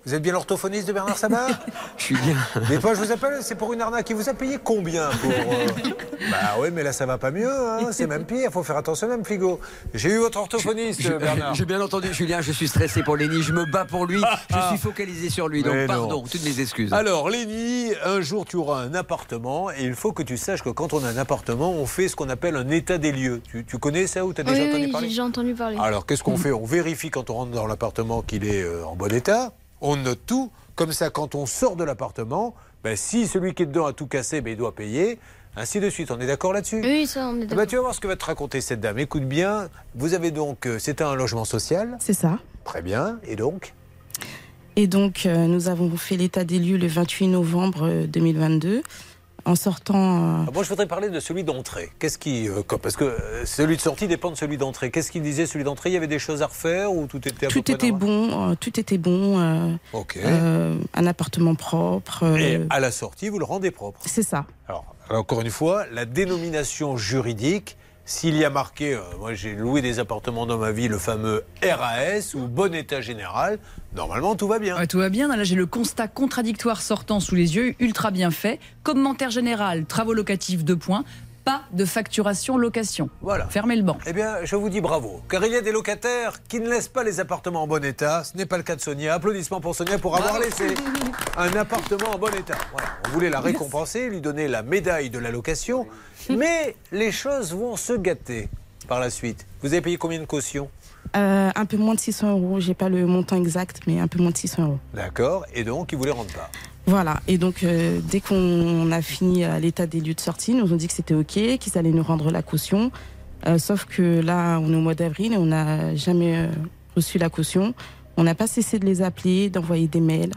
vous êtes bien l'orthophoniste de Bernard Sabat *laughs* Je suis bien. Mais toi, je vous appelle, c'est pour une arnaque. Il vous a payé combien pour. euh, *laughs* Bah oui, mais là, ça va pas mieux. hein. C'est même pire. Il faut faire attention, même Figo. J'ai eu votre orthophoniste, Je- Bernard. J'ai bien entendu, Julien, je suis stressé pour Lenny, je me bats pour lui, je suis focalisé sur lui, donc Mais non. pardon, toutes mes excuses. Alors, Léni, un jour, tu auras un appartement et il faut que tu saches que quand on a un appartement, on fait ce qu'on appelle un état des lieux. Tu, tu connais ça ou tu as déjà Oui, entendu oui, j'ai parler déjà entendu parler. Alors, qu'est-ce qu'on fait? On vérifie quand on rentre dans l'appartement qu'il est euh, en bon état. On note tout. Comme ça, quand on sort de l'appartement, ben, si celui qui est dedans a tout cassé, ben, il doit payer. Ainsi de suite. On est d'accord là-dessus? Oui, ça, on est Eh ben, d'accord. tu vas voir ce que va te raconter cette dame. Écoute bien. Vous avez donc. euh, C'est un logement social. c'est ça Très bien. Et donc? Et donc, euh, nous avons fait l'état des lieux le 28 novembre euh, 2022. En sortant. euh, Ah, Moi, je voudrais parler de celui d'entrée. Qu'est-ce qui. euh, parce que euh, celui de sortie dépend de celui d'entrée. Qu'est-ce qu'il disait, celui d'entrée? Il y avait des choses à refaire ou tout était à peu tout près était normal? bon, euh, tout était bon. Ok. un appartement propre. Et à la sortie, vous le rendez propre. C'est ça. Alors, encore une fois, la dénomination juridique, s'il y a marqué, euh, moi j'ai loué des appartements dans ma vie, le fameux RAS ou bon état général, normalement tout va bien. Tout va bien. Là, j'ai le constat contradictoire sortant sous les yeux, ultra bien fait. Commentaire général, travaux locatifs, deux points. Pas de facturation location. Voilà. Fermez le banc. Eh bien, je vous dis bravo, car il y a des locataires qui ne laissent pas les appartements en bon état. Ce n'est pas le cas de Sonia. Applaudissements pour Sonia pour avoir laissé *laughs* un appartement en bon état. Voilà. On voulait la récompenser, lui donner la médaille de la location, *laughs* mais les choses vont se gâter par la suite. Vous avez payé combien de caution Euh, un peu moins de 600 euros. J'ai pas le montant exact, mais un peu moins de 600 euros. D'accord, et donc ils vous les rendent pas. Voilà. Et donc, euh, dès qu'on a fini à l'état des lieux de sortie, nous ont dit que c'était OK, qu'ils allaient nous rendre la caution. Euh, sauf que là, on est au mois d'avril et on n'a jamais euh, reçu la caution. On n'a pas cessé de les appeler, d'envoyer des mails.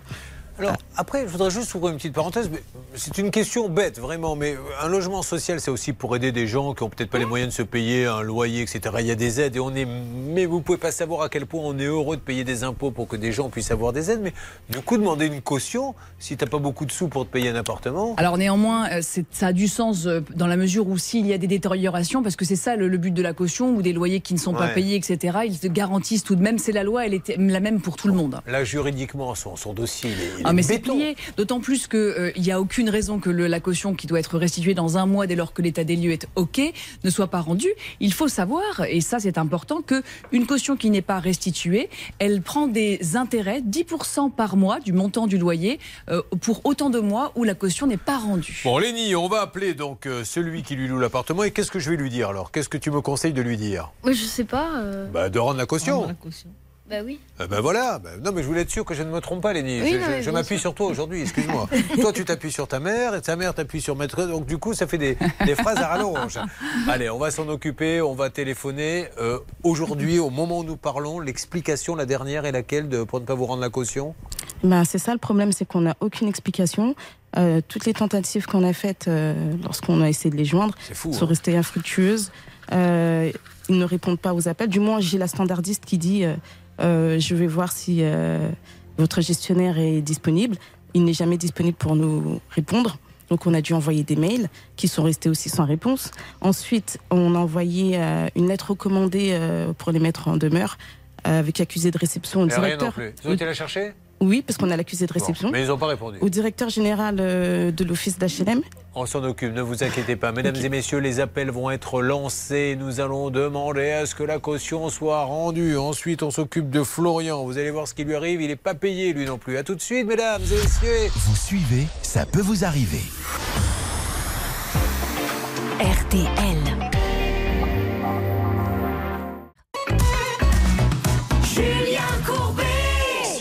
Alors, après, je voudrais juste ouvrir une petite parenthèse. C'est une question bête, vraiment. Mais un logement social, c'est aussi pour aider des gens qui n'ont peut-être pas les moyens de se payer un loyer, etc. Il y a des aides et on est. Mais vous pouvez pas savoir à quel point on est heureux de payer des impôts pour que des gens puissent avoir des aides. Mais du coup, demander une caution, si t'as pas beaucoup de sous pour te payer un appartement. Alors néanmoins, euh, ça a du sens euh, dans la mesure où s'il y a des détériorations, parce que c'est ça le, le but de la caution, ou des loyers qui ne sont pas Ouais. payés, etc., ils te garantissent tout de même, c'est la loi, elle est la même pour tout le monde. Là, juridiquement, son, son dossier, il est, Ah mais c'est plié, d'autant plus qu'il n'y a aucune raison que le- la caution qui doit être restituée dans un mois dès lors que l'état des lieux est OK ne soit pas rendue. Il faut savoir, et ça c'est important, que une caution qui n'est pas restituée, elle prend des intérêts 10% par mois du montant du loyer euh, pour autant de mois où la caution n'est pas rendue. Bon, Léni, on va appeler donc euh, celui qui lui loue l'appartement. Et qu'est-ce que je vais lui dire alors? Qu'est-ce que tu me conseilles de lui dire? Moi, je sais pas. euh, bah, De rendre la caution. Bah oui. Ben voilà, Ben, non mais je voulais être sûr que je ne me trompe pas Léni. Oui, je m'appuie sur toi aujourd'hui, excuse-moi. *laughs* toi tu t'appuies sur ta mère et ta mère t'appuie sur maître. Donc du coup ça fait des, des phrases à rallonge. *laughs* Allez, on va s'en occuper, on va téléphoner. Euh, aujourd'hui, au moment où nous parlons, l'explication, la dernière est laquelle de, pour ne pas vous rendre la caution? Ben, c'est ça le problème, c'est qu'on n'a aucune explication. Euh, toutes les tentatives qu'on a faites euh, lorsqu'on a essayé de les joindre fou, sont hein. restées infructueuses. Euh, ils ne répondent pas aux appels. Du moins, j'ai la standardiste qui dit Je vais voir si euh, votre gestionnaire est disponible. Il n'est jamais disponible pour nous répondre. Donc, on a dû envoyer des mails qui sont restés aussi sans réponse. Ensuite, on a envoyé euh, une lettre recommandée euh, pour les mettre en demeure euh, avec accusé de réception au Et Rien non directeur. plus. Vous été la chercher? Oui, parce qu'on a l'accusé de réception. Mais ils n'ont pas répondu. Au directeur général euh, de l'office d'HLM. On s'en occupe, ne vous inquiétez pas. Mesdames et messieurs, les appels vont être lancés. Nous allons demander à ce que la caution soit rendue. Ensuite, on s'occupe de Florian. Vous allez voir ce qui lui arrive. Il n'est pas payé, lui non plus. À tout de suite, mesdames et messieurs. Vous suivez, ça peut vous arriver. RTL. Julien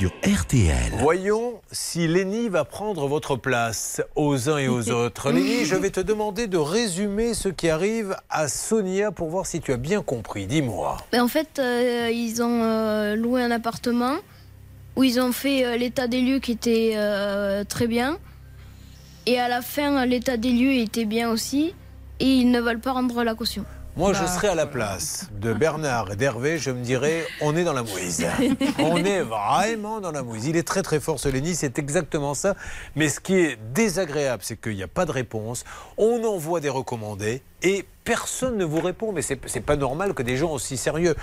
sur RTL. Voyons si Lénie va prendre votre place aux uns et aux autres. *laughs* Lénie, je vais te demander de résumer ce qui arrive à Sonia pour voir si tu as bien compris. Dis-moi. Ben, en fait, euh, ils ont euh, loué un appartement où ils ont fait euh, l'état des lieux qui était euh, très bien. Et à la fin, l'état des lieux était bien aussi. Et ils ne veulent pas rendre la caution. Moi, Bah, je serais à la place de Bernard et d'Hervé, je me dirais, on est dans la mouise. *laughs* On est vraiment dans la mouise. Il est très très fort ce c'est exactement ça. Mais ce qui est désagréable, c'est qu'il n'y a pas de réponse. On envoie des recommandés et personne ne vous répond. Mais c'est pas normal que des gens aussi sérieux,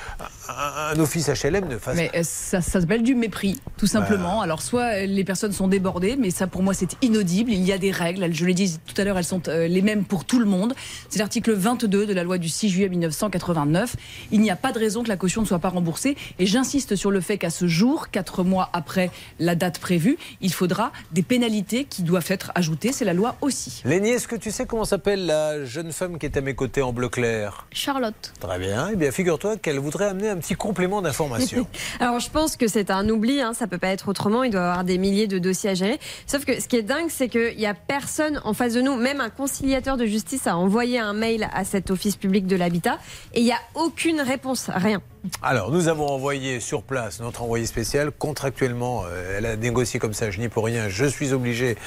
un, un office HLM ne fasse Mais euh, ça, ça s'appelle du mépris, tout simplement. Alors, soit euh, les personnes sont débordées, mais ça, pour moi, c'est inaudible. Il y a des règles. Je l'ai dit tout à l'heure, elles sont euh, les mêmes pour tout le monde. C'est l'article 22 de la loi du 6 juillet 1989. Il n'y a pas de raison que la caution ne soit pas remboursée. Et j'insiste sur le fait qu'à ce jour, quatre mois après la date prévue, il faudra des pénalités qui doivent être ajoutées. C'est la loi aussi. Léni, est-ce que tu sais comment s'appelle la jeune femme qui est à mes côtés en bleu clair Charlotte. Très bien. Eh bien, figure-toi qu'elle voudrait amener un petit complément d'information. *laughs* Alors je pense que c'est un oubli, hein, ça peut pas être autrement, il doit y avoir des milliers de dossiers à gérer. Sauf que ce qui est dingue, c'est qu'il n'y a personne en face de nous, même un conciliateur de justice a envoyé un mail à cet office public de l'habitat et il n'y a aucune réponse, rien. Alors, nous avons envoyé sur place notre envoyé spécial. Contractuellement, euh, elle a négocié comme ça, je n'y peux rien. Je suis obligé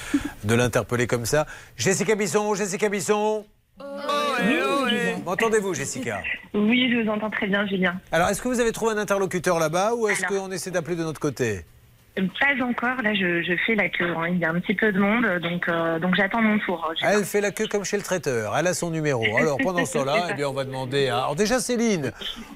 de l'interpeller comme ça. Jessica Bisson, Jessica Bisson M'entendez-vous, Jessica Oui, je vous entends très bien, Julien. Alors, est-ce que vous avez trouvé un interlocuteur là-bas ou est-ce qu'on essaie d'appeler de notre côté? Pas encore, là je, je fais la queue. hein. Il y a un petit peu de monde, donc, euh, donc j'attends mon tour. Elle fait la queue comme chez le traiteur. Elle a son numéro. Alors, pendant ce temps-là, *laughs* eh bien, on va demander à. Alors, déjà, Céline,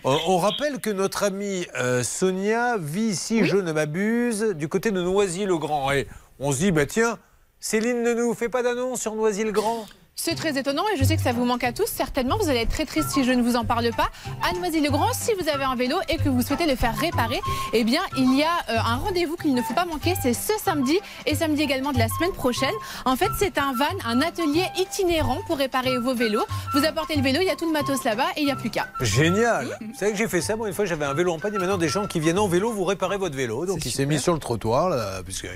euh, on rappelle que notre amie euh, Sonia vit, si je ne m'abuse, du côté de Noisy-le-Grand. Et on se dit, bah tiens, Céline ne nous fait pas d'annonce sur Noisy-le-Grand? C'est très étonnant et je sais que ça vous manque à tous. Certainement, vous allez être très triste si je ne vous en parle pas. À Noisy-le-Grand, si vous avez un vélo et que vous souhaitez le faire réparer, eh bien, il y a euh, un rendez-vous qu'il ne faut pas manquer. C'est ce samedi et samedi également de la semaine prochaine. En fait, c'est un van, un atelier itinérant pour réparer vos vélos. Vous apportez le vélo, il y a tout le matos là-bas et il n'y a plus qu'à. Génial Vous savez que j'ai fait ça, moi une fois j'avais un vélo en panne et maintenant des gens qui viennent en vélo vous réparer votre vélo. Donc il s'est mis sur le trottoir, puisqu'il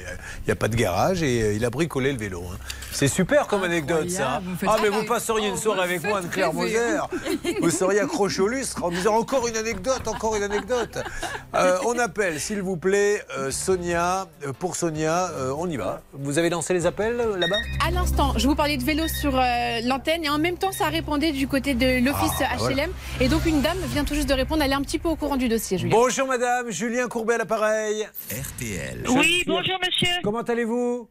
n'y a, pas de garage et euh, il a bricolé le vélo. hein. C'est super comme anecdote ça. Vous me faites Ah mais vous passeriez une Oh, soirée avec moi Anne-Claire. Moser. Vous seriez accroché au lustre en disant encore une anecdote, encore une anecdote. Euh, on appelle s'il vous plaît euh, Sonia. Euh, Pour Sonia, euh, on y va. Vous avez lancé les appels là-bas? À l'instant, je vous parlais de vélo sur euh, l'antenne et en même temps, ça répondait du côté de l'office Ah, HLM. voilà. Et donc, une dame vient tout juste de répondre. Elle est un petit peu au courant du dossier, Julien. Bonjour madame, Julien Courbet à l'appareil. RTL. Oui, bonjour monsieur. Comment allez-vous?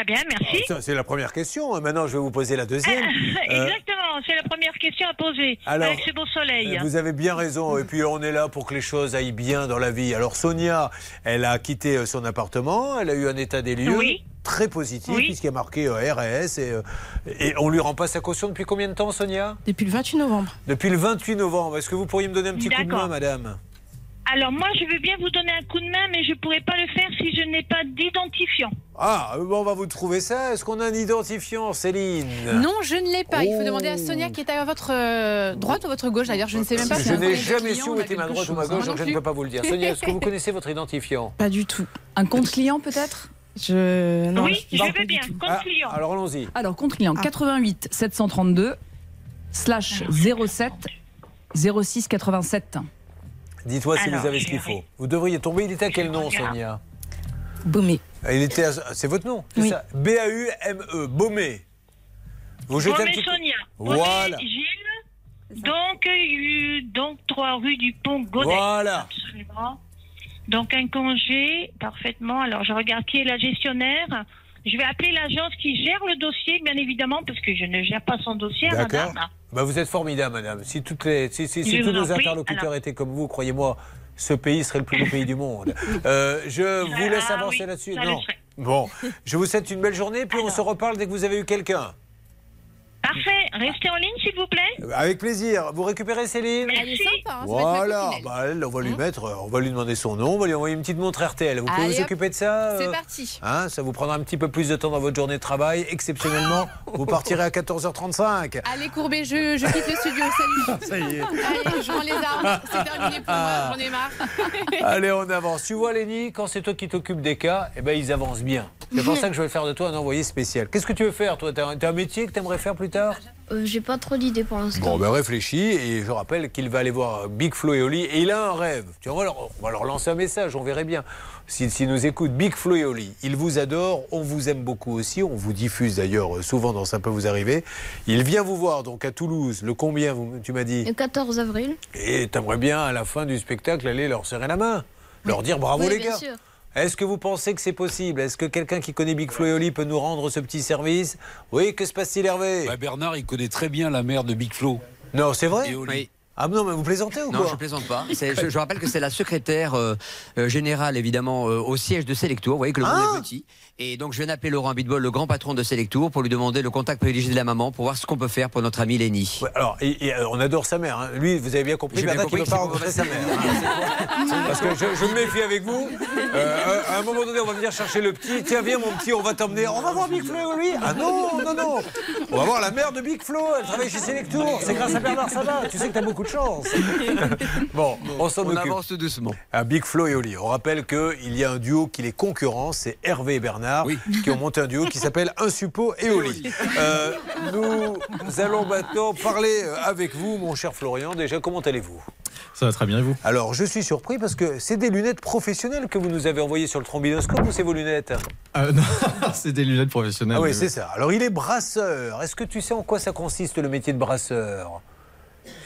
Très bien, merci. Ça, C'est la première question. hein. Maintenant, je vais vous poser la deuxième. Euh, *laughs* Exactement, c'est la première question à poser Alors, avec ce beau soleil. Vous avez bien raison. Et puis, on est là pour que les choses aillent bien dans la vie. Alors, Sonia, elle a quitté euh, son appartement. Elle a eu un état des lieux Oui. très positif, Oui. puisqu'il y a marqué euh, RS. Et, euh, et on lui rend pas sa caution depuis combien de temps, Sonia? Depuis le 28 novembre. Depuis le 28 novembre. Est-ce que vous pourriez me donner un petit coup de main, madame? Alors moi, je veux bien vous donner un coup de main, mais je ne pourrais pas le faire si je n'ai pas d'identifiant. Ah, euh, bon, on va vous trouver ça. Est-ce qu'on a un identifiant, Céline Non, je ne l'ai pas. Il faut Oh. demander à Sonia qui est à votre euh, droite ou votre gauche d'ailleurs. Je ne sais même pas. si Je n'ai jamais su où était ma droite ou ma gauche, donc je ne peux pas vous le dire. Sonia, est-ce que vous *laughs* connaissez votre identifiant? Pas du tout. Un compte client peut-être? Je. Non, oui, je veux bien. Compte Ah, client. Alors, allons-y. Alors, compte client 88 732 slash 07 06 87. Dites-moi si Alors, vous avez ce qu'il faut. Vous devriez tomber. Il était à quel nom, Sonia? Baumé. Il était. à- C'est votre nom? C'est Oui. ça B-A-U-M-E. Baumé. Vous jetez un petit Sonia. Voilà. Gilles. Donc, euh, donc 3 rue du Pont Godet. Voilà. Absolument. Donc un congé, parfaitement. Alors je regarde qui est la gestionnaire. Je vais appeler l'agence qui gère le dossier, bien évidemment, parce que je ne gère pas son dossier, D'accord. madame. Bah, vous êtes formidable, madame. Si, toutes les, si, si- si tous nos interlocuteurs Alors- étaient comme vous, croyez-moi, ce pays serait le plus beau pays du monde. Euh, je vous laisse Ah avancer oui, là-dessus. Non. Bon, je vous souhaite une belle journée, puis on se reparle dès que vous avez eu quelqu'un. Parfait. Restez en ligne, s'il vous plaît. Avec plaisir. Vous récupérez Céline Elle est sympa. hein, Voilà, bah, elle, on va lui mettre, euh, on va lui demander son nom, on va lui envoyer une petite montre RTL. Vous pouvez Allez, vous hop, occuper de ça C'est euh, parti. hein, ça vous prendra un petit peu plus de temps dans votre journée de travail. Exceptionnellement, *laughs* vous partirez à 14h35. Allez, Courbet, je, je quitte le studio. Salut. *laughs* Ça y est. Allez, je rends les armes. C'est terminé pour moi. J'en ai marre. *laughs* Allez, on avance. Tu vois, Lénie, quand c'est toi qui t'occupes des cas, eh ben, ils avancent bien. C'est pour *laughs* ça que je vais faire de toi un envoyé spécial. Qu'est-ce que tu veux faire, toi? T'as un, un métier que tu aimerais faire plus tard? Euh, J'ai pas trop d'idées pour l'instant. Bon, ben réfléchis et je rappelle qu'il va aller voir Big Flo et Oli et il a un rêve. Tu vois, on va leur, on va leur lancer un message, on verrait bien. S'ils s'ils nous écoutent, Big Flo et Oli, ils vous adorent, on vous aime beaucoup aussi, on vous diffuse d'ailleurs euh, souvent dans Ça peut vous arriver. Il vient vous voir donc à Toulouse, le combien vous- tu m'as dit? Le 14 avril. Et t'aimerais bien à la fin du spectacle aller leur serrer la main, leur dire bravo Oui, les bien gars. sûr. Est-ce que vous pensez que c'est possible? Est-ce que quelqu'un qui connaît Big Flo et Oli peut nous rendre ce petit service? Oui, que se passe-t-il Hervé? Bah, Bernard, il connaît très bien la mère de Big Flo. Non, c'est vrai? Et Oli. Oui. Ah non, mais vous plaisantez ou Non, quoi je plaisante pas. Je, je rappelle que c'est la secrétaire euh, euh, générale, évidemment, euh, au siège de Selectour. Vous voyez que le monde Ah est petit. Et donc, je viens d'appeler Laurent Bitbol, le grand patron de Selectour, pour lui demander le contact privilégié de la maman pour voir ce qu'on peut faire pour notre Lénie. Ouais, alors, et- et, on adore sa mère. hein. Lui, vous avez bien compris, bien Bernard, qu'il ne compris veut pas rencontrer sa mère. Parce que je, je me méfie avec vous. Euh, à un moment donné, on va venir chercher le petit. Tiens, viens, mon petit, on va t'emmener. On va voir Big Flo, lui. Ah non, non, non. On va voir la mère de Big Flo. Elle travaille chez Selectour. C'est grâce à Bernard Sabat. Tu sais que t'as beaucoup de chance. *laughs* Bon, on s'en On occupe. avance doucement. À Big Flo et Oli. On rappelle qu'il y a un duo qui les concurrence, c'est Hervé et Bernard, qui ont monté un duo qui s'appelle Un Suppo et Oli. Euh, nous allons maintenant parler euh, avec vous, mon cher Florian. Déjà, comment allez-vous? Ça va très bien et vous? Alors, je suis surpris parce que c'est des lunettes professionnelles que vous nous avez envoyées sur le trombinoscope ou c'est vos lunettes? Euh, non, *laughs* C'est des lunettes professionnelles. Ah oui, c'est ça. Alors, il est brasseur. Est-ce que tu sais en quoi ça consiste le métier de brasseur?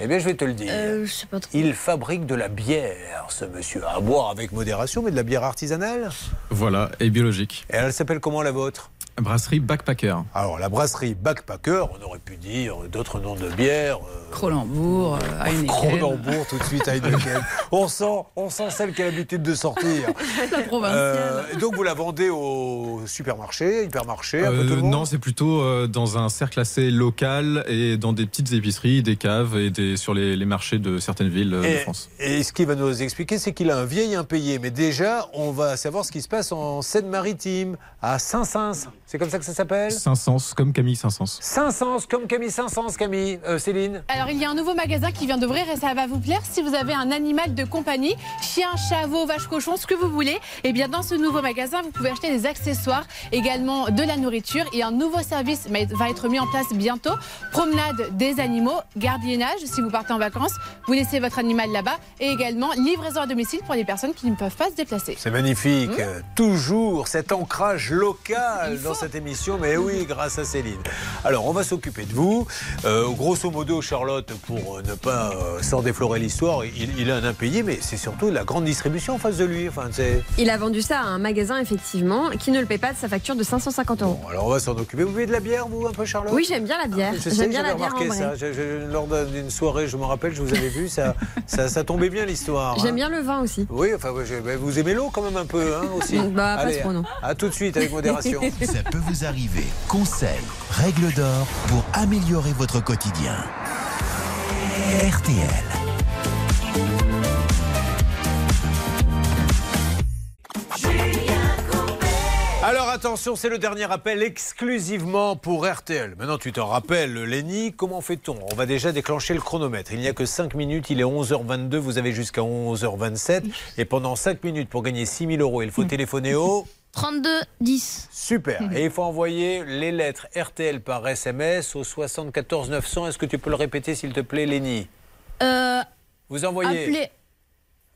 Eh bien, je vais te le dire. Euh, je sais pas trop. Il fabrique de la bière, ce monsieur. À boire avec modération, mais de la bière artisanale? Voilà, et biologique. Et elle s'appelle comment la vôtre? Brasserie Backpacker. Alors, la brasserie Backpacker, on aurait pu dire d'autres noms de bière. euh, Cronenbourg, euh, Heineken. Cronenbourg, tout de suite, Heineken. *laughs* on, sent, on sent celle qui a l'habitude de sortir. *laughs* La provinciale. Euh, donc, vous la vendez au supermarché, hypermarché, un peu Euh, tout le monde non, c'est plutôt euh, dans un cercle assez local et dans des petites épiceries, des caves et des, sur les, les marchés de certaines villes euh, de France. et ce qu'il va nous expliquer, c'est qu'il a un vieil impayé. Mais déjà, on va savoir ce qui se passe en Seine-Maritime, à Saint-Saëns. C'est comme ça que ça s'appelle Saint-Saëns, comme Camille Saint-Saëns. Saint-Saëns, comme Camille Saint-Saëns, Camille. Euh, Céline Alors, il y a un nouveau magasin qui vient d'ouvrir et ça va vous plaire si vous avez un animal de compagnie, chien, chat, veau, vache, cochon, ce que vous voulez. Et bien, dans ce nouveau magasin, vous pouvez acheter des accessoires, également de la nourriture et un nouveau service va être mis en place bientôt. Promenade des animaux, gardiennage si vous partez en vacances, vous laissez votre animal là-bas et également livraison à domicile pour les personnes qui ne peuvent pas se déplacer. C'est magnifique. Euh, Toujours cet ancrage local dans cette émission. Mais oui, grâce à Céline. Alors, on va s'occuper de vous. Euh, grosso modo, Charlotte, pour euh, ne pas euh, s'en déflorer l'histoire, il, il a un impayé, mais c'est surtout la grande distribution en face de lui. Enfin. Il a vendu ça à un magasin, effectivement, qui ne le paie pas de sa facture de 550 euros. Alors, on va s'en occuper. Vous buvez de la bière, vous, un peu, Charlotte? Oui, j'aime bien la bière. Sais, J'aime bien la bière en remarqué vrai. ça. Je- je- lors d'une soirée, je me rappelle, je vous avais vu, ça, *laughs* ça, ça tombait bien l'histoire. J'aime hein. bien le vin aussi. Oui, enfin, vous aimez l'eau quand même un peu, hein, aussi. Bah, pas Allez, trop, non. À tout de suite avec modération. *laughs* Peut vous arriver. Conseils, règles d'or pour améliorer votre quotidien. RTL. Alors attention, c'est le dernier appel exclusivement pour RTL. Maintenant, tu t'en rappelles, Lenny, comment fait-on? On va déjà déclencher le chronomètre. Il n'y a que 5 minutes, il est 11h22, vous avez jusqu'à 11h27. Et pendant 5 minutes, pour gagner 6 000 euros, il faut téléphoner au... 32 10. Super. *laughs* Et il faut envoyer les lettres RTL par SMS au 74 900. Est-ce que tu peux le répéter, s'il te plaît, Lenny Euh, Vous envoyez appelez.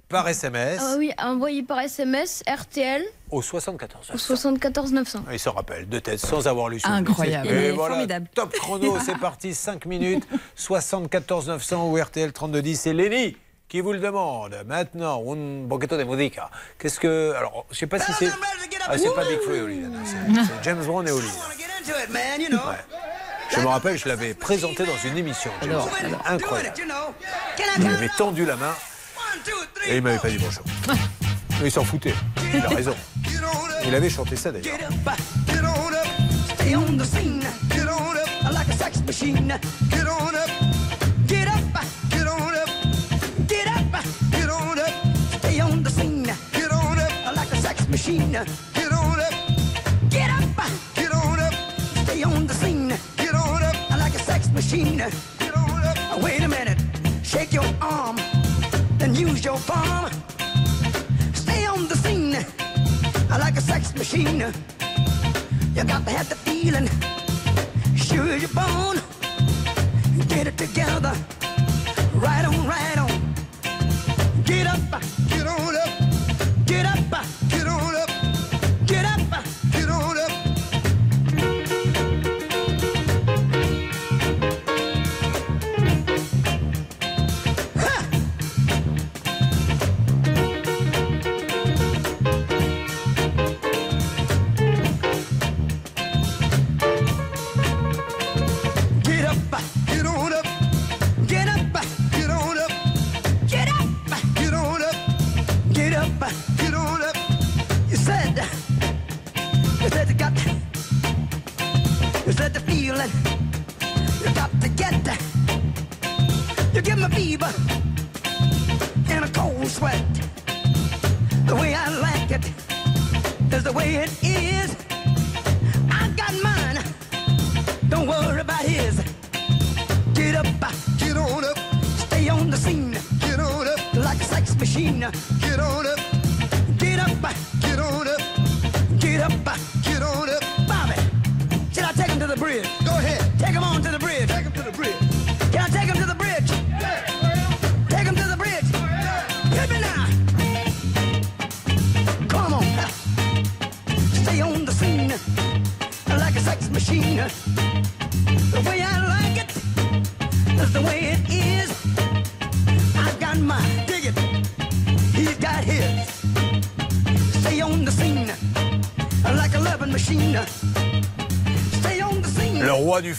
par SMS Ah oui, envoyé par SMS RTL au 74 au 900. 74 900. Il se rappelle, de tête, sans avoir lu Incroyable. Et voilà, formidable. top chrono, c'est parti, 5 minutes, 74 900 ou RTL 3210. C'est Lenny qui vous le demande. Maintenant, un poquito de musica. Qu'est-ce que... Alors, je sais pas si c'est... Ah, c'est pas Big Flo et Oli, là, non, c'est James Brown et Oli. Ouais. Je me rappelle, je l'avais présenté dans une émission. James Alors, Brown. alors. Incroyable. Il m'avait tendu la main. Et il m'avait pas dit bonjour. Mais il s'en foutait. Il a raison. Il avait chanté ça d'ailleurs. Get on up, machine. Get on up, get up, get on up, stay on the scene. Get on up, I like a sex machine. Get on up. Wait a minute, shake your arm, then use your palm. Stay on the scene I like a sex machine. You got to have the feeling, sure as you're born. Get it together, right on, right on. Get up, get on up,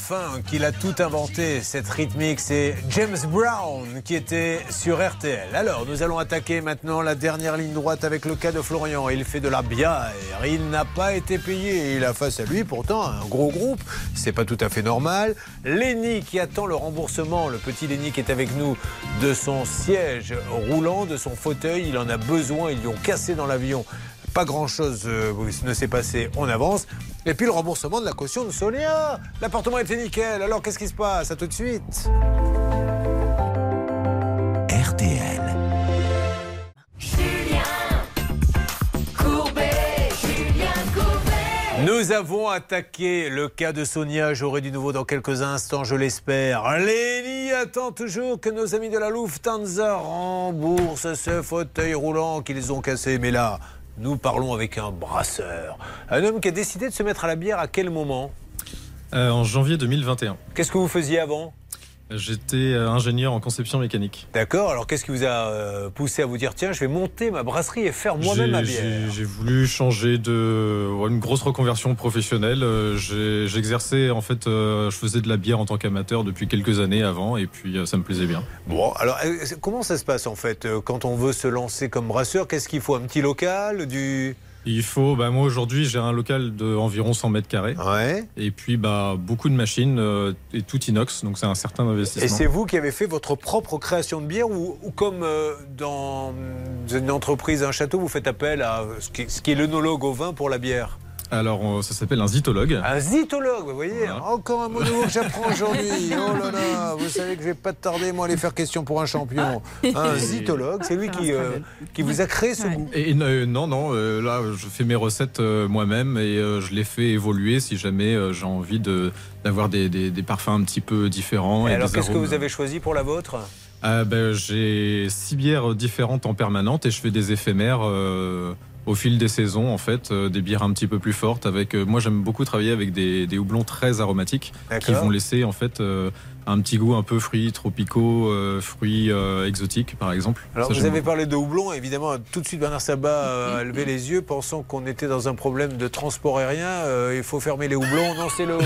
Le roi du funk, il a tout inventé, cette rythmique, c'est James Brown qui était sur RTL. Alors, nous allons attaquer maintenant la dernière ligne droite avec le cas de Florian. Il fait de la bière, il n'a pas été payé. Il a face à lui pourtant un gros groupe, c'est pas tout à fait normal. Lenny qui attend le remboursement, le petit Lenny qui est avec nous, de son siège roulant, de son fauteuil. Il en a besoin, ils lui ont cassé dans l'avion. Pas grand-chose euh, ne s'est passé, on avance. Et puis le remboursement de la caution de Sonia. L'appartement était nickel. Alors qu'est-ce qui se passe? À tout de suite. RTL. Nous avons attaqué le cas de Sonia. J'aurai du nouveau dans quelques instants, je l'espère. Lénie attend toujours que nos amis de la Lufthansa remboursent ce fauteuil roulant qu'ils ont cassé. Mais là, nous parlons avec un brasseur. Un homme qui a décidé de se mettre à la bière à quel moment? Euh, en janvier 2021. Qu'est-ce que vous faisiez avant? J'étais euh, ingénieur en conception mécanique. D'accord, alors qu'est-ce qui vous a euh, poussé à vous dire tiens, je vais monter ma brasserie et faire moi-même ma bière J'ai voulu changer de une grosse reconversion professionnelle. Euh, J'exerçais en fait, je faisais de la bière en tant qu'amateur depuis quelques années avant, et puis ça me plaisait bien. Bon, alors comment ça se passe en fait quand on veut se lancer comme brasseur Qu'est-ce qu'il faut? Un petit local du... Il faut, bah moi aujourd'hui j'ai un local de environ 100 mètres carrés. Et puis bah beaucoup de machines euh, et tout inox, donc c'est un certain investissement. Et c'est vous qui avez fait votre propre création de bière ou, ou comme euh, dans une entreprise, un château, vous faites appel à ce qui, ce qui est l'œnologue au vin pour la bière? Alors ça s'appelle un zytologue. Un zytologue, vous voyez Encore un mot nouveau que j'apprends aujourd'hui. *laughs* Oh là là, vous savez que je vais pas tarder, moi, à aller faire question pour un champion. Un zytologue, c'est lui qui, euh, qui vous a créé ce goût. Et euh, non, non, euh, là, je fais mes recettes euh, moi-même et euh, je les fais évoluer si jamais euh, j'ai envie de d'avoir des, des- des parfums un petit peu différents. Et et alors, qu'est-ce que vous avez choisi pour la vôtre? Ah, ben, J'ai six bières différentes en permanente et je fais des éphémères euh, au fil des saisons, en fait, euh, des bières un petit peu plus fortes. Avec, euh, moi, j'aime beaucoup travailler avec des, des houblons très aromatiques qui vont laisser en fait euh, un petit goût un peu fruits tropicaux, euh, fruits euh, exotiques, par exemple. Alors, Ça, vous avez parlé de houblon, évidemment, tout de suite, Bernard Sabat euh, a levé les yeux, pensant qu'on était dans un problème de transport aérien. Euh, il faut fermer les houblons. Non, c'est le,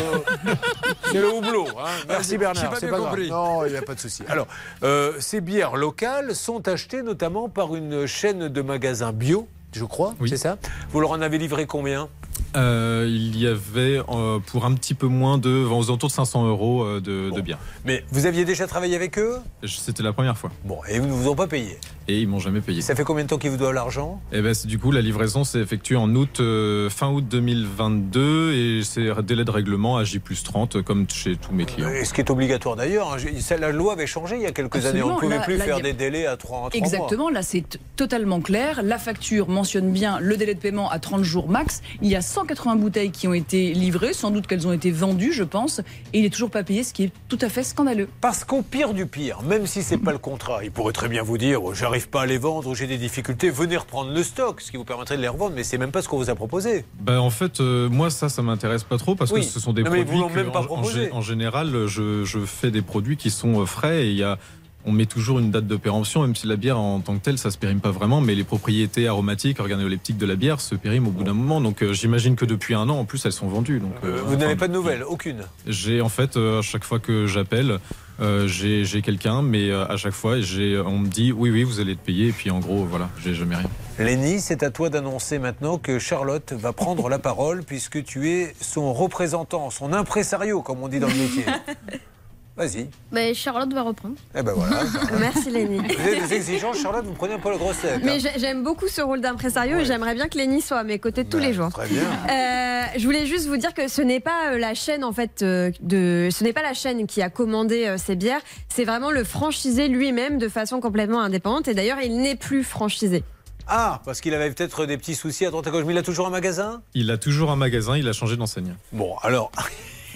*laughs* c'est le houblon. hein. Merci Bernard. pas c'est bien grave. compris. Non, il n'y a pas de souci. Alors, euh, ces bières locales sont achetées notamment par une chaîne de magasins bio, je crois, c'est ça Vous leur en avez livré combien? Euh, il y avait euh, pour un petit peu moins de, aux alentours de 500 euros euh, de, de biens. Mais vous aviez déjà travaillé avec eux? C'était la première fois. Bon, et ils ne vous ont pas payé? Et ils m'ont jamais payé. Ça fait combien de temps qu'ils vous doivent l'argent? Et ben, du coup, la livraison s'est effectuée en août, euh, fin août 2022 et c'est délai de règlement à J plus 30 comme chez tous mes clients. Et ce qui est obligatoire d'ailleurs. hein. La loi avait changé il y a quelques années. On ne Absolument. pouvait Là- plus là, faire a- des délais à 3 mois. Exactement, là c'est totalement clair. La facture mentionne bien le délai de paiement à 30 jours max. Il y a 180 bouteilles qui ont été livrées, sans doute qu'elles ont été vendues, je pense, et il est toujours pas payé, ce qui est tout à fait scandaleux. Parce qu'au pire du pire, même si c'est pas le contrat, il pourrait très bien vous dire oh, j'arrive pas à les vendre ou j'ai des difficultés, venez reprendre le stock, ce qui vous permettrait de les revendre, mais c'est même pas ce qu'on vous a proposé. Bah, en fait, euh, moi, ça, ça m'intéresse pas trop parce Oui. que ce sont des Non, produits que, même pas en- en général, je, je fais des produits qui sont euh, frais et il y a. On met toujours une date de péremption, même si la bière en tant que telle, ça se périme pas vraiment, mais les propriétés aromatiques, organoleptiques de la bière se périment au bout d'un moment. Donc euh, j'imagine que depuis un an, en plus, elles sont vendues. Donc, euh, vous n'avez pas de nouvelles, aucune. J'ai en fait, euh, à chaque fois que j'appelle, euh, j'ai quelqu'un, mais à chaque fois, on me dit oui, oui, vous allez être payé, et puis en gros, voilà, j'ai jamais rien. Lenny, c'est à toi d'annoncer maintenant que Charlotte va prendre la parole puisque tu es son représentant, son impresario, comme on dit dans le métier. *laughs* Vas-y. Ben, Charlotte va reprendre. Eh ben voilà. *laughs* Merci Lénie. Vous êtes des exigences, Charlotte, vous prenez un peu le gros. Mais hein. j'ai- j'aime beaucoup ce rôle d'impresario et j'aimerais bien que Lénie soit à mes côtés tous les jours. Très bien. Euh, je voulais juste vous dire que ce n'est pas euh, la chaîne en fait euh, de, ce n'est pas la chaîne qui a commandé euh, ces bières, c'est vraiment le franchisé lui-même de façon complètement indépendante et d'ailleurs il n'est plus franchisé. Ah, parce qu'il avait peut-être des petits soucis à droite à gauche, mais il a toujours un magasin? Il a toujours un magasin, il a changé d'enseigne. Bon, alors,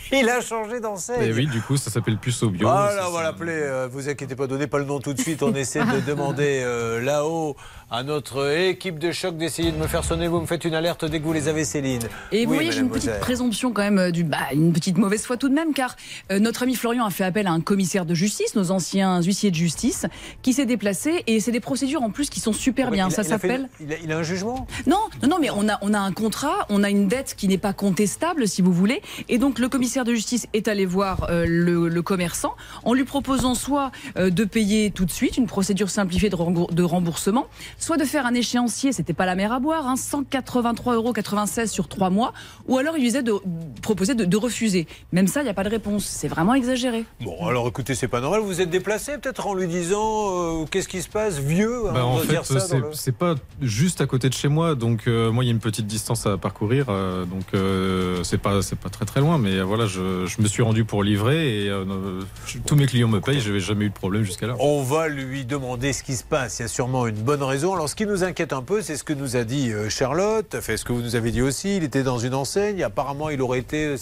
*laughs* il a changé d'enseigne. Et oui, du coup, ça s'appelle Puceau Bio. Ah Ça, là, on va l'appeler. euh, vous inquiétez pas, donnez pas le nom tout de suite. On essaie de *laughs* demander euh, là-haut à notre équipe de choc d'essayer de me faire sonner. Vous me faites une alerte dès que vous les avez, Céline. Et vous Oui, voyez, j'ai une petite présomption quand même, euh, du, bah, une petite mauvaise foi tout de même, car euh, notre ami Florian a fait appel à un commissaire de justice, nos anciens huissiers de justice, qui s'est déplacé, et c'est des procédures en plus qui sont super bien. Il a- Ça s'appelle. Il a, il a un jugement? Non, non, non, mais on a, on a un contrat, on a une dette qui n'est pas contestable, si vous voulez. Et donc, le commissaire de justice est allé voir euh, le, le commerçant en lui proposant soit euh, de payer tout de suite, une procédure simplifiée de, rembour- de remboursement, soit de faire un échéancier, c'était pas la mer à boire, hein, 183,96 euros sur trois mois, ou alors il lui disait de proposer de, de refuser. Même ça, il n'y a pas de réponse. C'est vraiment exagéré. Bon, alors écoutez, c'est pas normal. Vous vous êtes déplacé peut-être en lui disant euh, qu'est-ce qui se passe, vieux hein, Bah, en fait, c'est le- pas juste à côté de chez moi, donc euh, moi il y a une petite distance à parcourir, euh, donc euh, c'est pas c'est pas très très loin, mais euh, je, je me suis rendu pour livrer et euh, euh, je- tous mes clients me payent, j'avais jamais eu de problème jusqu'à là. On va lui demander ce qui se passe. Il y a sûrement une bonne raison. Alors, ce qui nous inquiète un peu, c'est ce que nous a dit euh, Charlotte. Fait ce que vous nous avez dit aussi. Il était dans une enseigne. Apparemment, il aurait été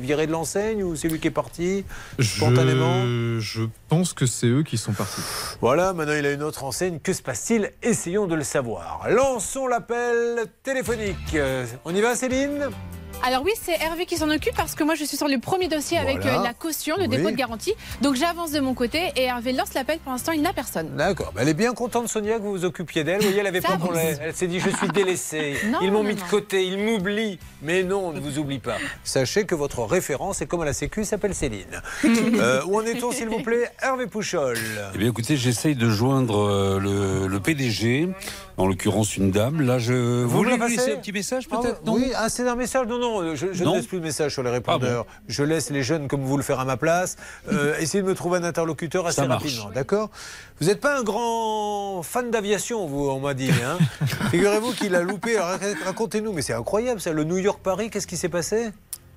viré de l'enseigne ou c'est lui qui est parti spontanément? Je, je pense que c'est eux qui sont partis. Voilà, maintenant il a une autre enseigne. Que se passe-t-il? Essayons de le savoir. Lançons l'appel téléphonique. On y va, Céline? Alors oui, c'est Hervé qui s'en occupe parce que moi je suis sur le premier dossier avec euh, la caution, le Oui. dépôt de garantie. Donc j'avance de mon côté et Hervé lance l'appel. Pour l'instant, il n'a personne. D'accord. Bah, elle est bien contente, Sonia, que vous vous occupiez d'elle. Vous voyez, elle avait Ça pas pour l'air. Elle s'est dit Je suis délaissée. *laughs* Non, ils m'ont non, mis de côté, ils m'oublient. Mais non, on ne vous oublie pas. Sachez que votre référence, est comme à la Sécu, s'appelle Céline. *laughs* Euh, où en est-on, s'il vous plaît Hervé Pouchol. Eh bien, écoutez, j'essaye de joindre euh, le, le PDG, en l'occurrence une dame. Là, je. Vous, Vous voulez un petit message, Ah, peut-être Oui, ah, c'est un message. Non, non, je, je Non ne laisse plus de message sur les répondeurs. Ah Je laisse les jeunes comme vous le faire à ma place. *laughs* Euh, essayez de me trouver un interlocuteur assez Ça marche. rapidement, d'accord? Vous n'êtes pas un grand fan d'aviation, vous, on m'a dit. Hein? *laughs* Figurez-vous qu'il a loupé. Alors, Racontez-nous, mais c'est incroyable ça. Le New York-Paris, qu'est-ce qui s'est passé?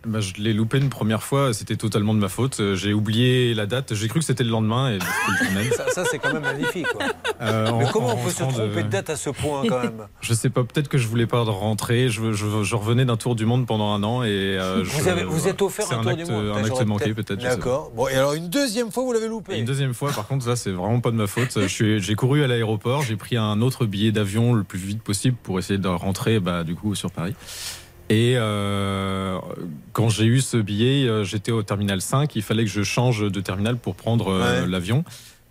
Bah, je l'ai loupé une première fois, c'était totalement de ma faute. Euh, J'ai oublié la date, j'ai cru que c'était le lendemain et le. Ça, ça, c'est quand même magnifique. quoi. Euh, Mais en- comment en on peut se rentrant de- tromper de date à ce point quand même *laughs* Je sais pas, peut-être que je voulais pas rentrer. Je, je- je revenais d'un tour du monde pendant un an et euh, Vous, je- avez, vous êtes offert un tour acte, du monde Un acte manqué peut-être. D'accord. Bon, et alors une deuxième fois, vous l'avez loupé Et une deuxième fois, par contre, ça c'est vraiment pas de ma faute. J'ai couru à l'aéroport, j'ai pris un autre billet d'avion le plus vite possible pour essayer de rentrer, bah, du coup, sur Paris. Et euh, quand j'ai eu ce billet, euh, j'étais au terminal 5. Il fallait que je change de terminal pour prendre euh, Ouais. l'avion.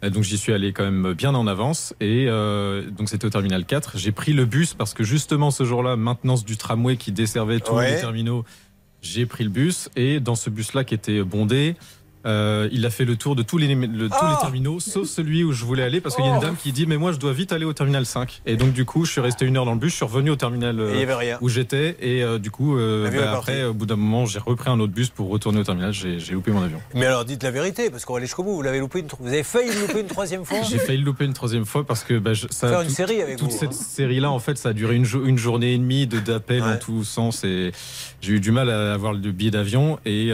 Donc j'y suis allé quand même bien en avance et euh, donc c'était au terminal 4. J'ai pris le bus parce que justement ce jour-là, maintenance du tramway qui desservait tous Ouais. les terminaux, j'ai pris le bus et dans ce bus-là qui était bondé, euh, il a fait le tour de tous les, le- tous les terminaux sauf celui où je voulais aller parce qu'il y a une Oh. dame qui dit mais moi je dois vite aller au terminal 5 et donc du coup je suis resté une heure dans le bus, je suis revenu au terminal euh, où j'étais et euh, du coup bah, après au bout d'un moment j'ai repris un autre bus pour retourner au terminal, j'ai loupé mon avion. Mais alors dites la vérité, parce qu'on va aller jusqu'au bout. Vous l'avez loupé une... Vous avez failli le louper une troisième fois J'ai failli le louper une troisième fois parce que bah, je- ça, Faire une tout- série avec toute vous, cette hein. série-là, en fait, ça a duré une, jo- une journée et demie de d'appels Ouais. en tous sens et j'ai eu du mal à avoir le billet d'avion et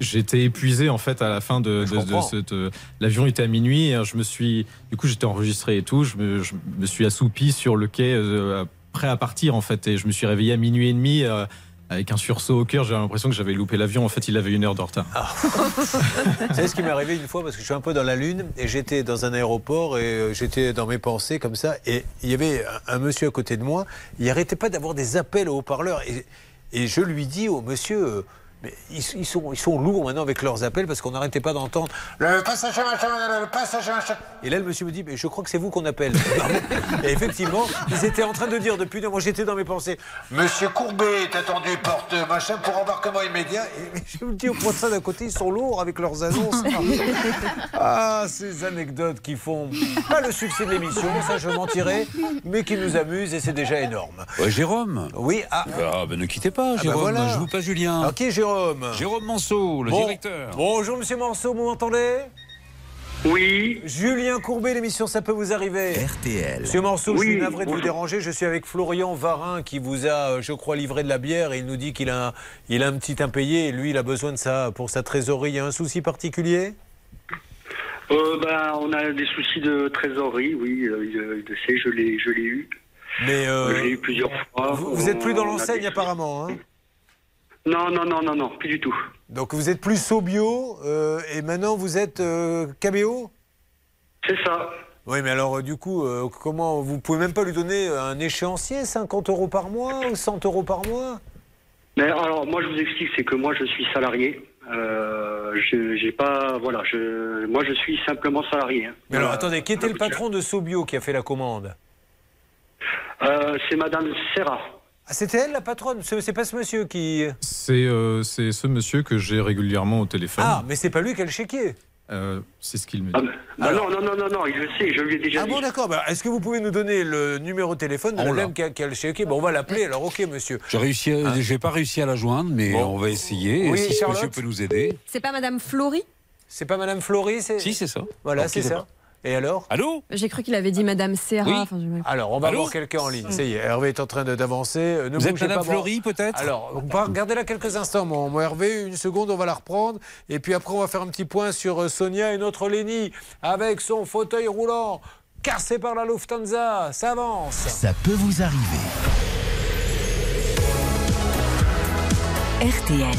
j'étais épuisé en fait à la fin de, cette. euh, L'avion était à minuit et euh, je me suis, du coup, j'étais enregistré et tout. Je me, je me suis assoupi sur le quai, euh, prêt à partir en fait, et je me suis réveillé à minuit et demi. euh, avec un sursaut au cœur, j'avais l'impression que j'avais loupé l'avion. En fait, il avait une heure de retard. Ah. Vous savez ce qui m'est arrivé une fois parce que je suis un peu dans la lune et j'étais dans un aéroport et j'étais dans mes pensées comme ça et il y avait un, monsieur à côté de moi. Il arrêtait pas d'avoir des appels au haut-parleur et, et je lui dis au monsieur. Mais ils, ils sont, ils sont lourds maintenant avec leurs appels parce qu'on n'arrêtait pas d'entendre le passager machin, le passager machin. Et là, le monsieur me dit, mais je crois que c'est vous qu'on appelle. *laughs* Et effectivement, ils étaient en train de dire depuis, moi j'étais dans mes pensées, Monsieur Courbet est attendu porte machin pour embarquement immédiat. Et *laughs* je me dis au poisson d'à côté, ils sont lourds avec leurs annonces. *laughs* Ah, ces anecdotes qui font pas le succès de l'émission, ça je mentirais, mais qui nous amusent et c'est déjà énorme. Ouais, Jérôme Oui, ah. Ah, ben ne quittez pas, Ah, bah Jérôme. voilà. Je vous passe Julien. Ok, Jérôme. Jérôme Manceau, le Bon. directeur. Bonjour, monsieur Manceau, vous m'entendez? Oui. Julien Courbet, l'émission Ça peut vous arriver. RTL. Monsieur Manceau, je suis navré de vous déranger. Je suis avec Florian Varin qui vous a, euh, je crois, livré de la bière et il nous dit qu'il a, un- il a un petit impayé et lui, il a besoin de ça pour sa trésorerie. Il y a un souci particulier? Euh, ben, on a des soucis de trésorerie, oui, euh, il, il le sait, je l'ai, je l'ai eu. Mais euh, je l'ai eu plusieurs fois. vous, vous êtes plus dans l'enseigne apparemment. hein? Non, non, non, non, non, plus du tout. Donc vous êtes plus Sobio euh, et maintenant vous êtes euh, KBO C'est ça. Oui, mais alors euh, du coup, euh, comment vous pouvez même pas lui donner un échéancier, 50 euros par mois ou 100 euros par mois? Mais alors, moi, je vous explique, c'est que moi, je suis salarié. Euh, je, j'ai pas, voilà, je, moi, je suis simplement salarié. hein. Mais alors Euh, attendez, qui était le patron de Sobio qui a fait la commande? Euh, C'est Madame Serra. Ah, c'était elle la patronne C'est pas ce monsieur qui. C'est euh, c'est ce monsieur que j'ai régulièrement au téléphone. Ah, mais c'est pas lui qui a le chéquier Euh, c'est ce qu'il me Ah, dit. ah non, non, non, non, non, il le sait, je lui ai déjà Ah dit. bon, d'accord. Bah, Est-ce que vous pouvez nous donner le numéro de téléphone de On la dame qui a, qui a le chéquier? Bon, on va l'appeler alors, ok, monsieur. J'ai réussi, j'ai pas réussi à la joindre, mais Bon. on va essayer. Oui, si ce monsieur peut nous aider. C'est pas Madame Flory C'est pas Madame Flory c'est... Si, c'est ça. Voilà, c'est ça. Et alors Allô J'ai cru qu'il avait dit Madame Serra. Oui. enfin, je- Alors, on va Allô voir quelqu'un en ligne. Ça y est, Hervé est en train de- d'avancer. Euh, Ne Vous êtes Madame pas, peut-être Alors, on va regarder là quelques instants, mon, mon Hervé. Une seconde, on va la reprendre. Et puis après, on va faire un petit point sur euh, Sonia et notre Lénie avec son fauteuil roulant cassé par la Lufthansa. Ça avance. Ça peut vous arriver. RTL.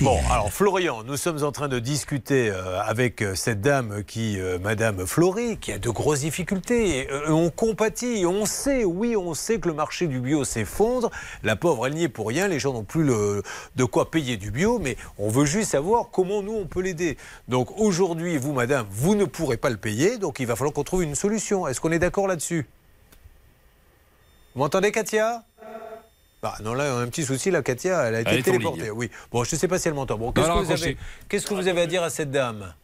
Bon, alors Florian, nous sommes en train de discuter euh, avec euh, cette dame qui, euh, Madame Flory, qui a de grosses difficultés. On compatit, on sait, oui, on sait que le marché du bio s'effondre. La pauvre, elle n'y est pour rien. Les gens n'ont plus de quoi payer du bio, mais on veut juste savoir comment nous on peut l'aider. Donc aujourd'hui, vous, Madame, vous ne pourrez pas le payer, donc il va falloir qu'on trouve une solution. Est-ce qu'on est d'accord là-dessus? Vous m'entendez, Katia? Bah, non, là, on a un petit souci, là, Katia, elle a été Elle téléportée. Oui. Bon, je ne sais pas si elle m'entend. Bon, qu'est-ce que, vous avez, qu'est-ce que vous avez à dire à cette dame?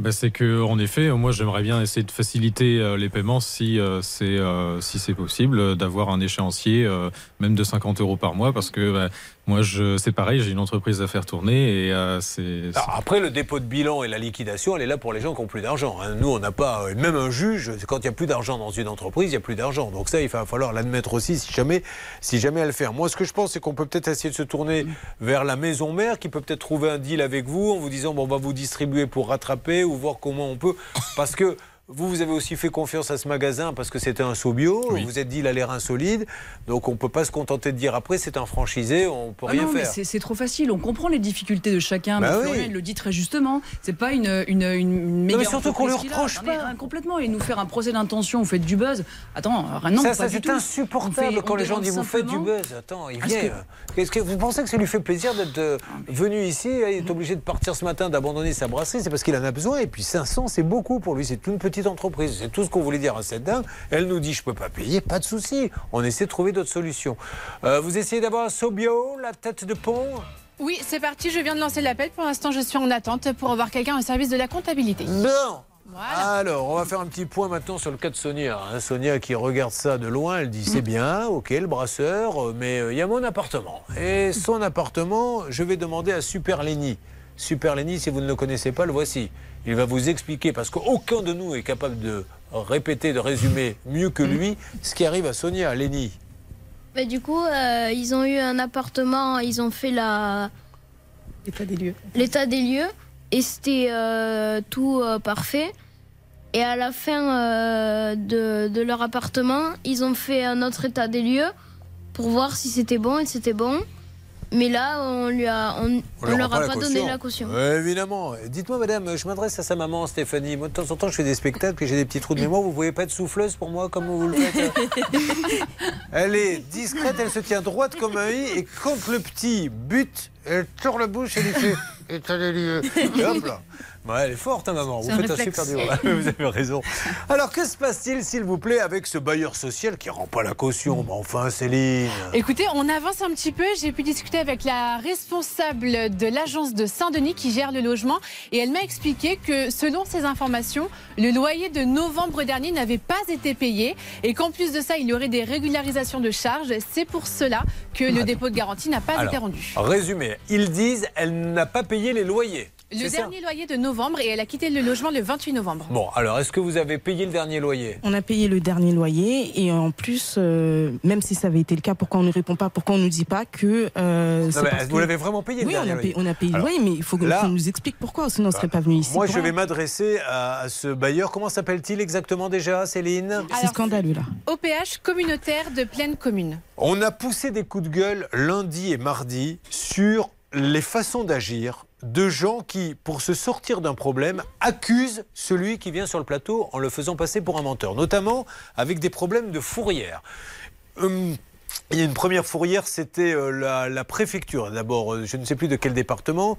Bah, c'est que en effet, moi j'aimerais bien essayer de faciliter euh, les paiements si euh, c'est euh, si c'est possible d'avoir un échéancier euh, même de 50 euros par mois parce que bah, Moi, je, c'est pareil, j'ai une entreprise à faire tourner et euh, c'est. Après, le dépôt de bilan et la liquidation, elle est là pour les gens qui ont plus d'argent. hein. Nous, on n'a pas. euh, Même un juge, quand il n'y a plus d'argent dans une entreprise, il n'y a plus d'argent. Donc, ça, il va falloir l'admettre aussi si jamais, si jamais elle le fait. Moi, ce que je pense, c'est qu'on peut peut-être essayer de se tourner vers la maison mère qui peut peut-être trouver un deal avec vous en vous disant bon, on va vous distribuer pour rattraper ou voir comment on peut. Parce que. Vous, vous avez aussi fait confiance à ce magasin parce que c'était un saut bio. Vous vous êtes dit, il a l'air insolide. Donc, on ne peut pas se contenter de dire après, c'est un franchisé, on ne peut Ah rien non, mais faire. c'est- c'est trop facile. On comprend les difficultés de chacun. Bah mais oui. Florian, il le dit très justement. C'est pas une, une, une méga mais surtout qu'on qu'il a. reproche hein, complètement. Et nous faire un procès d'intention, vous faites du buzz. Attends, non, ça, pas ça c'est tout. insupportable On fait- quand les gens disent vous faites du buzz. Attends, il Est-ce vient. que- Qu'est-ce que vous pensez que ça lui fait plaisir d'être euh, venu ici et Il est obligé de partir ce matin, d'abandonner sa brasserie, c'est parce qu'il en a besoin. Et puis 500, c'est beaucoup pour lui. C'est une petite entreprise. C'est tout ce qu'on voulait dire à cette dame. Elle nous dit je peux pas payer, pas de souci. On essaie de trouver d'autres solutions. Euh, vous essayez d'avoir Sobio, la tête de pont. Oui, c'est parti, je viens de lancer l'appel. Pour l'instant, je suis en attente pour avoir quelqu'un au service de la comptabilité. Non Alors, on va faire un petit point maintenant sur le cas de Sonia. hein. Sonia qui regarde ça de loin, elle dit c'est bien, ok, le brasseur, euh, mais euh, il y a mon appartement. Et son appartement, je vais demander à Super Lenny. Super Lenny, si vous ne le connaissez pas, le voici. Il va vous expliquer, parce qu'aucun de nous est capable de répéter, de résumer mieux que lui ce qui arrive à Sonia, Lenny. Bah, du coup, euh, ils ont eu un appartement, ils ont fait la. L'état des lieux. L'état des lieux, et c'était euh, tout euh, parfait. Et à la fin euh, de, de leur appartement, ils ont fait un autre état des lieux pour voir si c'était bon et c'était bon. Mais là, on lui a, on, on leur a pas donné la caution. Évidemment. Dites-moi, madame, je m'adresse à sa maman, Stéphanie. Moi, de temps en temps, je fais des spectacles et j'ai des petits trous de mémoire. Vous ne pouvez pas être souffleuse pour moi comme vous le faites *laughs* Elle est discrète, elle se tient droite comme un i. Et quand le petit bute, elle tourne la bouche et lui fait État des lieux. Et hop là. Ouais, elle est forte, hein, maman. Vous un faites un super duo. *laughs* Vous avez raison. *laughs* Alors, que se passe-t-il, s'il vous plaît, avec ce bailleur social qui rend pas la caution? Mais enfin, Céline. Écoutez, on avance un petit peu. J'ai pu discuter avec la responsable de l'agence de Saint-Denis qui gère le logement et elle m'a expliqué que selon ces informations, le loyer de novembre dernier n'avait pas été payé et qu'en plus de ça, il y aurait des régularisations de charges. C'est pour cela que le dépôt de garantie n'a pas été rendu. Résumé, ils disent elle n'a pas payé les loyers. Le ça dernier loyer de novembre et elle a quitté le logement le 28 novembre. Bon, alors, est-ce que vous avez payé le dernier loyer? On a payé le dernier loyer et en plus, euh, même si ça avait été le cas, pourquoi on ne répond pas Pourquoi on ne nous dit pas que euh, Non, parce vous que- l'avez vraiment payé le Oui, dernier on a payé, loyer on a payé Alors, loyer, mais il faut là- qu'on nous explique pourquoi, sinon on ne serait pas venu ici. Moi, je vais m'adresser à, à ce bailleur. Comment s'appelle-t-il exactement déjà, Céline? C'est scandaleux là. OPH communautaire de pleine commune. On a poussé des coups de gueule lundi et mardi sur les façons d'agir de gens qui, pour se sortir d'un problème, accusent celui qui vient sur le plateau en le faisant passer pour un menteur, notamment avec des problèmes de fourrière. Hum, il y a une première fourrière, c'était euh, la, préfecture. D'abord, euh, je ne sais plus de quel département.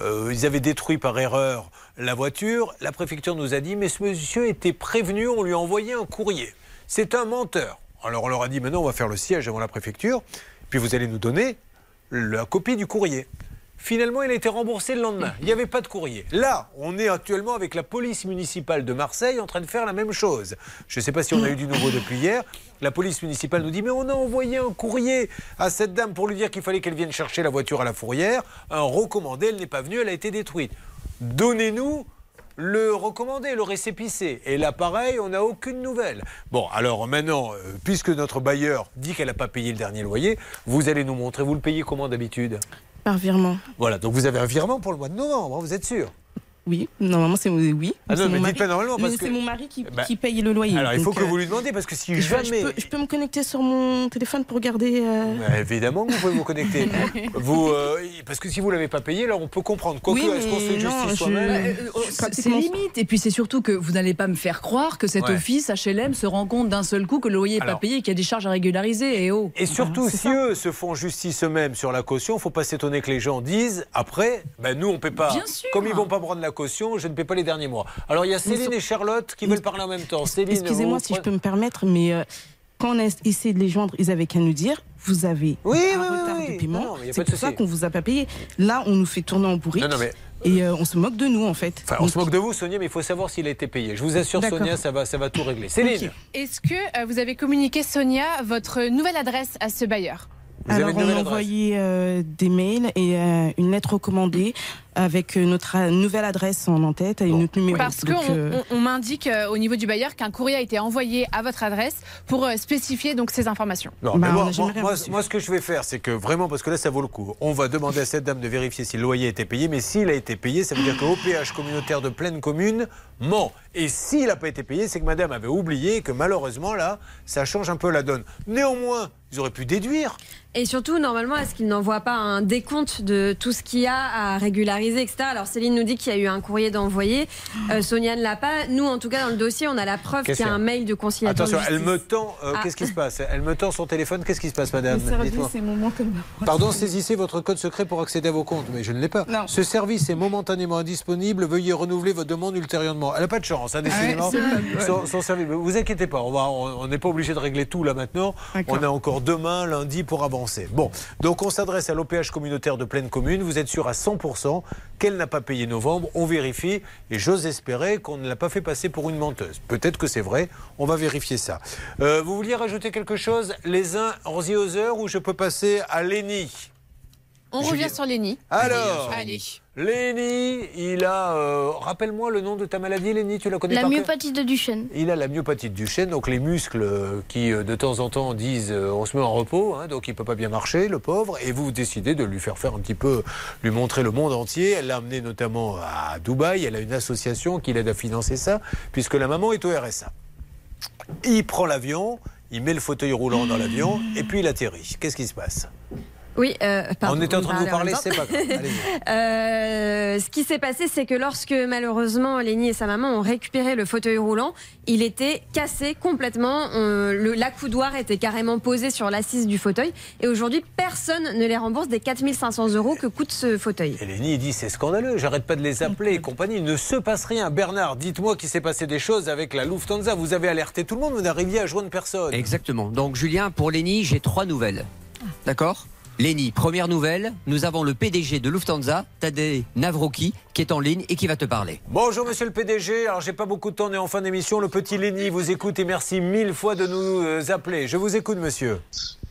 Euh, ils avaient détruit par erreur la voiture. La préfecture nous a dit, mais ce monsieur était prévenu, on lui a envoyé un courrier. C'est un menteur. Alors on leur a dit, maintenant on va faire le siège avant la préfecture, puis vous allez nous donner la copie du courrier. Finalement, il a été remboursé le lendemain. Il n'y avait pas de courrier. Là, on est actuellement avec la police municipale de Marseille en train de faire la même chose. Je ne sais pas si on a eu du nouveau depuis hier. La police municipale nous dit Mais on a envoyé un courrier à cette dame pour lui dire qu'il fallait qu'elle vienne chercher la voiture à la fourrière. Un recommandé, elle n'est pas venue, elle a été détruite. Donnez-nous le recommandé, le récépissé. Et là, pareil, on n'a aucune nouvelle. Bon, alors maintenant, euh, puisque notre bailleur dit qu'elle n'a pas payé le dernier loyer, vous allez nous montrer, vous le payez comment d'habitude? Par virement. Voilà, donc vous avez un virement pour le mois de novembre, hein, vous êtes sûr? Oui, normalement c'est oui. Ah non, mais mon dites pas normalement, parce Mais que- C'est mon mari qui, Bah, qui paye le loyer. Alors il faut que euh, vous lui demandiez, parce que si je, jamais... je peux, je peux me connecter sur mon téléphone pour regarder. euh, Bah, évidemment que vous pouvez vous connecter. *laughs* vous, euh, parce que si vous ne l'avez pas payé, là on peut comprendre. Quoique, Oui, est-ce qu'on se fait justice je- soi-même Euh, euh, c'est limite. Et puis c'est surtout que vous n'allez pas me faire croire que cet Ouais. office HLM se rend compte d'un seul coup que le loyer n'est pas Alors- payé et qu'il y a des charges à régulariser. Et oh. Et surtout, si eux se font justice eux-mêmes sur la caution, il ne faut pas s'étonner que les gens disent après, ben, nous on ne paie pas. Bien sûr. Comme ils ne vont pas prendre la caution, je ne paie pas les derniers mois. Alors il y a Céline et Charlotte qui veulent parler en même temps. Céline, Excusez-moi vous- si je peux me permettre, mais euh, quand on a essayé de les joindre, ils avaient qu'à nous dire vous avez Oui, un oui, retard oui. de paiement. C'est pour ça qu'on vous a pas payé. Là, on nous fait tourner en bourrique. Non, non, mais- Et euh, on se moque de nous, en fait. Enfin, on se moque de vous, Sonia, mais il faut savoir s'il a été payé. Je vous assure. Sonia, ça va, ça va tout régler. Céline. Est-ce que euh, vous avez communiqué, Sonia, votre nouvelle adresse à ce bailleur? Vous avez Alors, on envoyé euh, des mails et euh, une lettre recommandée avec euh, notre nouvelle adresse en en-tête et notre numéro. Parce qu'on euh, on, on m'indique euh, au niveau du bailleur qu'un courrier a été envoyé à votre adresse pour euh, spécifier donc ces informations. Non, mais moi, moi, moi, moi, ce que je vais faire, c'est que vraiment, parce que là, ça vaut le coup, on va demander à cette dame de vérifier si le loyer a été payé, mais s'il a été payé, ça veut dire que OPH communautaire de pleine commune ment. Et s'il n'a pas été payé, c'est que madame avait oublié que malheureusement, là, ça change un peu la donne. Néanmoins, ils auraient pu déduire. Et surtout, normalement, est-ce qu'il n'envoie pas un décompte de tout ce qu'il y a à régulariser, etc. Alors Céline nous dit qu'il y a eu un courrier d'envoyé. Euh, Sonia ne l'a pas. Nous, en tout cas, dans le dossier, on a la preuve qu'il y a un mail de conciliateur. Attention, de elle me tend. euh, Ah. Qu'est-ce qui se passe? Elle me tend son téléphone. Qu'est-ce qui se passe, madame? Le service Dites-moi. est momentanément. Pardon, saisissez votre code secret pour accéder à vos comptes. Mais je ne l'ai pas. Non. Ce service est momentanément indisponible. Veuillez renouveler votre demande ultérieurement. Elle n'a pas de chance, hein, décidément. son, son service. Mais Vous inquiétez pas, on va- on on n'est pas obligé de régler tout là maintenant. On a encore demain, lundi pour avancer. Bon, donc on s'adresse à l'OPH communautaire de pleine commune. Vous êtes sûr à 100% qu'elle n'a pas payé novembre. On vérifie et j'ose espérer qu'on ne l'a pas fait passer pour une menteuse. Peut-être que c'est vrai. On va vérifier ça. Euh, vous vouliez rajouter quelque chose les uns aux aux heures ou je peux passer à Lénie On Julien. revient sur Lénie. Alors, Allez. Lénie, il a. euh, Rappelle-moi le nom de ta maladie, Lénie, tu la connais La par myopathe de Duchenne. il a la myopathe du chêne, donc les muscles euh, qui euh, de temps en temps disent euh, on se met en repos, hein, donc il peut pas bien marcher, le pauvre, et vous décidez de lui faire faire un petit peu, lui montrer le monde entier. Elle l'a amené notamment à Dubaï, elle a une association qui l'aide à financer ça, puisque la maman est au RSA. Il prend l'avion, il met le fauteuil roulant dans l'avion, et puis il atterrit. Qu'est-ce qui se passe? Oui, euh, pardon, On était en train de vous parler, c'est pas grave. *laughs* Allez-y. Euh, ce qui s'est passé, c'est que lorsque malheureusement Lénie et sa maman ont récupéré le fauteuil roulant, il était cassé complètement. On- le, l'accoudoir était carrément posé sur l'assise du fauteuil. Et aujourd'hui, personne ne les rembourse des 4500 euros que coûte ce fauteuil. Et Lénie, il dit c'est scandaleux, j'arrête pas de les appeler et compagnie. Il ne se passe rien. Bernard, dites-moi qu'il s'est passé des choses avec la Lufthansa. Vous avez alerté tout le monde, vous n'arriviez à joindre personne. Exactement. Donc Julien, pour Lenny, j'ai trois nouvelles. D'accord? Lenny, première nouvelle, nous avons le PDG de Lufthansa, Tadej Navroki, qui est en ligne et qui va te parler. Bonjour monsieur le PDG, alors j'ai pas beaucoup de temps, on est en fin d'émission. Le petit Lénie vous écoute et merci mille fois de nous euh, appeler. Je vous écoute monsieur.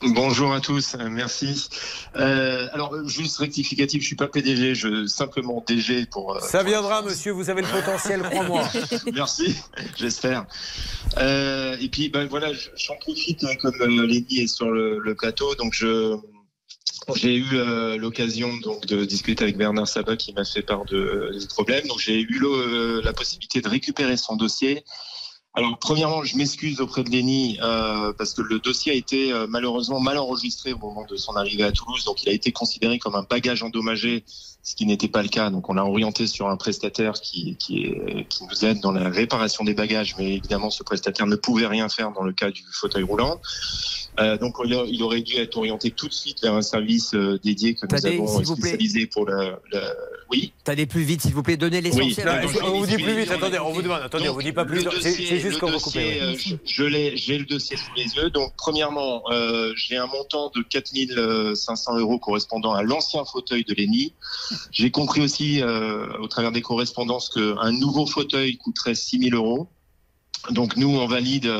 Bonjour à tous, euh, merci. Euh, alors juste rectificatif, je suis pas PDG, je simplement DG pour. euh, Ça viendra monsieur, vous avez le potentiel, crois-moi. *laughs* Merci, j'espère. Euh, et puis ben voilà, je- j'en profite hein, comme Lenny est sur le, le plateau, donc je j'ai eu euh, l'occasion donc de discuter avec Bernard Sabat qui m'a fait part de euh, des problèmes. Donc j'ai eu le- la possibilité de récupérer son dossier. Alors premièrement, je m'excuse auprès de Lenny euh, parce que le dossier a été euh, malheureusement mal enregistré au moment de son arrivée à Toulouse, donc il a été considéré comme un bagage endommagé, ce qui n'était pas le cas. Donc on l'a orienté sur un prestataire qui, qui, est, qui nous aide dans la réparation des bagages, mais évidemment ce prestataire ne pouvait rien faire dans le cas du fauteuil roulant. Euh, donc il aurait dû être orienté tout de suite vers un service euh, dédié que nous avons spécialisé pour la, la- Oui. T'allez plus vite, s'il vous plaît, donnez l'essentiel. Oui. on vous dit plus vite, attendez, on vous demande, attendez, on vous dit pas plus. C'est juste qu'on va dossier, couper. euh, je, j'ai le dossier sous les yeux. Donc, premièrement, euh, j'ai un montant de 4500 euros correspondant à l'ancien fauteuil de Lenny. J'ai compris aussi, euh, au travers des correspondances, qu'un nouveau fauteuil coûterait 6000 euros. Donc nous, on valide,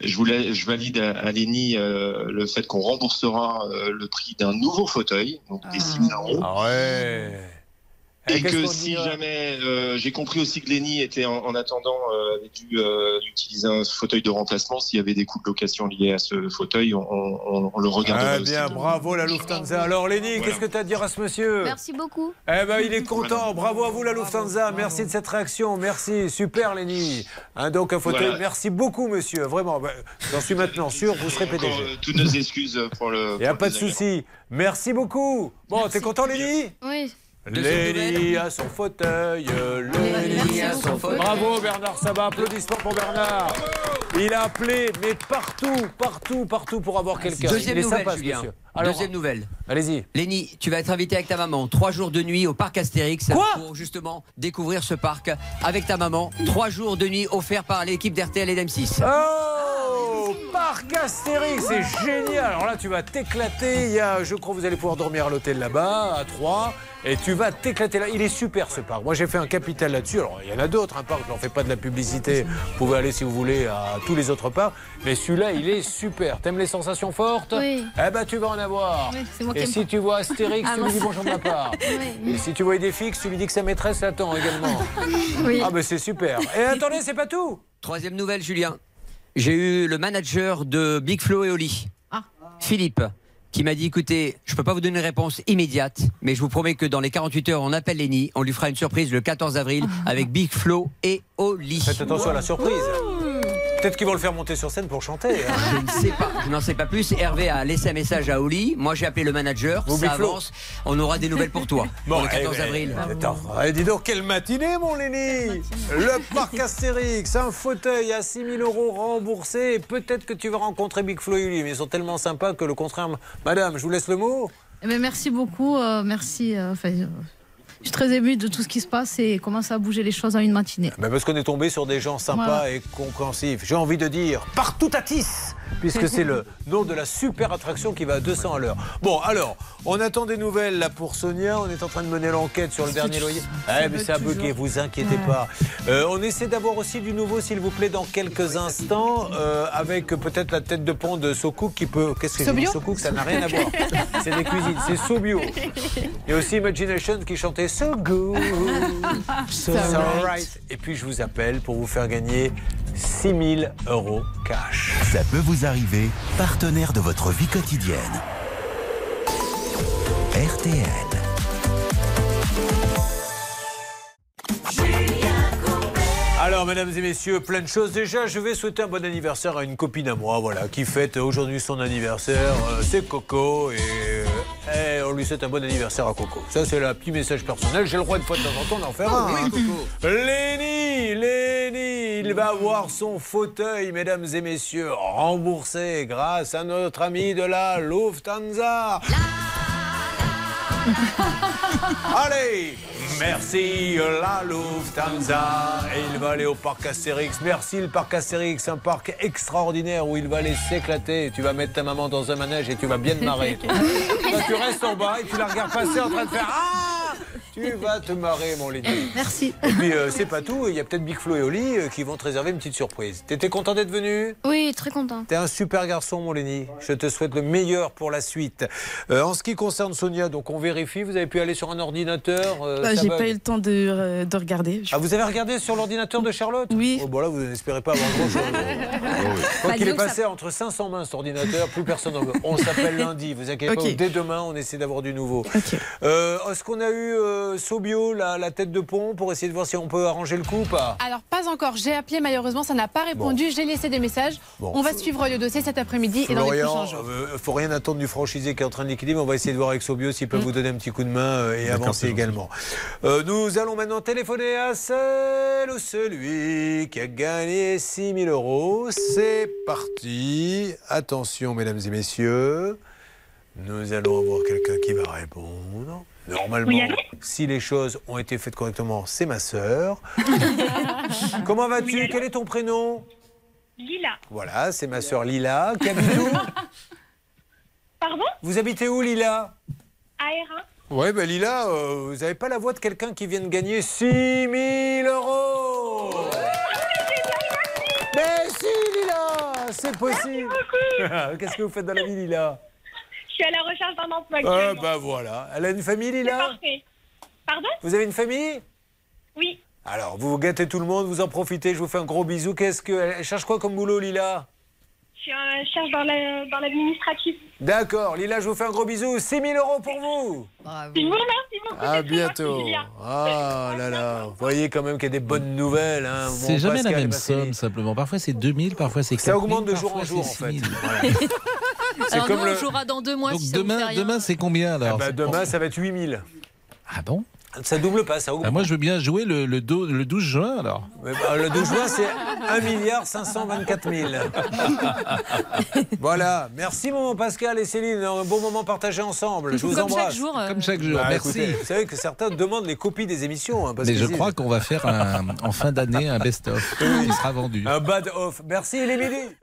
je, voulais, je valide à, euh, le fait qu'on remboursera euh, le prix d'un nouveau fauteuil, donc des 6 000 euros. Ah ouais. Et que si là jamais, euh, j'ai compris aussi que Lenny était en, en attendant euh, avait dû euh, utiliser un fauteuil de remplacement. S'il y avait des coûts de location liés à ce fauteuil, on, on- on le regardera Ah aussi. bien, bravo la Lufthansa. Alors Lénie, qu'est-ce que tu as à dire à ce monsieur Merci beaucoup. Eh ben, il est *laughs* content. Bravo à vous, la Lufthansa. Merci de cette réaction. Merci. Super, Lénie. Hein, donc, un fauteuil. Voilà. Merci beaucoup, monsieur. Vraiment. Ben, J'en suis maintenant sûr. Vous serez Encore, PDG. euh, toutes nos excuses pour le. *laughs* Il n'y a pas de souci. Merci beaucoup. Bon, t'es content, Lénie Oui. Lénie à son fauteuil. Lénie à son fauteuil. Bravo, Bernard Sabat. Applaudissements pour Bernard. Il a appelé, mais partout, partout, partout pour avoir quelqu'un. Deuxième Deuxième nouvelle. Allez-y. Lenny, tu vas être invité avec ta maman. Trois jours de nuit au parc Astérix. Quoi? Pour justement découvrir ce parc avec ta maman. Trois jours de nuit offerts par l'équipe d'RTL et d'M6. Oh parc Astérix, c'est génial. Alors là, tu vas t'éclater. Il y a, je crois, vous allez pouvoir dormir à l'hôtel là-bas, à 3. Et tu vas t'éclater là. Il est super ce parc. Moi, j'ai fait un capital là-dessus. Alors, il y en a d'autres, un parc. Je n'en fais pas de la publicité. Vous pouvez aller si vous voulez à tous les autres parcs. Mais celui-là, il est super. T'aimes les sensations fortes Oui. Eh ben, tu vas en avoir. Oui, c'est moi qui Et si pas. tu vois Astérix, Ah, tu lui dis bonjour de ma part. *laughs* Oui. Et si tu vois Idéfix, tu lui dis que sa maîtresse l'attend également. Oui. Ah, ben c'est super. Et attendez, c'est pas tout. Troisième nouvelle, Julien. J'ai eu le manager de Big Flo et Oli, Ah. Philippe, qui m'a dit écoutez, je peux pas vous donner une réponse immédiate, mais je vous promets que dans les 48 heures, on appelle Lenny, on lui fera une surprise le 14 avril avec Big Flo et Oli. Faites attention à la surprise. Peut-être qu'ils vont le faire monter sur scène pour chanter. hein. Je ne sais pas, je n'en sais pas plus. Hervé a laissé un message à Oli. Moi, j'ai appelé le manager. Vous, ça Flo. On aura des nouvelles pour toi. *laughs* pour le 14 eh, avril. eh, Attends, eh, dis donc, quelle matinée, mon Lenny Le parc Astérix, un fauteuil à 6 000 euros remboursé. Peut-être que tu vas rencontrer Big Flo et Oli, mais ils sont tellement sympas que le contraire. Madame, je vous laisse le mot. Eh ben, merci beaucoup. euh, merci. euh, enfin, euh, je suis très émue de tout ce qui se passe et comment ça a bougé les choses en une matinée. Ben, parce qu'on est tombé sur des gens sympas Voilà. et compréhensifs. J'ai envie de dire partout à Tis puisque c'est le nom de la super attraction qui va à 200 à l'heure. Bon, alors, on attend des nouvelles là pour Sonia. On est en train de mener l'enquête sur le dernier loyer. Eh, mais c'est bugger, vous inquiétez pas. Euh, on essaie d'avoir aussi du nouveau, s'il vous plaît, dans quelques instants, euh, avec peut-être la tête de pont de Sokouk qui peut. Qu'est-ce que Sobio Sokouk, ça n'a rien à voir. *laughs* C'est des cuisines, c'est Sobio. Il y a aussi Imagination qui chantait So Good, So, Right. Et puis je vous appelle pour vous faire gagner 6000 euros cash. Ça peut vous arriver, partenaire de votre vie quotidienne. RTL. Alors, mesdames et messieurs, plein de choses. Déjà, je vais souhaiter un bon anniversaire à une copine à moi, voilà, qui fête aujourd'hui son anniversaire. Euh, c'est Coco et, euh, et on lui souhaite un bon anniversaire à Coco. Ça, c'est le petit message personnel. J'ai le droit de fois de temps en temps d'en faire un. hein. Léni, Léni, il va avoir son fauteuil, mesdames et messieurs, remboursé grâce à notre ami de la Lufthansa. *laughs* Allez, merci la Lufthansa. Et il va aller au parc Astérix. Merci le parc Astérix, un parc extraordinaire où il va aller s'éclater. Tu vas mettre ta maman dans un manège et tu vas bien te marrer. *laughs* toi. Tu restes en bas et tu la regardes passer en train de faire Ah Tu vas te marrer, mon Léni. *laughs* Merci. Et puis, euh, c'est pas tout. Il y a peut-être Big Flo et Oli euh, qui vont te réserver une petite surprise. T'étais content d'être venu? Oui, très content. T'es un super garçon, mon Léni. Je te souhaite le meilleur pour la suite. Euh, en ce qui concerne Sonia, donc on vérifie. Vous avez pu aller sur un ordinateur euh, Bah, ça J'ai pas eu le temps de, euh, de regarder. Ah, vous avez regardé sur l'ordinateur de Charlotte? Oui. Oh, bon, là, vous n'espérez pas avoir grand-chose. *laughs* Quand Bah, il est passé entre 500 mains cet ordinateur, plus personne. On s'appelle *laughs* lundi, vous inquiétez pas. Dès demain, on essaie d'avoir du nouveau. Euh, Est-ce qu'on a eu euh, Sobio, la, la tête de pont, pour essayer de voir si on peut arranger le coup ou pas Alors, pas encore. J'ai appelé, malheureusement, ça n'a pas répondu. J'ai laissé des messages. Bon. On va suivre le dossier cet après-midi et dans les prochains jours. euh, faut rien attendre du franchisé qui est en train de liquider, on va essayer de voir avec Sobio s'il Mm. peut vous donner un petit coup de main euh, et avancer également. Euh, nous allons maintenant téléphoner à celle ou celui qui a gagné 6 000 euros. C'est parti. Attention, mesdames et messieurs. Nous allons avoir quelqu'un qui va répondre. Normalement, si les choses ont été faites correctement, c'est ma sœur. *laughs* Comment vas-tu? Quel est ton prénom? Lila. Voilà, c'est ma sœur Lila. Où *laughs* Pardon? Vous habitez où, Lila? AR1 Ouais, ben Lila, euh, vous n'avez pas la voix de quelqu'un qui vient de gagner 6 000 euros. Mais si, Lila C'est possible. *laughs* Qu'est-ce que vous faites dans la vie, Lila? Suis à la recherche d'un emploi Ah, bah voilà. Elle a une famille, Lila parfait. Pardon? Vous avez une famille? Oui. Alors, vous vous gâtez tout le monde, vous en profitez, je vous fais un gros bisou. Qu'est-ce que... Elle cherche quoi comme boulot, Lila? Je suis en cherche dans la- dans l'administratif. D'accord, Lila, je vous fais un gros bisou. 6 000 euros pour vous Je vous remercie beaucoup. À bientôt. Ah là là. Vous voyez quand même qu'il y a des bonnes nouvelles. Hein. C'est Mon jamais Pascal la même somme, simplement. Parfois c'est 2000, parfois c'est 4000. Ça augmente de jour en jour, en *laughs* c'est fait. 6000. Voilà. C'est Alors comme nous, le- on jouera dans deux mois Donc si demain, demain c'est combien alors Ah bah, demain, ça va être 8000. Ah bon Ça double pas, ça augmente. Ah, Moi je veux bien jouer le, le, do- le 12 juin alors. Mais bah, le 12 juin, c'est 1 milliard 524 000. *laughs* voilà. Merci, mon Pascal et Céline. Un bon moment partagé ensemble. Je vous Comme chaque jour, euh, Comme chaque jour, Bah, merci. écoutez, vous savez que certains demandent les copies des émissions. hein, parce Mais je crois qu'on va faire un- en fin d'année un best-of qui sera vendu. Un bad off. Merci, il est midi.